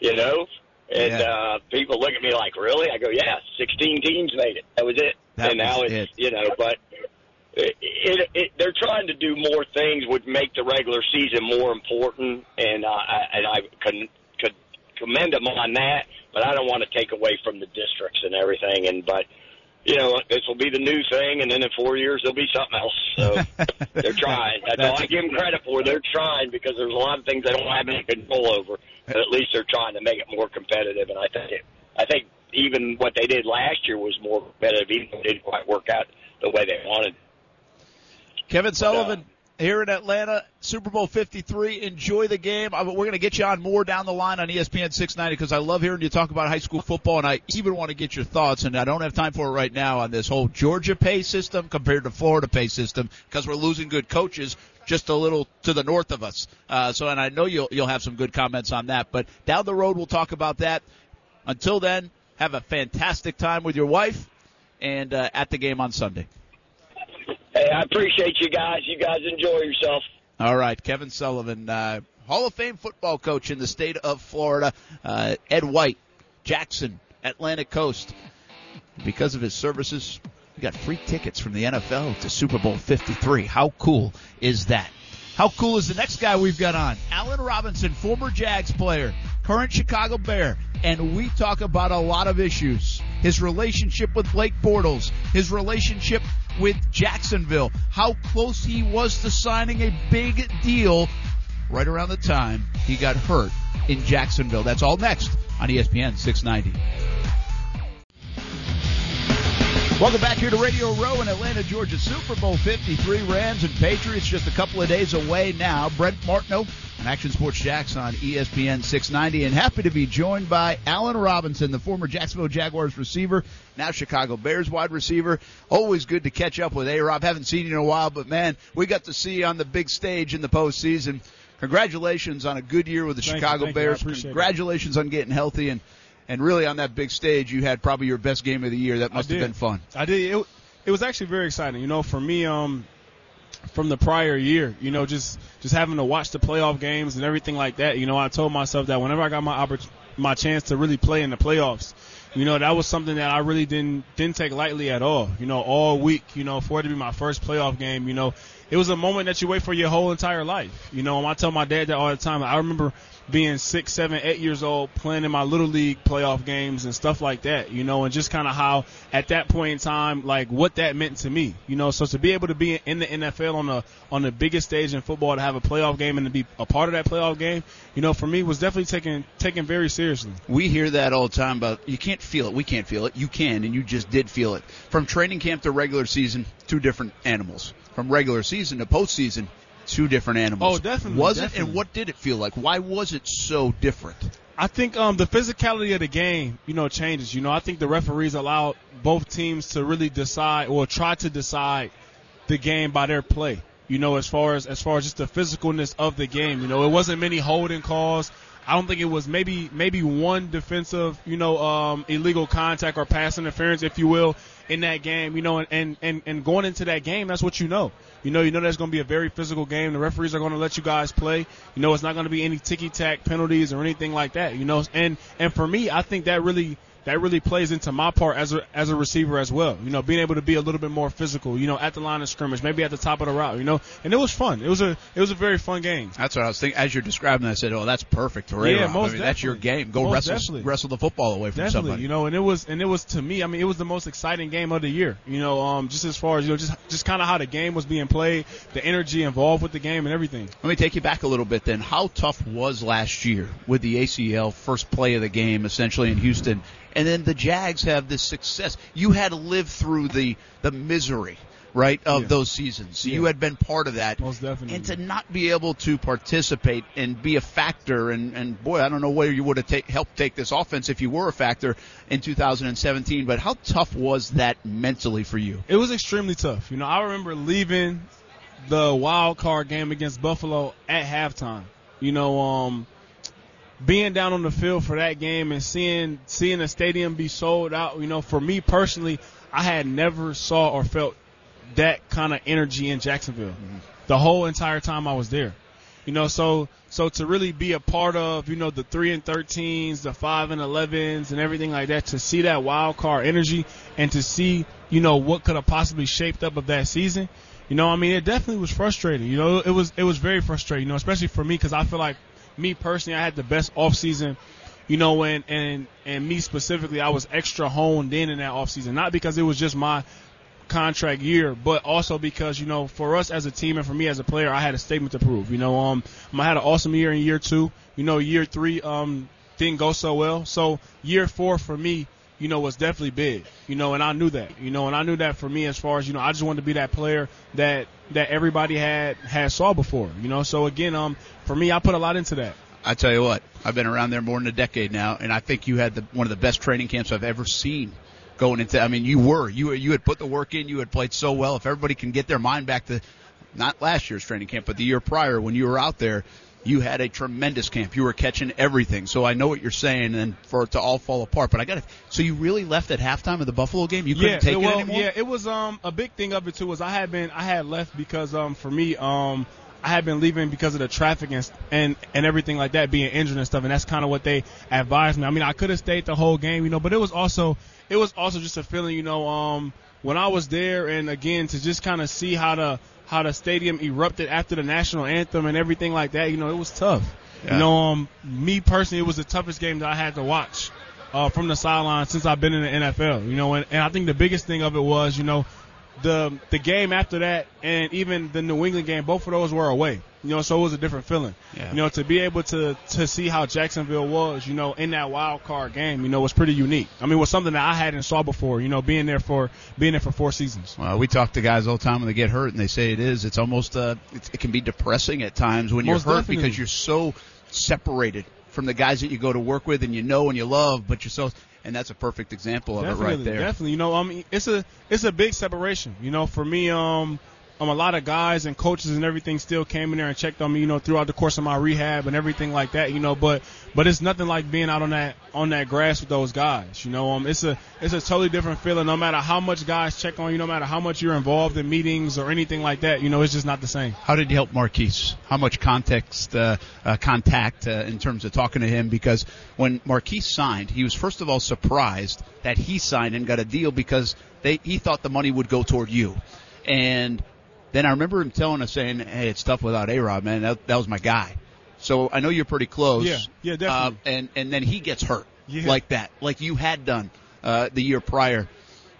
You know." And Yeah. uh, people look at me like, "Really?" I go, "Yeah, 16 teams made it. That was it." That and now it's it. you know, but it, it, it, they're trying to do more things would make the regular season more important, and uh, I, and I can could commend them on that. But I don't want to take away from the districts and everything. And but you know, this will be the new thing, and then in four years there'll be something else. So they're trying. That's, all I give them credit for. They're trying because there's a lot of things they don't have any control over. But at least they're trying to make it more competitive. And I think it, I think even what they did last year was more competitive, even though it didn't quite work out the way they wanted. Kevin uh, Sullivan here in Atlanta, Super Bowl 53. Enjoy the game. We're going to get you on more down the line on ESPN 690 because I love hearing you talk about high school football, and I even want to get your thoughts. And I don't have time for it right now on this whole Georgia pay system compared to Florida pay system because we're losing good coaches just a little to the north of us. Uh, so, and I know you'll you'll have some good comments on that. But down the road, we'll talk about that. Until then, have a fantastic time with your wife and uh, at the game on Sunday. Hey, I appreciate you guys. You guys enjoy yourself. All right, Kevin Sullivan, uh, Hall of Fame football coach in the state of Florida. Uh, Ed White, Jackson, Atlantic Coast. Because of his services, we got free tickets from the NFL to Super Bowl 53. How cool is that? How cool is the next guy we've got on? Allen Robinson, former Jags player, current Chicago Bear, and we talk about a lot of issues. His relationship with Blake Bortles, his relationship with Jacksonville, how close he was to signing a big deal right around the time he got hurt in Jacksonville. That's all next on ESPN 690. Welcome back here to Radio Row in Atlanta, Georgia. Super Bowl 53, Rams and Patriots just a couple of days away now. Brent Martineau on Action Sports Jax on ESPN 690, and happy to be joined by Allen Robinson, the former Jacksonville Jaguars receiver, now Chicago Bears wide receiver. Always good to catch up with A Rob. Haven't seen you in a while, but man, we got to see you on the big stage in the postseason. Congratulations on a good year with the Thank Chicago you. Bears. appreciate it. Congratulations on getting healthy and and really on that big stage, you had probably your best game of the year. That must have been fun. I did. It, it was actually very exciting. You know, for me, um, from the prior year, you know, just just having to watch the playoff games and everything like that. You know, I told myself that whenever I got my oppor- my chance to really play in the playoffs, you know, that was something that I really didn't didn't take lightly at all. You know, all week, you know, for it to be my first playoff game, you know, it was a moment that you wait for your whole entire life. You know, I tell my dad that all the time. I remember being six, seven, eight years old, playing in my little league playoff games and stuff like that, you know, and just kind of how at that point in time, like what that meant to me, you know. So to be able to be in the NFL on the on the biggest stage in football, to have a playoff game and to be a part of that playoff game, you know, for me was definitely taken taken very seriously. We hear that all the time, but you can't feel it. We can't feel it. You can, and you just did feel it. From training camp to regular season, two different animals. From regular season to postseason, two different animals. Oh, definitely, Was it, and what did it feel like? Why was it so different? I think um, the physicality of the game, you know, changes. You know, I think the referees allowed both teams to really decide or try to decide the game by their play. You know, as far as as far as just the physicalness of the game. You know, it wasn't many holding calls. I don't think it was maybe maybe one defensive, you know, um, illegal contact or pass interference, if you will, in that game. You know, and, and and going into that game, that's what you know. You know, you know there's going to be a very physical game. The referees are going to let you guys play. You know, it's not going to be any ticky tack penalties or anything like that. You know, and and for me, I think that really that really plays into my part as a as a receiver as well. You know, being able to be a little bit more physical. You know, at the line of scrimmage, maybe at the top of the route. You know, and it was fun. It was a it was a very fun game. That's what I was thinking. As you're describing, I said, "Oh, that's perfect for Yeah, most I mean, that's your game. Go wrestle definitely. wrestle the football away from Definitely, somebody." you know, and it was and it was to me. I mean, it was the most exciting game of the year. You know, um, just as far as you know, just just kind of how the game was being played, the energy involved with the game, and everything. Let me take you back a little bit then. How tough was last year with the ACL first play of the game essentially in Houston? And then the Jags have this success. You had to live through the the misery, right, of Yeah. those seasons. So you had been part of that. Most definitely. And to not be able to participate and be a factor and, and boy, I don't know where you would have ta- helped take this offense if you were a factor in 2017, but how tough was that mentally for you? It was extremely tough. You know, I remember leaving the wild card game against Buffalo at halftime. You know, um, being down on the field for that game and seeing seeing the stadium be sold out. You know, for me personally, I had never saw or felt that kind of energy in Jacksonville mm-hmm. the whole entire time I was there. You know, so so to really be a part of, you know, the three and thirteens, the five and elevens, and everything like that, to see that wild card energy and to see, you know, what could have possibly shaped up of that season. You know, I mean, it definitely was frustrating. You know, it was it was very frustrating. You know, especially for me because I feel like me personally, I had the best off season. You know, and and and me specifically, I was extra honed in in that off season, not because it was just my contract year, but also because you know, for us as a team and for me as a player, I had a statement to prove. You know, um, I had an awesome year in year two. You know, year three um didn't go so well. So year four for me, you know, was definitely big. You know, and I knew that. You know, and I knew that for me as far as you know, I just wanted to be that player that that everybody had had saw before. You know, so again, um, for me, I put a lot into that. I tell you what, I've been around there more than a decade now, and I think you had the, one of the best training camps I've ever seen. Going into, I mean, you were you you had put the work in, you had played so well. If everybody can get their mind back to not last year's training camp, but the year prior when you were out there, you had a tremendous camp. You were catching everything. So I know what you're saying, and for it to all fall apart. But I got to. So you really left at halftime of the Buffalo game? You couldn't yeah, take it, it well, anymore? yeah, it was um a big thing of it too was I had been I had left because um for me um I had been leaving because of the traffic and and, and everything like that being injured and stuff and that's kind of what they advised me. I mean I could have stayed the whole game, you know, but it was also it was also just a feeling, you know, um when I was there and again to just kind of see how the how the stadium erupted after the national anthem and everything like that, you know, it was tough. Yeah. You know, um me personally it was the toughest game that I had to watch uh, from the sideline since I've been in the NFL. You know, and, and I think the biggest thing of it was, you know, the the game after that, and even the New England game, both of those were away. You know, so it was a different feeling. Yeah. You know, to be able to to see how Jacksonville was, you know, in that wild card game, you know, was pretty unique. I mean, it was something that I hadn't saw before. You know, being there for being there for four seasons. Well, we talk to guys all the time when they get hurt, and they say it is. It's almost uh, it's, it can be depressing at times when Most you're hurt definitely. because you're so separated from the guys that you go to work with and you know and you love, but you're so. And that's a perfect example of definitely, it right there. Definitely, you know, I mean, it's a it's a big separation. You know, for me, um, um, a lot of guys and coaches and everything still came in there and checked on me, you know, throughout the course of my rehab and everything like that, you know. But but it's nothing like being out on that on that grass with those guys, you know. Um, it's a it's a totally different feeling. No matter how much guys check on you, no matter how much you're involved in meetings or anything like that, you know, it's just not the same. How did you help Marquise? How much context, uh, uh, contact uh, in terms of talking to him? Because when Marquise signed, he was first of all surprised that he signed and got a deal because they he thought the money would go toward you, and then I remember him telling us saying, "Hey, it's tough without A Rob, man. That, that was my guy." So I know you're pretty close. Yeah, yeah, definitely. Uh, and and then he gets hurt Yeah. like that, like you had done uh, the year prior.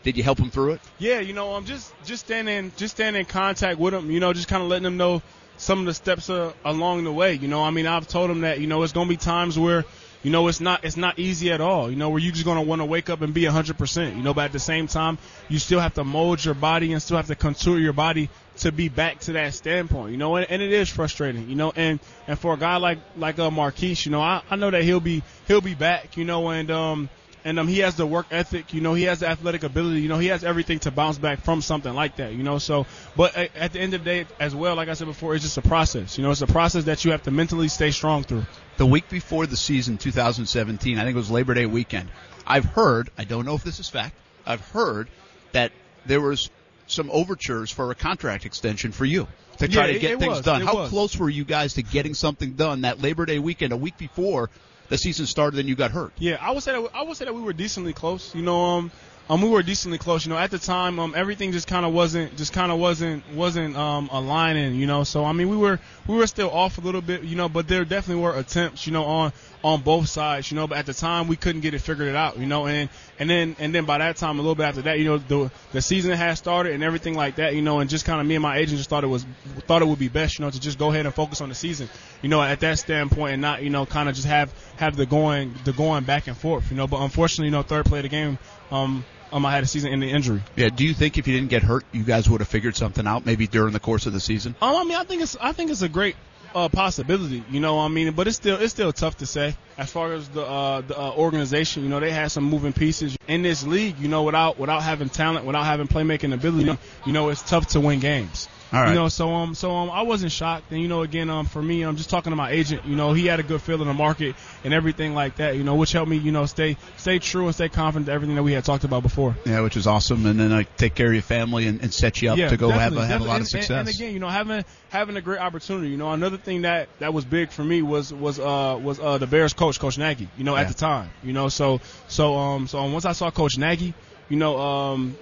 Did you help him through it? Yeah, you know, I'm just just standing just standing in contact with him. You know, just kind of letting him know some of the steps uh, along the way. You know, I mean, I've told him that you know it's gonna be times where you know it's not it's not easy at all. You know, where you're just gonna want to wake up and be 100. percent You know, but at the same time, you still have to mold your body and still have to contour your body to be back to that standpoint. You know, and, and it is frustrating. You know, and and for a guy like like uh, Marquise, you know, I, I know that he'll be he'll be back. You know, and um and um, he has the work ethic. You know, he has the athletic ability. You know, he has everything to bounce back from something like that. You know, so but a- at the end of the day, as well, like I said before, it's just a process. You know, it's a process that you have to mentally stay strong through. The week before the season 2017 i think it was labor day weekend i've heard i don't know if this is fact i've heard that there was some overtures for a contract extension for you to try Yeah, to get it things was, done how was. close were you guys to getting something done that labor day weekend a week before the season started and you got hurt Yeah, I would say that I would say that we were decently close. You know, um, um, we were decently close. You know, at the time, um, everything just kind of wasn't just kind of wasn't wasn't um aligning. You know, so I mean, we were we were still off a little bit. You know, but there definitely were attempts. You know, on on both sides. You know, but at the time we couldn't get it figured it out. You know, and and then and then by that time, a little bit after that, you know, the the season had started and everything like that. You know, and just kind of me and my agent just thought it was thought it would be best. You know, to just go ahead and focus on the season. You know, at that standpoint, and not you know kind of just have have the going the going back and forth. You know, but unfortunately, you know, third play of the game, um, um, I had a season ending injury. yeah do you think if you didn't get hurt you guys would have figured something out maybe during the course of the season Um, I mean, I think it's I think it's a great uh, possibility. You know, what I mean, but it's still it's still tough to say as far as the uh, the uh, organization. You know, they had some moving pieces in this league. You know, without without having talent, without having playmaking ability, you know it's tough to win games. All right. You know, so um, so um, I wasn't shocked, and you know, again, um, for me, I'm just talking to my agent. You know, he had a good feel in the market and everything like that. You know, which helped me, you know, stay stay true and stay confident to everything that we had talked about before. yeah which is awesome and then i take care of your family and, and set you up to go have a, have a lot of success And, and again, you know, having having a great opportunity. You know, another thing that that was big for me was was uh was uh the Bears coach, Coach Nagy. You know, Yeah. at the time. You know, so so um so once I saw Coach Nagy, you know, um.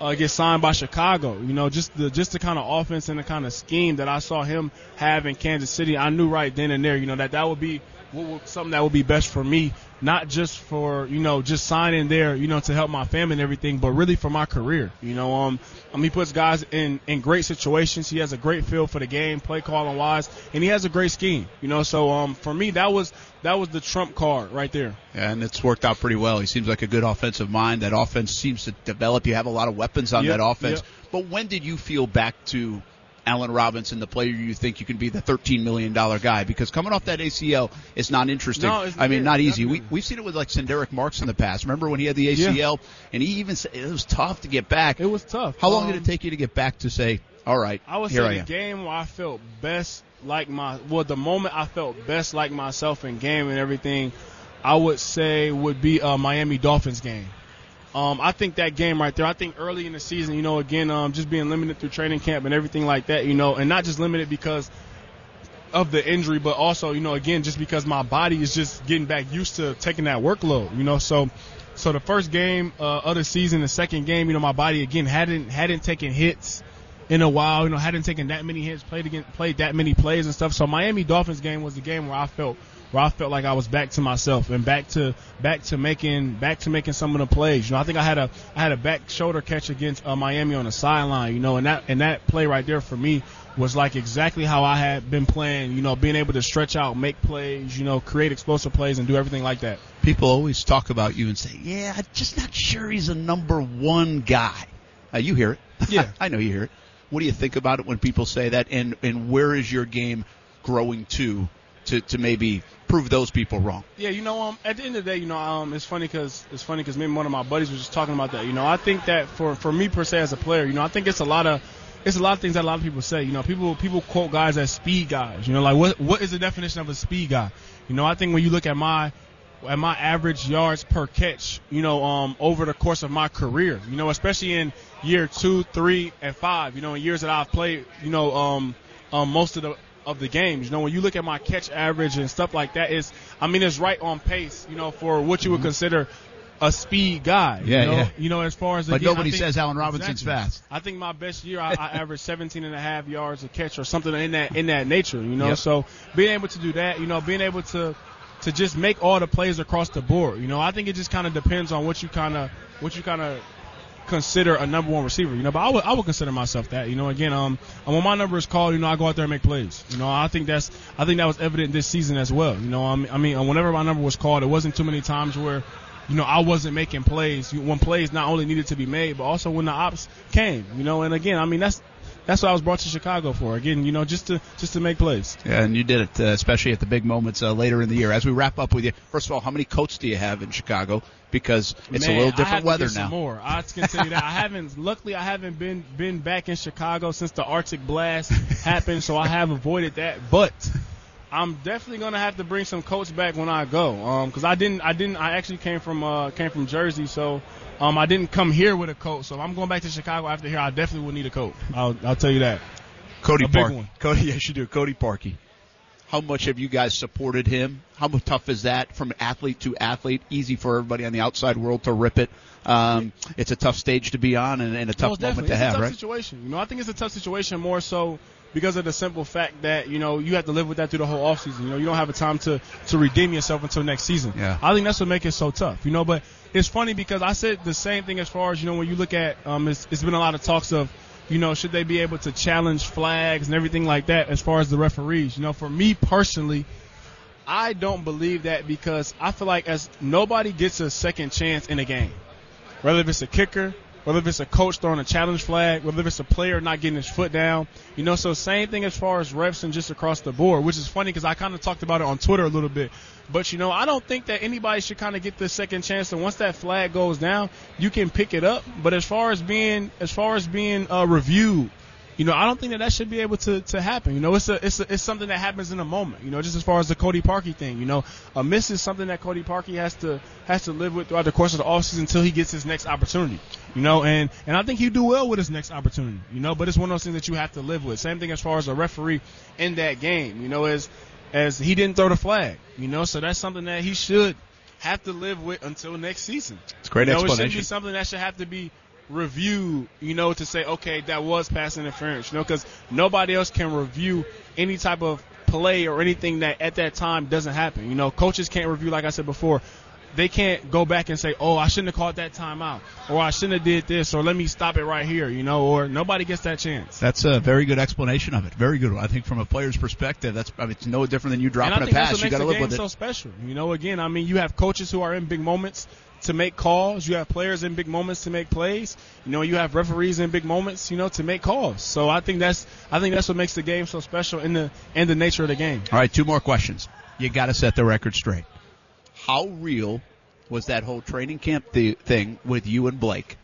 Uh, get signed by Chicago, you know, just the just the kind of offense and the kind of scheme that I saw him have in Kansas City. I knew right then and there, you know, that that would be what would, something that would be best for me, not just for you know just signing there, you know, to help my family and everything, but really for my career. You know, um, I mean, he puts guys in in great situations. He has a great feel for the game, play calling wise, and he has a great scheme. You know, so um, for me, that was that was the trump card right there. Yeah, and it's worked out pretty well. He seems like a good offensive mind. That offense seems to develop. You have a lot of weapons on Yep, that offense. yep. But when did you feel back to Allen Robinson, the player you think you can be the $13 million guy? Because coming off that ACL is not interesting. No, it's- I mean, yeah, not easy. We, definitely. we've seen it with like Sen'Derrick Marks in the past. Remember when he had the ACL and he even said it was tough to get back. It was tough. How long did Um, it take you to get back to say, all right, I would here say I the game where I felt best like my well the moment I felt best like myself in game and everything, I would say would be a Miami Dolphins game. Um, I think that game right there. I think early in the season, you know, again, um, just being limited through training camp and everything like that, you know, and not just limited because of the injury, but also, you know, again, just because my body is just getting back used to taking that workload, you know. So, so the first game uh, of the season, the second game, you know, my body again hadn't hadn't taken hits in a while, you know, hadn't taken that many hits, played again, played that many plays and stuff. So Miami Dolphins game was the game where I felt where I felt like I was back to myself and back to back to making back to making some of the plays. You know, I think I had a I had a back shoulder catch against uh, Miami on the sideline. You know, and that and that play right there for me was like exactly how I had been playing. You know, being able to stretch out, make plays, you know, create explosive plays, and do everything like that. People always talk about you and say, "Yeah, I'm just not sure he's a number one guy." Uh, you hear it? Yeah, I know you hear it. What do you think about it when people say that? And and where is your game growing to to to maybe prove those people wrong? Yeah, you know, um, at the end of the day, you know, um, it's funny because it's funny because maybe one of my buddies was just talking about that. You know, I think that for for me per se as a player, you know, I think it's a lot of it's a lot of things that a lot of people say. You know, people people quote guys as speed guys. You know, like what what is the definition of a speed guy? You know, I think when you look at my at my average yards per catch, you know, um, over the course of my career, you know, especially in year two, three, and five, you know, in years that I've played, you know, um, um, most of the of the games. You know, when you look at my catch average and stuff like that, is I mean, it's right on pace, you know, for what you would mm-hmm. consider a speed guy. Yeah, you know, yeah. You know, as far as But again, nobody think- says Allen Robinson's Exactly. fast. I think my best year, I, I averaged 17 and a half yards a catch or something in that in that nature. You know, Yep. so being able to do that, you know, being able to to just make all the plays across the board. You know, I think it just kind of depends on what you kind of what you kind of consider a number one receiver. You know, but I would I would consider myself that. You know, again, um, when my number is called, you know, I go out there and make plays. You know, I think that's I think that was evident this season as well. You know, um, I mean, whenever my number was called, it wasn't too many times where. You know, I wasn't making plays. When plays not only needed to be made, but also when the ops came. You know, and again, I mean that's that's what I was brought to Chicago for. Again, you know, just to just to make plays. Yeah, and you did it, uh, especially at the big moments uh, later in the year. As we wrap up with you, first of all, how many coats do you have in Chicago? Because it's Man, a little I different weather now. More, I can tell you that. I haven't. Luckily, I haven't been been back in Chicago since the Arctic blast happened, so I have avoided that. But I'm definitely gonna have to bring some coats back when I go, um, because I didn't. I didn't. I actually came from uh came from Jersey, so um I didn't come here with a coat. So if I'm going back to Chicago after here, I definitely will need a coat. I'll I'll tell you that. Cody Park. Cody, yes, you should do. Cody Parkey. How much have you guys supported him? How tough is that from athlete to athlete? Easy for everybody on the outside world to rip it. Um, it's a tough stage to be on and, and a tough Most moment definitely. to it's have, a tough right? situation. You know, I think it's a tough situation more so because of the simple fact that you know you have to live with that through the whole offseason. You know, you don't have a time to to redeem yourself until next season. Yeah. I think that's what makes it so tough. You know, but it's funny because I said the same thing as far as you know when you look at um, it's, it's been a lot of talks of. You know, should they be able to challenge flags and everything like that as far as the referees? You know, for me personally, I don't believe that because I feel like as nobody gets a second chance in a game whether it's a kicker, whether if it's a coach throwing a challenge flag, whether if it's a player not getting his foot down. You know, so same thing as far as refs and just across the board, which is funny because I kind of talked about it on Twitter a little bit. But you know, I don't think that anybody should kind of get the second chance. And once that flag goes down, you can pick it up. But as far as being, as far as being uh, reviewed, you know, I don't think that that should be able to, to happen. You know, it's a, it's a, it's something that happens in a moment. You know, just as far as the Cody Parkey thing. You know, a miss is something that Cody Parkey has to has to live with throughout the course of the offseason until he gets his next opportunity. You know, and and I think he'll do well with his next opportunity. You know, but it's one of those things that you have to live with. Same thing as far as a referee in that game. You know, as as he didn't throw the flag. You know, so that's something that he should have to live with until next season. It's great you know, It should be something that should have to be reviewed, you know, to say, okay, that was pass interference, you know, because nobody else can review any type of play or anything that at that time doesn't happen. You know, coaches can't review, like I said before, they can't go back and say, oh, I shouldn't have called that timeout, or I shouldn't have did this, or let me stop it right here, you know, or nobody gets that chance. That's a very good explanation of it. Very good. I think from a player's perspective, that's I mean, it's no different than you dropping a pass. You got to live with it. so special. You know, again, I mean, you have coaches who are in big moments to make calls. You have players in big moments to make plays. You know, you have referees in big moments, you know, to make calls. So I think that's I think that's what makes the game so special in the in the nature of the game. All right, two more questions. You got to set the record straight. How real was that whole training camp th- thing with you and Blake?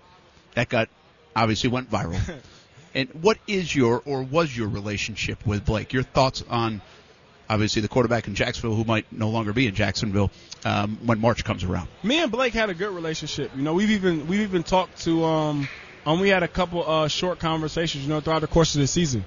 That got obviously went viral. and what is your or was your relationship with Blake? Your thoughts on obviously the quarterback in Jacksonville who might no longer be in Jacksonville um, when March comes around. Me and Blake had a good relationship. You know, we've even we've even talked to um um we had a couple uh short conversations, you know, throughout the course of the season.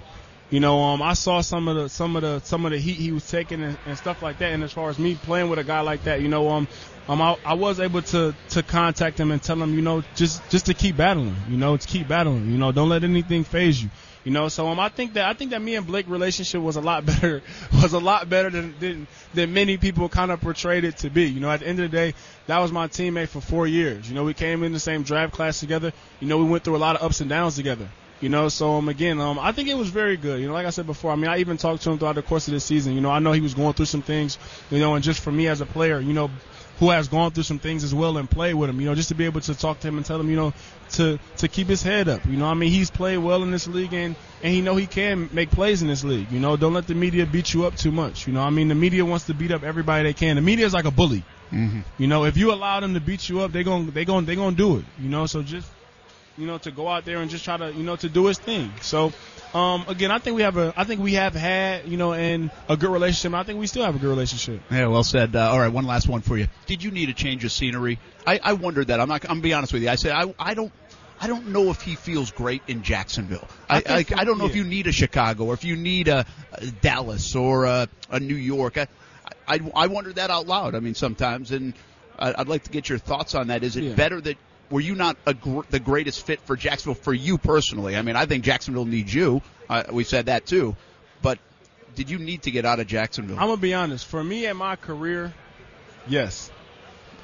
You know, um I saw some of the some of the some of the heat he was taking and, and stuff like that. And as far as me playing with a guy like that, you know, um um I, I was able to to contact him and tell him, you know, just just to keep battling, you know, to keep battling, you know, don't let anything phase you. You know, so um, I think that I think that me and Blake relationship was a lot better was a lot better than than, than many people kind of portrayed it to be. You know, at the end of the day, that was my teammate for four years. You know, we came in the same draft class together. You know, we went through a lot of ups and downs together. You know, so um, again, um, I think it was very good. You know, like I said before, I mean, I even talked to him throughout the course of this season. You know, I know he was going through some things. You know, and just for me as a player, you know, who has gone through some things as well and play with him. You know, just to be able to talk to him and tell him, you know, to to keep his head up. You know, I mean, he's played well in this league and and he know he can make plays in this league. You know, don't let the media beat you up too much. You know, I mean, the media wants to beat up everybody they can. The media is like a bully. Mm-hmm. You know, if you allow them to beat you up, they're going to they going they going to do it. You know, so just you know to go out there and just try to you know to do his thing. So um, again, I think we have a I think we have had you know and a good relationship. I think we still have a good relationship. Yeah, well said. Uh, all right, one last one for you. Did you need a change of scenery? I, I wondered that. I'm not. I'm gonna be honest with you. I said I I don't. I don't know if he feels great in Jacksonville. I, I, think- I don't know if you need a Chicago or if you need a, a Dallas or a, a New York. I, I, I wonder that out loud. I mean, sometimes, and I, I'd like to get your thoughts on that. Is it Yeah. better that were you not gr- the greatest fit for Jacksonville for you personally? I mean, I think Jacksonville needs you. Uh, we said that too, but did you need to get out of Jacksonville? I'm gonna be honest. For me and my career, yes.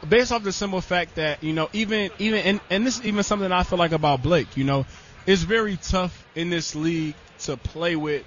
Based off the simple fact that you know, even even and, and this is even something I feel like about Blake. You know, it's very tough in this league to play with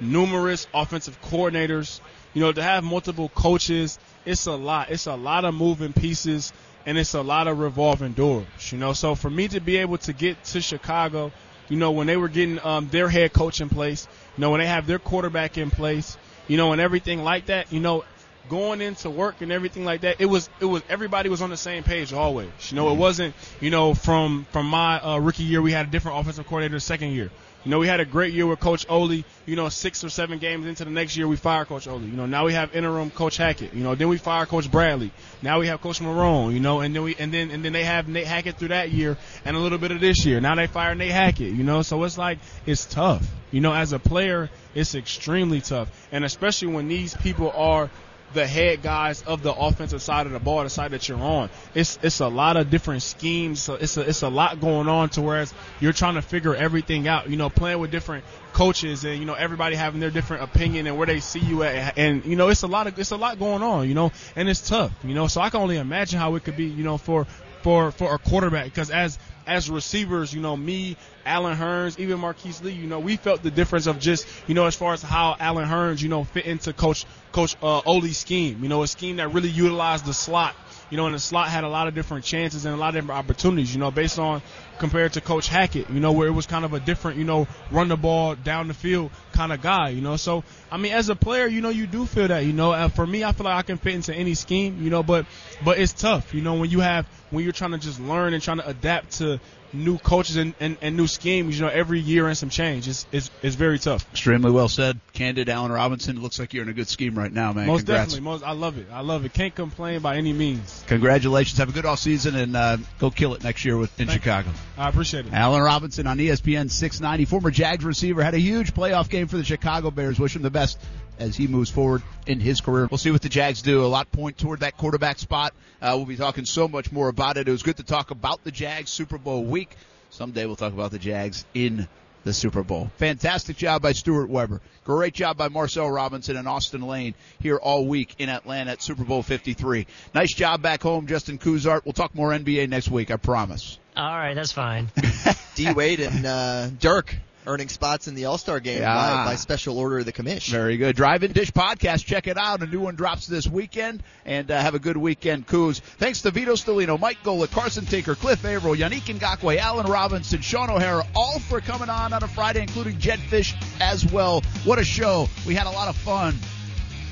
numerous offensive coordinators. You know, to have multiple coaches, it's a lot. It's a lot of moving pieces, and it's a lot of revolving doors. You know, so for me to be able to get to Chicago, you know, when they were getting um, their head coach in place, you know, when they have their quarterback in place, you know, and everything like that, you know, going into work and everything like that, it was it was everybody was on the same page always. You know, it wasn't you know from from my uh, rookie year we had a different offensive coordinator second year. You know, we had a great year with Coach Oli. You know, six or seven games into the next year, we fire Coach Oli. You know, now we have interim Coach Hackett. You know, then we fire Coach Bradley. Now we have Coach Marrone. You know, and then we and then and then they have Nate Hackett through that year and a little bit of this year. Now they fire Nate Hackett. You know, so it's like it's tough. You know, as a player, it's extremely tough, and especially when these people are the head guys of the offensive side of the ball, the side that you're on. It's it's a lot of different schemes. So it's a it's a lot going on to whereas you're trying to figure everything out. You know, playing with different coaches and you know everybody having their different opinion and where they see you at and you know it's a lot of it's a lot going on you know and it's tough you know so I can only imagine how it could be you know for for for a quarterback because as as receivers, you know, me, Allen Hurns, even Marquise Lee, you know, we felt the difference of just, you know, as far as how Allen Hurns, you know, fit into Coach Coach uh, Oli's scheme. You know, a scheme that really utilized the slot. You know, and the slot had a lot of different chances and a lot of different opportunities. You know, based on compared to Coach Hackett. You know, where it was kind of a different, you know, run the ball down the field kind of guy. You know, so I mean, as a player, you know, you do feel that. You know, uh, for me, I feel like I can fit into any scheme. You know, but but it's tough. You know, when you have when you're trying to just learn and trying to adapt to new coaches and, and, and new schemes, you know, every year and some change. It's, it's, it's very tough. Extremely well said. Candid Allen Robinson. Looks like you're in a good scheme right now, man. Most Congrats. definitely. Most, I love it. I love it. Can't complain by any means. Congratulations. Have a good off season and uh, go kill it next year with, in Chicago. I appreciate it. Allen Robinson on ESPN 690, former Jags receiver, had a huge playoff game for the Chicago Bears. Wish him the best as he moves forward in his career. We'll see what the Jags do. A lot point toward that quarterback spot. Uh, we'll be talking so much more about it. It was good to talk about the Jags Super Bowl week. Someday we'll talk about the Jags in the Super Bowl. Fantastic job by Stuart Weber. Great job by Marcel Robinson and Austin Lane here all week in Atlanta at Super Bowl 53. Nice job back home, Justin Kuzart. We'll talk more NBA next week, I promise. All right, that's fine. D Wade and uh, Dirk earning spots in the All Star game Yeah. by, by special order of the commission. Very good. Drive In Dish Podcast. Check it out. A new one drops this weekend. And uh, have a good weekend, Coos. Thanks to Vito Stellino, Mike Golic, Carson Tinker, Cliff Avril, Yannick Ngakoue, Allen Robinson, Shaun O'Hara, all for coming on on a Friday, including Jedd Fisch as well. What a show. We had a lot of fun.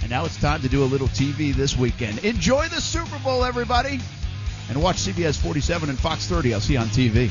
And now it's time to do a little TV this weekend. Enjoy the Super Bowl, everybody. And watch CBS 47 and Fox 30. I'll see you on TV.